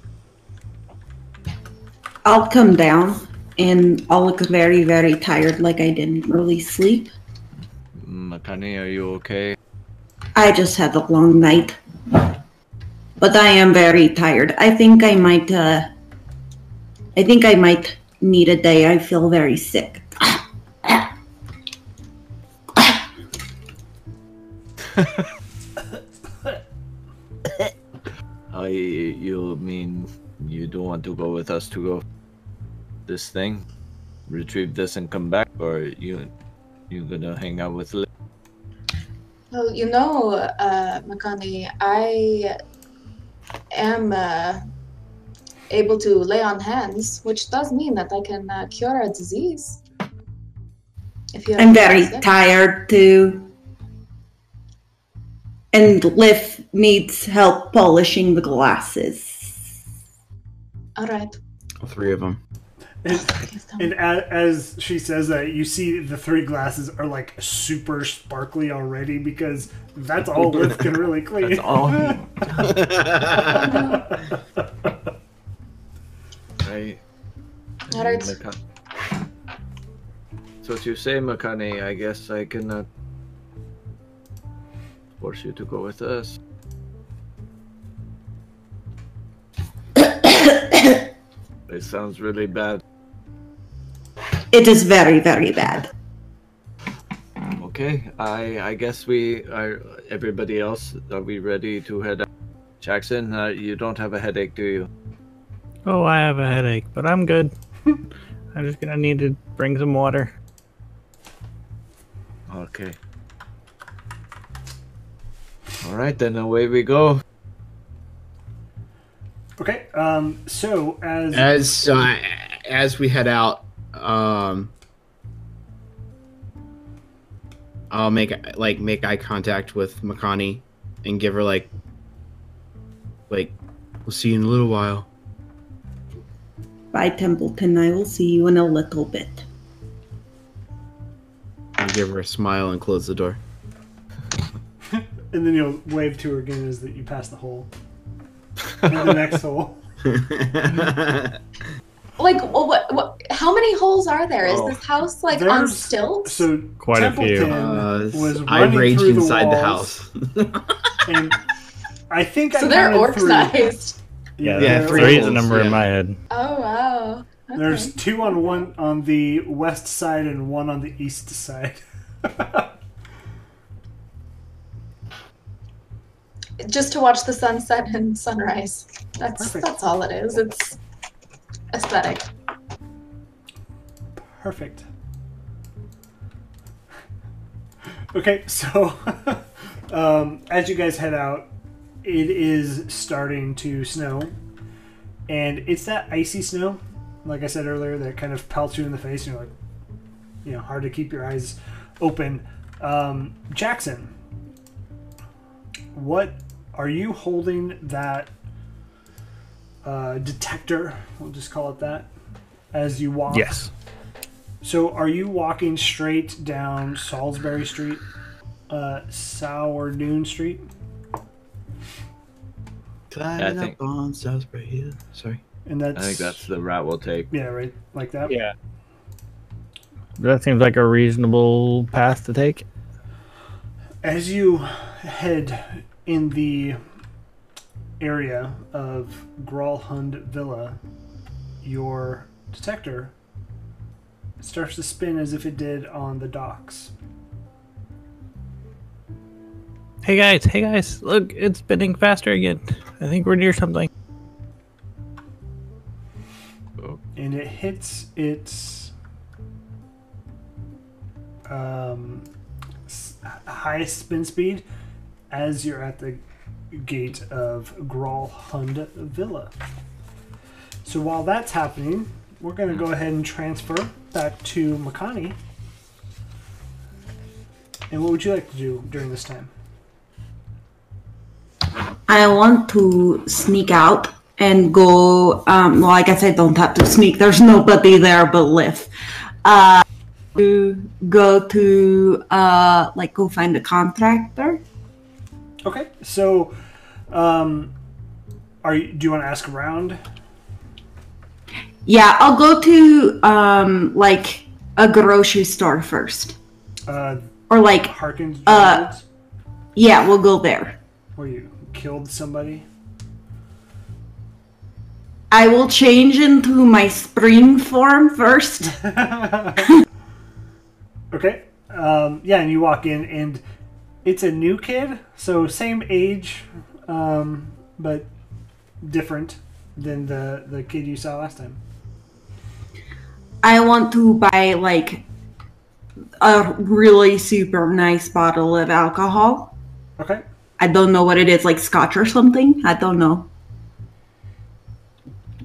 [SPEAKER 2] I'll come down and I'll look very, very tired, like I didn't really sleep.
[SPEAKER 3] Makani, are you okay?
[SPEAKER 2] I just had a long night. But I am very tired. I think I might, uh, I think I might need a day. I feel very sick.
[SPEAKER 3] I you mean you don't want to go with us to go this thing, retrieve this and come back, or you you gonna hang out with? Li-
[SPEAKER 4] Well, you know, uh, Makani, I am uh, able to lay on hands, which does mean that I can uh, cure a disease. If you're
[SPEAKER 2] I'm very
[SPEAKER 4] sick.
[SPEAKER 2] tired too. And Liv needs help polishing the glasses.
[SPEAKER 4] All right.
[SPEAKER 5] All three of them.
[SPEAKER 1] And, and as, as she says that, you see the three glasses are like super sparkly already because that's all Liv can really clean.
[SPEAKER 3] That's all. right.
[SPEAKER 4] All right.
[SPEAKER 3] So to say, Makani, I guess I cannot force you to go with us. it sounds really bad.
[SPEAKER 2] It is very, very bad.
[SPEAKER 3] Okay, I I guess we are. Everybody else, are we ready to head out? Jackson, uh, you don't have a headache, do you?
[SPEAKER 6] Oh, I have a headache, but I'm good. I'm just gonna need to bring some water.
[SPEAKER 3] Okay. All right, then away we go.
[SPEAKER 1] okay, um, so as
[SPEAKER 5] As uh, as we head out, um, I'll make like make eye contact with Makani and give her like like we'll see you in a little while.
[SPEAKER 2] Bye, Templeton. I will see you in a little bit.
[SPEAKER 5] And give her a smile and close the door.
[SPEAKER 1] And then you'll wave to her again as that you pass the hole. And the next hole.
[SPEAKER 4] Like, well, what, what? How many holes are there? Is
[SPEAKER 3] Oh.
[SPEAKER 4] this house like on stilts?
[SPEAKER 1] So
[SPEAKER 6] Quite a few.
[SPEAKER 1] Templeton
[SPEAKER 5] uh,
[SPEAKER 1] was
[SPEAKER 5] I
[SPEAKER 1] running
[SPEAKER 5] raged
[SPEAKER 1] through the
[SPEAKER 5] inside the
[SPEAKER 1] walls,
[SPEAKER 5] house.
[SPEAKER 1] and I think
[SPEAKER 4] so
[SPEAKER 1] I
[SPEAKER 4] they're
[SPEAKER 1] counted
[SPEAKER 4] orc
[SPEAKER 1] three.
[SPEAKER 4] sized.
[SPEAKER 6] Yeah,
[SPEAKER 5] Yeah,
[SPEAKER 6] three,
[SPEAKER 5] three
[SPEAKER 6] three is a number
[SPEAKER 5] yeah.
[SPEAKER 6] in my head.
[SPEAKER 4] Oh wow. Okay.
[SPEAKER 1] There's two on one on the west side and one on the east side.
[SPEAKER 4] Just to watch the sunset and sunrise. That's
[SPEAKER 1] Perfect.
[SPEAKER 4] that's all it is. It's aesthetic.
[SPEAKER 1] Perfect. Okay, so um, as you guys head out, it is starting to snow, and it's that icy snow, like I said earlier, that kind of pelts you in the face, and you're like, you know, hard to keep your eyes open. Um, Jackson, what are you holding that uh, detector? We'll just call it that. As you walk,
[SPEAKER 6] Yes.
[SPEAKER 1] so are you walking straight down Salisbury Street, uh, Sour Dune Street?
[SPEAKER 5] Climbing
[SPEAKER 7] think-
[SPEAKER 5] up on Salisbury Hill. Sorry.
[SPEAKER 1] And that's
[SPEAKER 7] I think that's the route we'll take.
[SPEAKER 1] yeah, right, like that.
[SPEAKER 6] Yeah. That seems like a reasonable path to take.
[SPEAKER 1] As you head in the area of Gralhund Villa, your detector starts to spin as if it did on the docks.
[SPEAKER 6] Hey guys, hey guys, look, it's spinning faster again. I think we're near something.
[SPEAKER 1] and it hits its um, highest spin speed as you're at the gate of Gralhund Villa. So while that's happening, we're going to go ahead and transfer back to Makani. And what would you like to do during this time?
[SPEAKER 2] I want to sneak out and go. Um, well, I guess I don't have to sneak. There's nobody there but Liv. Uh, to go to uh, like go find a contractor.
[SPEAKER 1] Okay, so um, are you, do you want to ask around?
[SPEAKER 2] Yeah, I'll go to um, like a grocery store first,
[SPEAKER 1] Uh,
[SPEAKER 2] or like
[SPEAKER 1] Harkins
[SPEAKER 2] Uh, yeah, we'll go there.
[SPEAKER 1] where you killed somebody.
[SPEAKER 2] I will change into my spring form first.
[SPEAKER 1] okay. Um, yeah, and you walk in, and it's a new kid, so same age, um, but different than the the kid you saw last time.
[SPEAKER 2] I want to buy like a really super nice bottle of alcohol.
[SPEAKER 1] Okay.
[SPEAKER 2] I don't know what it is, like scotch or something. I don't know.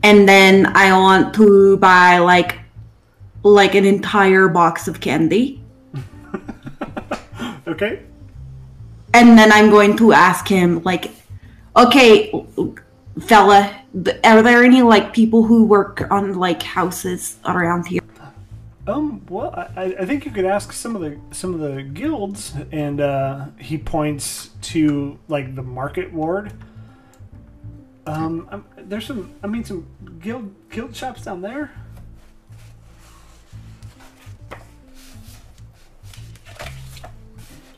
[SPEAKER 2] And then I want to buy like like an entire box of candy.
[SPEAKER 1] Okay.
[SPEAKER 2] And then I'm going to ask him like okay, fella, are there any like people who work on like houses around here?
[SPEAKER 1] Um. Well, I, I think you could ask some of the some of the guilds, and uh, he points to like the market ward. Um. um, There's some. I mean, some guild guild shops down there.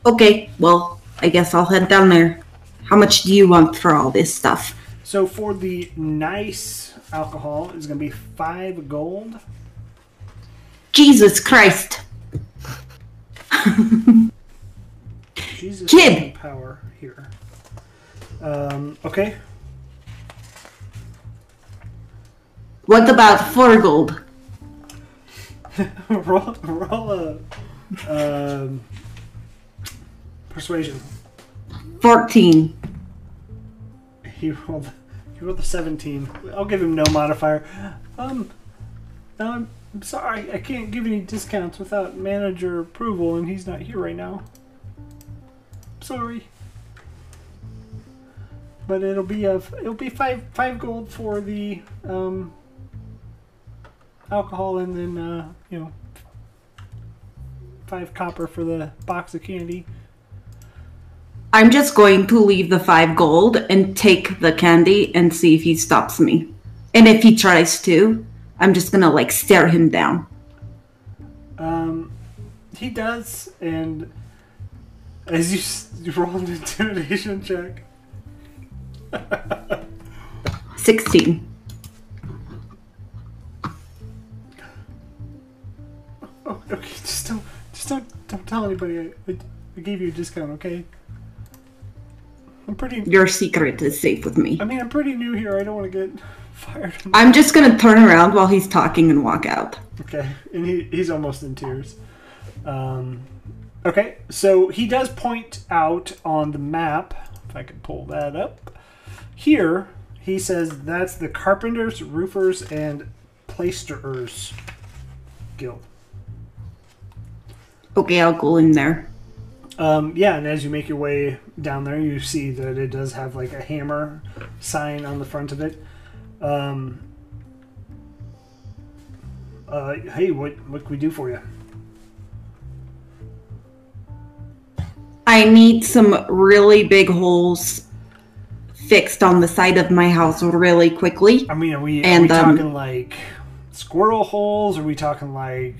[SPEAKER 2] Okay, well, I guess I'll head down there. How much do you want for all this stuff?
[SPEAKER 1] So for the nice alcohol is going to be five gold.
[SPEAKER 2] Jesus Christ.
[SPEAKER 1] Jesus,
[SPEAKER 2] Kid!
[SPEAKER 1] power here. Um. Okay.
[SPEAKER 2] What about four gold?
[SPEAKER 1] roll roll a um, persuasion.
[SPEAKER 2] 14.
[SPEAKER 1] He rolled. He rolled a seventeen. I'll give him no modifier. Um. um, I'm sorry, I can't give any discounts without manager approval, and he's not here right now. Sorry. But it'll be a it'll be five five gold for the um alcohol, and then uh, you know five copper for the box of candy.
[SPEAKER 2] I'm just going to leave the five gold and take the candy and see if he stops me. And if he tries to, I'm just gonna like stare him down.
[SPEAKER 1] Um, he does, and as you, s- you roll an intimidation check,
[SPEAKER 2] 16.
[SPEAKER 1] oh, okay, just don't, just don't, don't tell anybody. I, I, I gave you a discount, okay? I'm pretty.
[SPEAKER 2] Your secret is safe with me.
[SPEAKER 1] I mean, I'm pretty new here. I don't want to get fired.
[SPEAKER 2] I'm just gonna turn around while he's talking and walk out.
[SPEAKER 1] Okay, and he, he's almost in tears. Um, okay, so he does point out on the map, if I can pull that up. Here, he says that's the Carpenters, Roofers, and plasterers Guild.
[SPEAKER 2] Okay, I'll go in there.
[SPEAKER 1] Um, yeah, and as you make your way down there, you see that it does have like a hammer sign on the front of it. Um, uh, hey, what what can we do for you?
[SPEAKER 2] I need some really big holes fixed on the side of my house really quickly.
[SPEAKER 1] I mean, are we, are
[SPEAKER 2] And,
[SPEAKER 1] we
[SPEAKER 2] um,
[SPEAKER 1] talking like squirrel holes? Are we talking like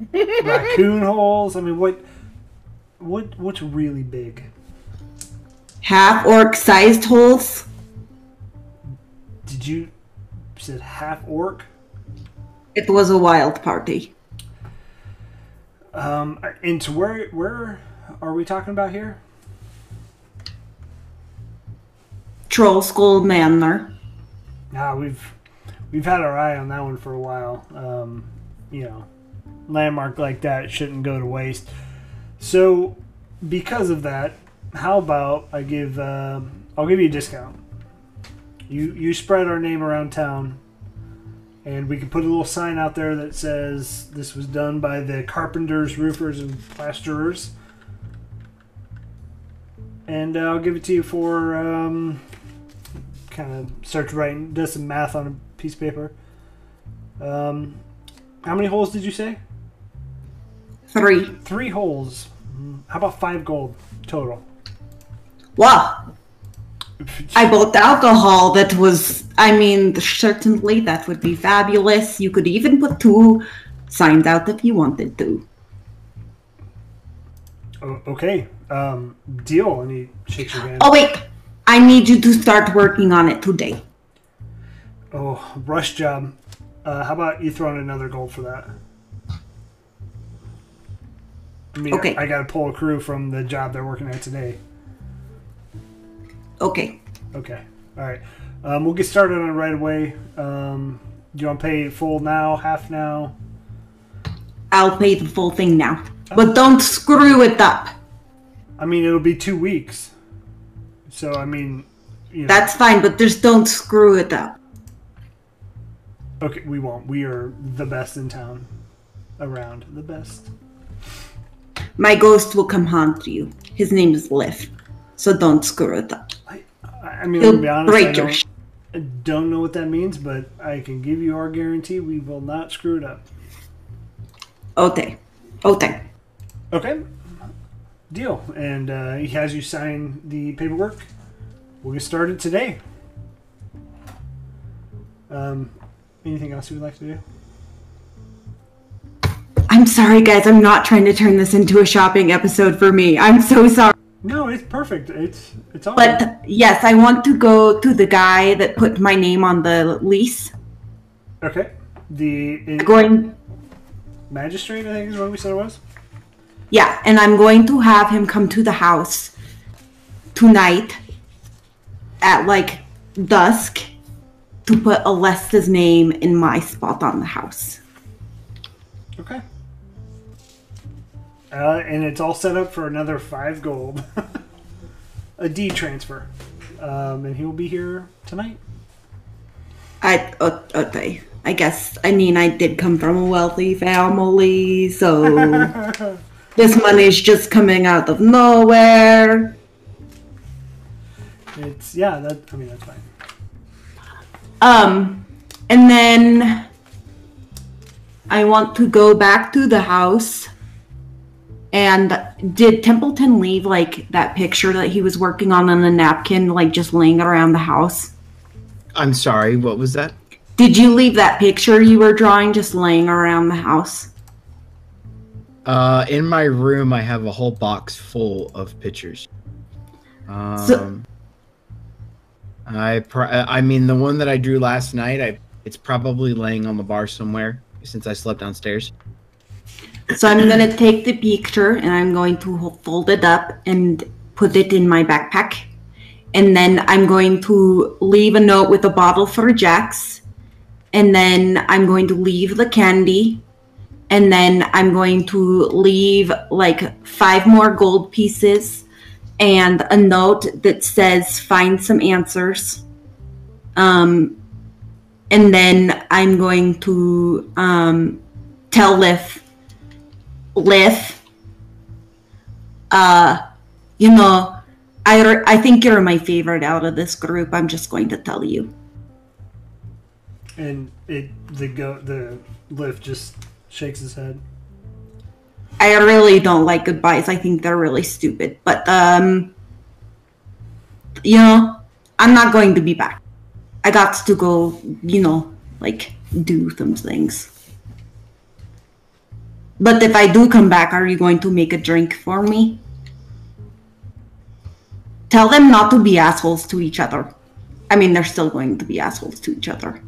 [SPEAKER 1] raccoon holes? I mean, what what what's really big?
[SPEAKER 2] Half orc sized holes.
[SPEAKER 1] Did you, said half orc?
[SPEAKER 2] It was a wild party.
[SPEAKER 1] Um, and to where where are we talking about here?
[SPEAKER 2] Trollskull Manor.
[SPEAKER 1] Ah, we've we've had our eye on that one for a while. Um, you know, landmark like that shouldn't go to waste. So, because of that, how about I give um I'll give you a discount. You you spread our name around town, and we can put a little sign out there that says this was done by the carpenters, roofers, and plasterers. And uh, I'll give it to you for um, kind of starts writing, does some math on a piece of paper. Um, how many holes did you say?
[SPEAKER 2] Three.
[SPEAKER 1] Three holes. Mm, How about five gold total?
[SPEAKER 2] Wow. I bought alcohol that was, I mean, certainly that would be fabulous. You could even put two signs out if you wanted to.
[SPEAKER 1] Okay, um, deal. And he shakes your hand.
[SPEAKER 2] Oh, wait. I need you to start working on it today.
[SPEAKER 1] Oh, rush job. Uh, how about you throw in another gold for that? I mean,
[SPEAKER 2] Okay.
[SPEAKER 1] I got to pull a crew from the job they're working at today.
[SPEAKER 2] Okay.
[SPEAKER 1] Okay. All right. Um, we'll get started on it right away. Um, do you want to pay full now, half now?
[SPEAKER 2] I'll pay the full thing now. But don't screw it up.
[SPEAKER 1] I mean, it'll be two weeks. So, I mean, you know.
[SPEAKER 2] That's fine, but just don't screw it up.
[SPEAKER 1] Okay, we won't. We are the best in town. Around the best.
[SPEAKER 2] My ghost will come haunt you. His name is Liv. So don't screw it up.
[SPEAKER 1] I, I mean,
[SPEAKER 2] He'll
[SPEAKER 1] to be honest, I
[SPEAKER 2] break your
[SPEAKER 1] don't, I don't know what that means, but I can give you our guarantee we will not screw it up.
[SPEAKER 2] Okay. Okay.
[SPEAKER 1] Okay. Deal. And uh, he has you sign the paperwork. We'll get started today. Um, anything else you would like to do?
[SPEAKER 2] I'm sorry, guys. I'm not trying to turn this into a shopping episode for me. I'm so sorry.
[SPEAKER 1] No, it's perfect. It's it's all.
[SPEAKER 2] But yes, I want to go to the guy that put my name on the lease.
[SPEAKER 1] okay. The it,
[SPEAKER 2] Going,
[SPEAKER 1] magistrate, I think, is what we said it was.
[SPEAKER 2] yeah, and I'm going to have him come to the house tonight at like dusk to put Alesta's name in my spot on the house.
[SPEAKER 1] Okay. Uh, and it's all set up for another five gold. a D transfer. Um, and he will be here tonight.
[SPEAKER 2] I okay. I guess I mean I did come from a wealthy family, so this money's just coming out of nowhere.
[SPEAKER 1] It's yeah, that I mean that's fine.
[SPEAKER 2] Um, and then I want to go back to the house. And did Templeton leave like that picture that he was working on on a napkin, like just laying around the house?
[SPEAKER 5] I'm sorry. What was that?
[SPEAKER 2] Did you leave that picture you were drawing just laying around the house?
[SPEAKER 5] Uh, in my room, I have a whole box full of pictures. Um, I pr- I mean the one that I drew last night. I it's probably laying on the bar somewhere since I slept downstairs.
[SPEAKER 2] So I'm gonna take the picture and I'm going to fold it up and put it in my backpack. and then I'm going to leave a note with a bottle for Jax, and then I'm going to leave the candy, and then I'm going to leave like five more gold pieces and a note that says find some answers. Um, and then I'm going to um, tell Lif, Lif, uh, you know, I, I think you're my favorite out of this group. I'm just going to tell you.
[SPEAKER 1] And it the go the Lif just shakes his head.
[SPEAKER 2] I really don't like goodbyes. I think they're really stupid. But um you know, I'm not going to be back. I got to go, you know, like do some things. But if I do come back, are you going to make a drink for me? Tell them not to be assholes to each other. I mean, they're still going to be assholes to each other.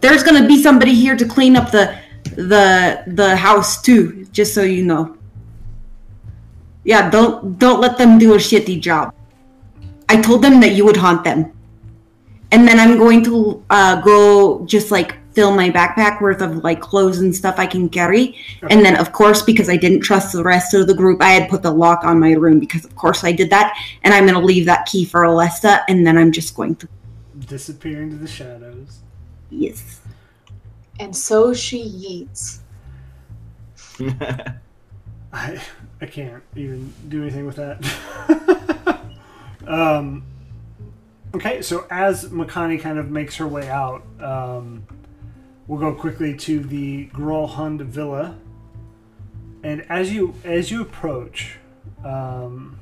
[SPEAKER 2] There's going to be somebody here to clean up the the the house too, just so you know. Yeah, don't don't let them do a shitty job. I told them that you would haunt them. And then I'm going to uh, go just like fill my backpack worth of like clothes and stuff I can carry. And then, of course, because I didn't trust the rest of the group, I had put the lock on my room because, of course, I did that. And I'm going to leave that key for Alesta. And then I'm just going to.
[SPEAKER 1] Disappear into the shadows.
[SPEAKER 2] Yes.
[SPEAKER 4] And so she yeets.
[SPEAKER 1] I I can't even do anything with that. um, okay, so as Makani kind of makes her way out, um, we'll go quickly to the Gralhund Villa, and as you as you approach, um,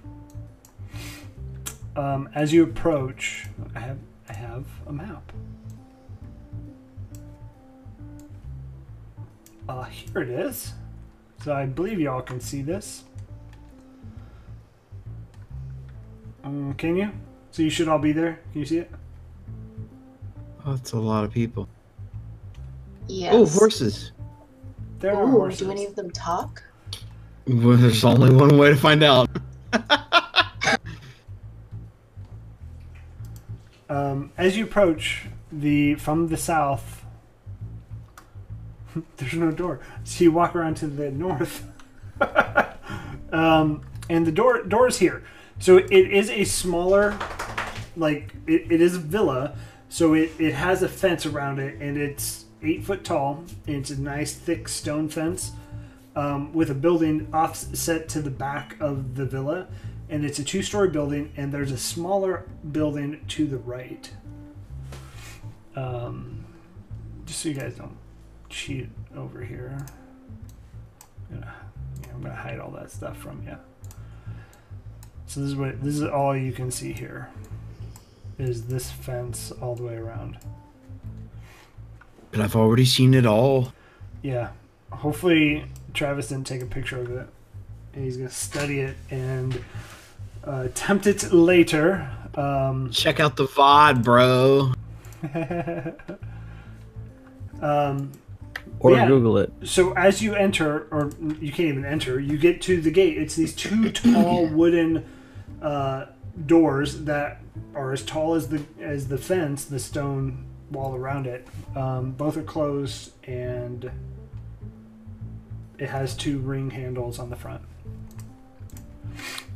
[SPEAKER 1] um, as you approach, I have I have a map. Uh, here it is. So I believe y'all can see this. Um, can you? So you should all be there. Can you see it?
[SPEAKER 5] Oh, that's a lot of people.
[SPEAKER 4] Yes.
[SPEAKER 5] Oh, horses.
[SPEAKER 1] There are horses.
[SPEAKER 4] do any of them talk?
[SPEAKER 5] Well, there's only one way to find out.
[SPEAKER 1] Um, as you approach the from the south, there's no door. So you walk around to the north, um, and the door door is here. So it is a smaller, like it, it is a villa. So it, it has a fence around it, and it's eight foot tall. And it's a nice thick stone fence um, with a building offset to the back of the villa, and it's a two story building. And there's a smaller building to the right. Um, just so you guys don't cheat over here. Yeah, I'm gonna hide all that stuff from you. So this is what this is all you can see here. Is this fence all the way around?
[SPEAKER 5] But I've already seen it all.
[SPEAKER 1] Yeah. Hopefully Travis didn't take a picture of it. He's gonna study it and uh, attempt it later. Um,
[SPEAKER 5] Check out the VOD, bro.
[SPEAKER 1] um,
[SPEAKER 6] Or
[SPEAKER 1] Yeah.
[SPEAKER 6] Google it.
[SPEAKER 1] so as you enter, or you can't even enter, you get to the gate. It's these two tall wooden uh, doors that are as tall as the as the fence, the stone wall around it. Um, both are closed, and it has two ring handles on the front.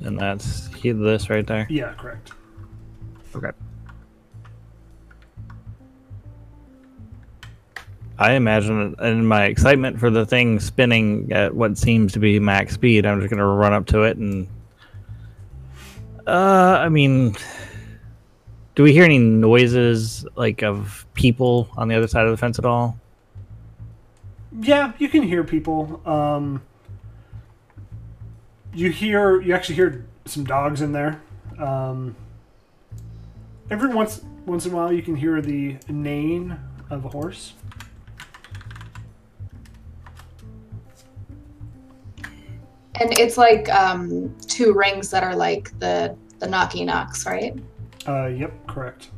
[SPEAKER 6] And that's he- this right there.
[SPEAKER 1] Yeah, correct.
[SPEAKER 6] Okay. I imagine in my excitement for the thing spinning at what seems to be max speed, I'm just gonna run up to it and uh I mean do we hear any noises like of people on the other side of the fence at all?
[SPEAKER 1] Yeah, you can hear people. Um, you hear, you actually hear some dogs in there. Um, every once once in a while, you can hear the neighing of a horse.
[SPEAKER 4] And it's like um, two rings that are like the the knocky knocks, right?
[SPEAKER 1] Uh, yep, correct.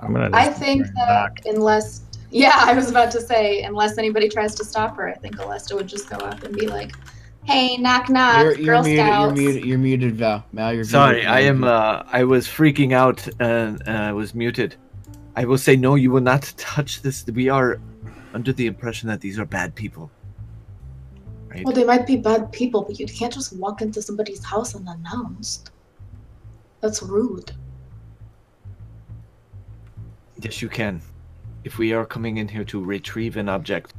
[SPEAKER 6] I'm gonna
[SPEAKER 4] I think that
[SPEAKER 6] back.
[SPEAKER 4] unless, yeah, I was about to say, unless anybody tries to stop her, I think Alesta would just go up and be like, Hey, knock knock,
[SPEAKER 5] You're, you're
[SPEAKER 4] Girl
[SPEAKER 5] muted. You're muted. You're muted, Val. Mal, you're
[SPEAKER 3] Sorry,
[SPEAKER 5] muted.
[SPEAKER 3] I am. Uh, I was freaking out and uh, I was muted. I will say no. You will not touch this. We are under the impression that these are bad people. Right?
[SPEAKER 4] Well, they might be bad people, but you can't just walk into somebody's house unannounced. That's rude.
[SPEAKER 3] Yes, you can. If we are coming in here to retrieve an object,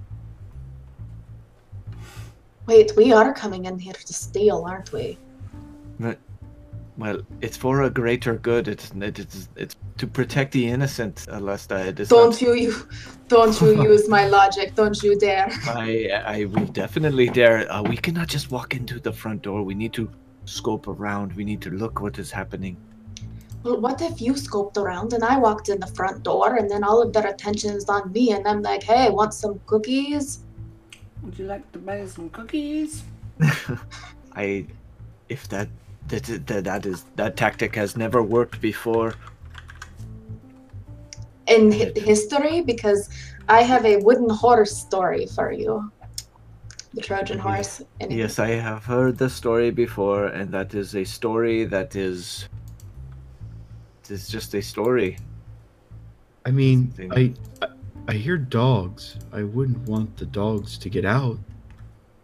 [SPEAKER 4] Wait, we are coming in here to steal, aren't we?
[SPEAKER 3] Well, it's for a greater good. It's it's it's to protect the innocent, Alesta. It is
[SPEAKER 4] Don't
[SPEAKER 3] not-
[SPEAKER 4] you, you, don't you use my logic? Don't you dare!
[SPEAKER 3] I I will definitely dare. Uh, we cannot just walk into the front door. We need to scope around. We need to look what is happening.
[SPEAKER 4] Well, what if you scoped around and I walked in the front door, and then all of their attention is on me, and I'm like, "Hey, want some cookies?"
[SPEAKER 1] Would you like to buy some cookies?
[SPEAKER 3] I, if that that that, that is that tactic has never worked before.
[SPEAKER 4] In hi- history, because I have a wooden horse story for you. The Trojan
[SPEAKER 3] Yes.
[SPEAKER 4] horse. And
[SPEAKER 3] Yes, I have heard the story before, and that is a story that is. It's just a story.
[SPEAKER 5] I mean,
[SPEAKER 3] Thing.
[SPEAKER 5] I, I I hear dogs. I wouldn't want the dogs to get out.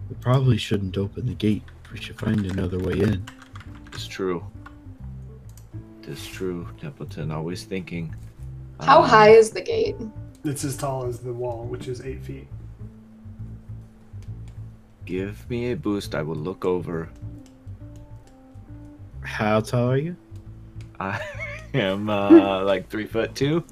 [SPEAKER 5] We probably shouldn't open the gate. We should find another way in.
[SPEAKER 3] It's true. It's true, Templeton. Always thinking.
[SPEAKER 4] How
[SPEAKER 3] Um,
[SPEAKER 4] high is the gate?
[SPEAKER 1] It's as tall as the wall, which is eight feet.
[SPEAKER 3] Give me a boost. I will look over.
[SPEAKER 5] How tall are you?
[SPEAKER 3] I am uh, like three foot two.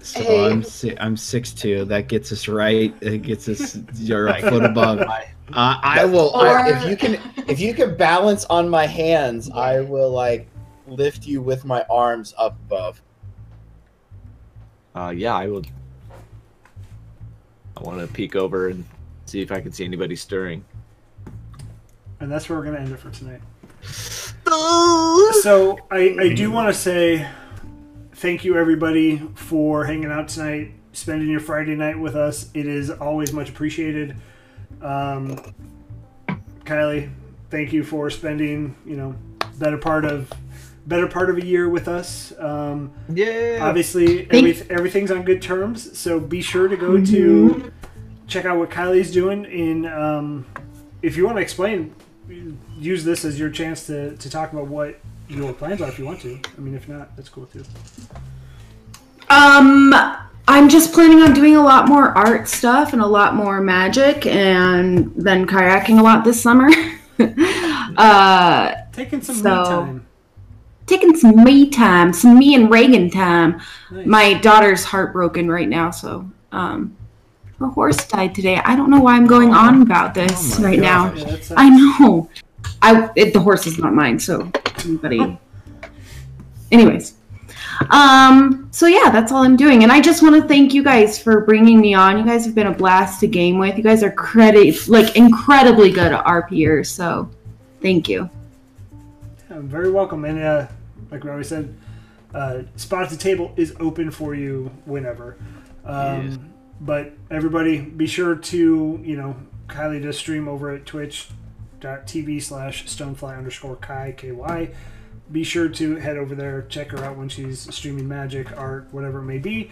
[SPEAKER 5] So
[SPEAKER 4] Hey.
[SPEAKER 5] I'm si- I'm six two. That gets us right. It gets us you're a foot above. Uh, I will.
[SPEAKER 4] Or-
[SPEAKER 5] I, if you can, if you can balance on my hands, I will like lift you with my arms up above.
[SPEAKER 3] Uh, yeah, I will. I want to peek over and see if I can see anybody stirring.
[SPEAKER 1] And that's where we're going to end it for tonight. So I, I do want to say thank you everybody for hanging out tonight, spending your Friday night with us. It is always much appreciated. Um, Kylie, thank you for spending you know better part of better part of a year with us. Um,
[SPEAKER 3] Yeah.
[SPEAKER 1] obviously, every, everything's on good terms, so be sure to go to check out what Kylie's doing. In um, if you want to explain, use this as your chance to, to talk about what your plans are if you want to. I mean, if not, that's cool too.
[SPEAKER 2] Um, I'm just planning on doing a lot more art stuff and a lot more magic, and then kayaking a lot this summer. uh,
[SPEAKER 1] Taking some me
[SPEAKER 2] So-
[SPEAKER 1] time.
[SPEAKER 2] taking some me time, some me and Reagan time.
[SPEAKER 1] Nice.
[SPEAKER 2] My daughter's heartbroken right now, so um, her horse died today. I don't know why I'm going on about this
[SPEAKER 1] Oh
[SPEAKER 2] right
[SPEAKER 1] God.
[SPEAKER 2] now.
[SPEAKER 1] Yeah,
[SPEAKER 2] I know. I it, the horse is not mine, so anybody. Anyways, um, so yeah, that's all I'm doing, and I just want to thank you guys for bringing me on. You guys have been a blast to game with. You guys are credit like incredibly good at RPers, so thank you.
[SPEAKER 1] Yeah, very welcome. And uh, like we always said, uh, spot at the table is open for you whenever. Um,
[SPEAKER 3] Yes.
[SPEAKER 1] But everybody, be sure to you know Kylie does stream over at twitch.tv slash stonefly underscore kai ky. Be sure to head over there, check her out when she's streaming magic, art, whatever it may be.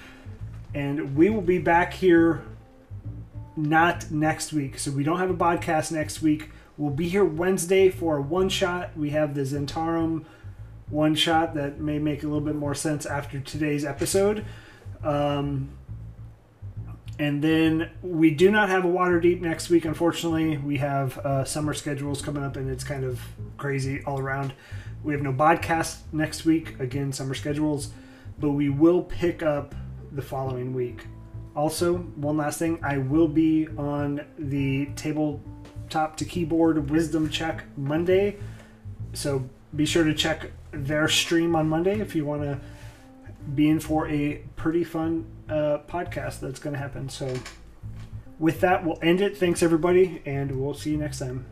[SPEAKER 1] And we will be back here not next week. So we don't have a podcast next week. We'll be here Wednesday for a one shot. We have the Zhentarim one shot that may make a little bit more sense after today's episode. Um, and then we do not have a Waterdeep next week, unfortunately. We have uh, summer schedules coming up, and it's kind of crazy all around. We have no podcast next week, again, summer schedules, but we will pick up the following week. Also, one last thing I will be on the tabletop to keyboard wisdom check Monday. So be sure to check their stream on Monday if you want to be in for a pretty fun uh, podcast that's going to happen. So, with that, we'll end it. Thanks, everybody, and we'll see you next time.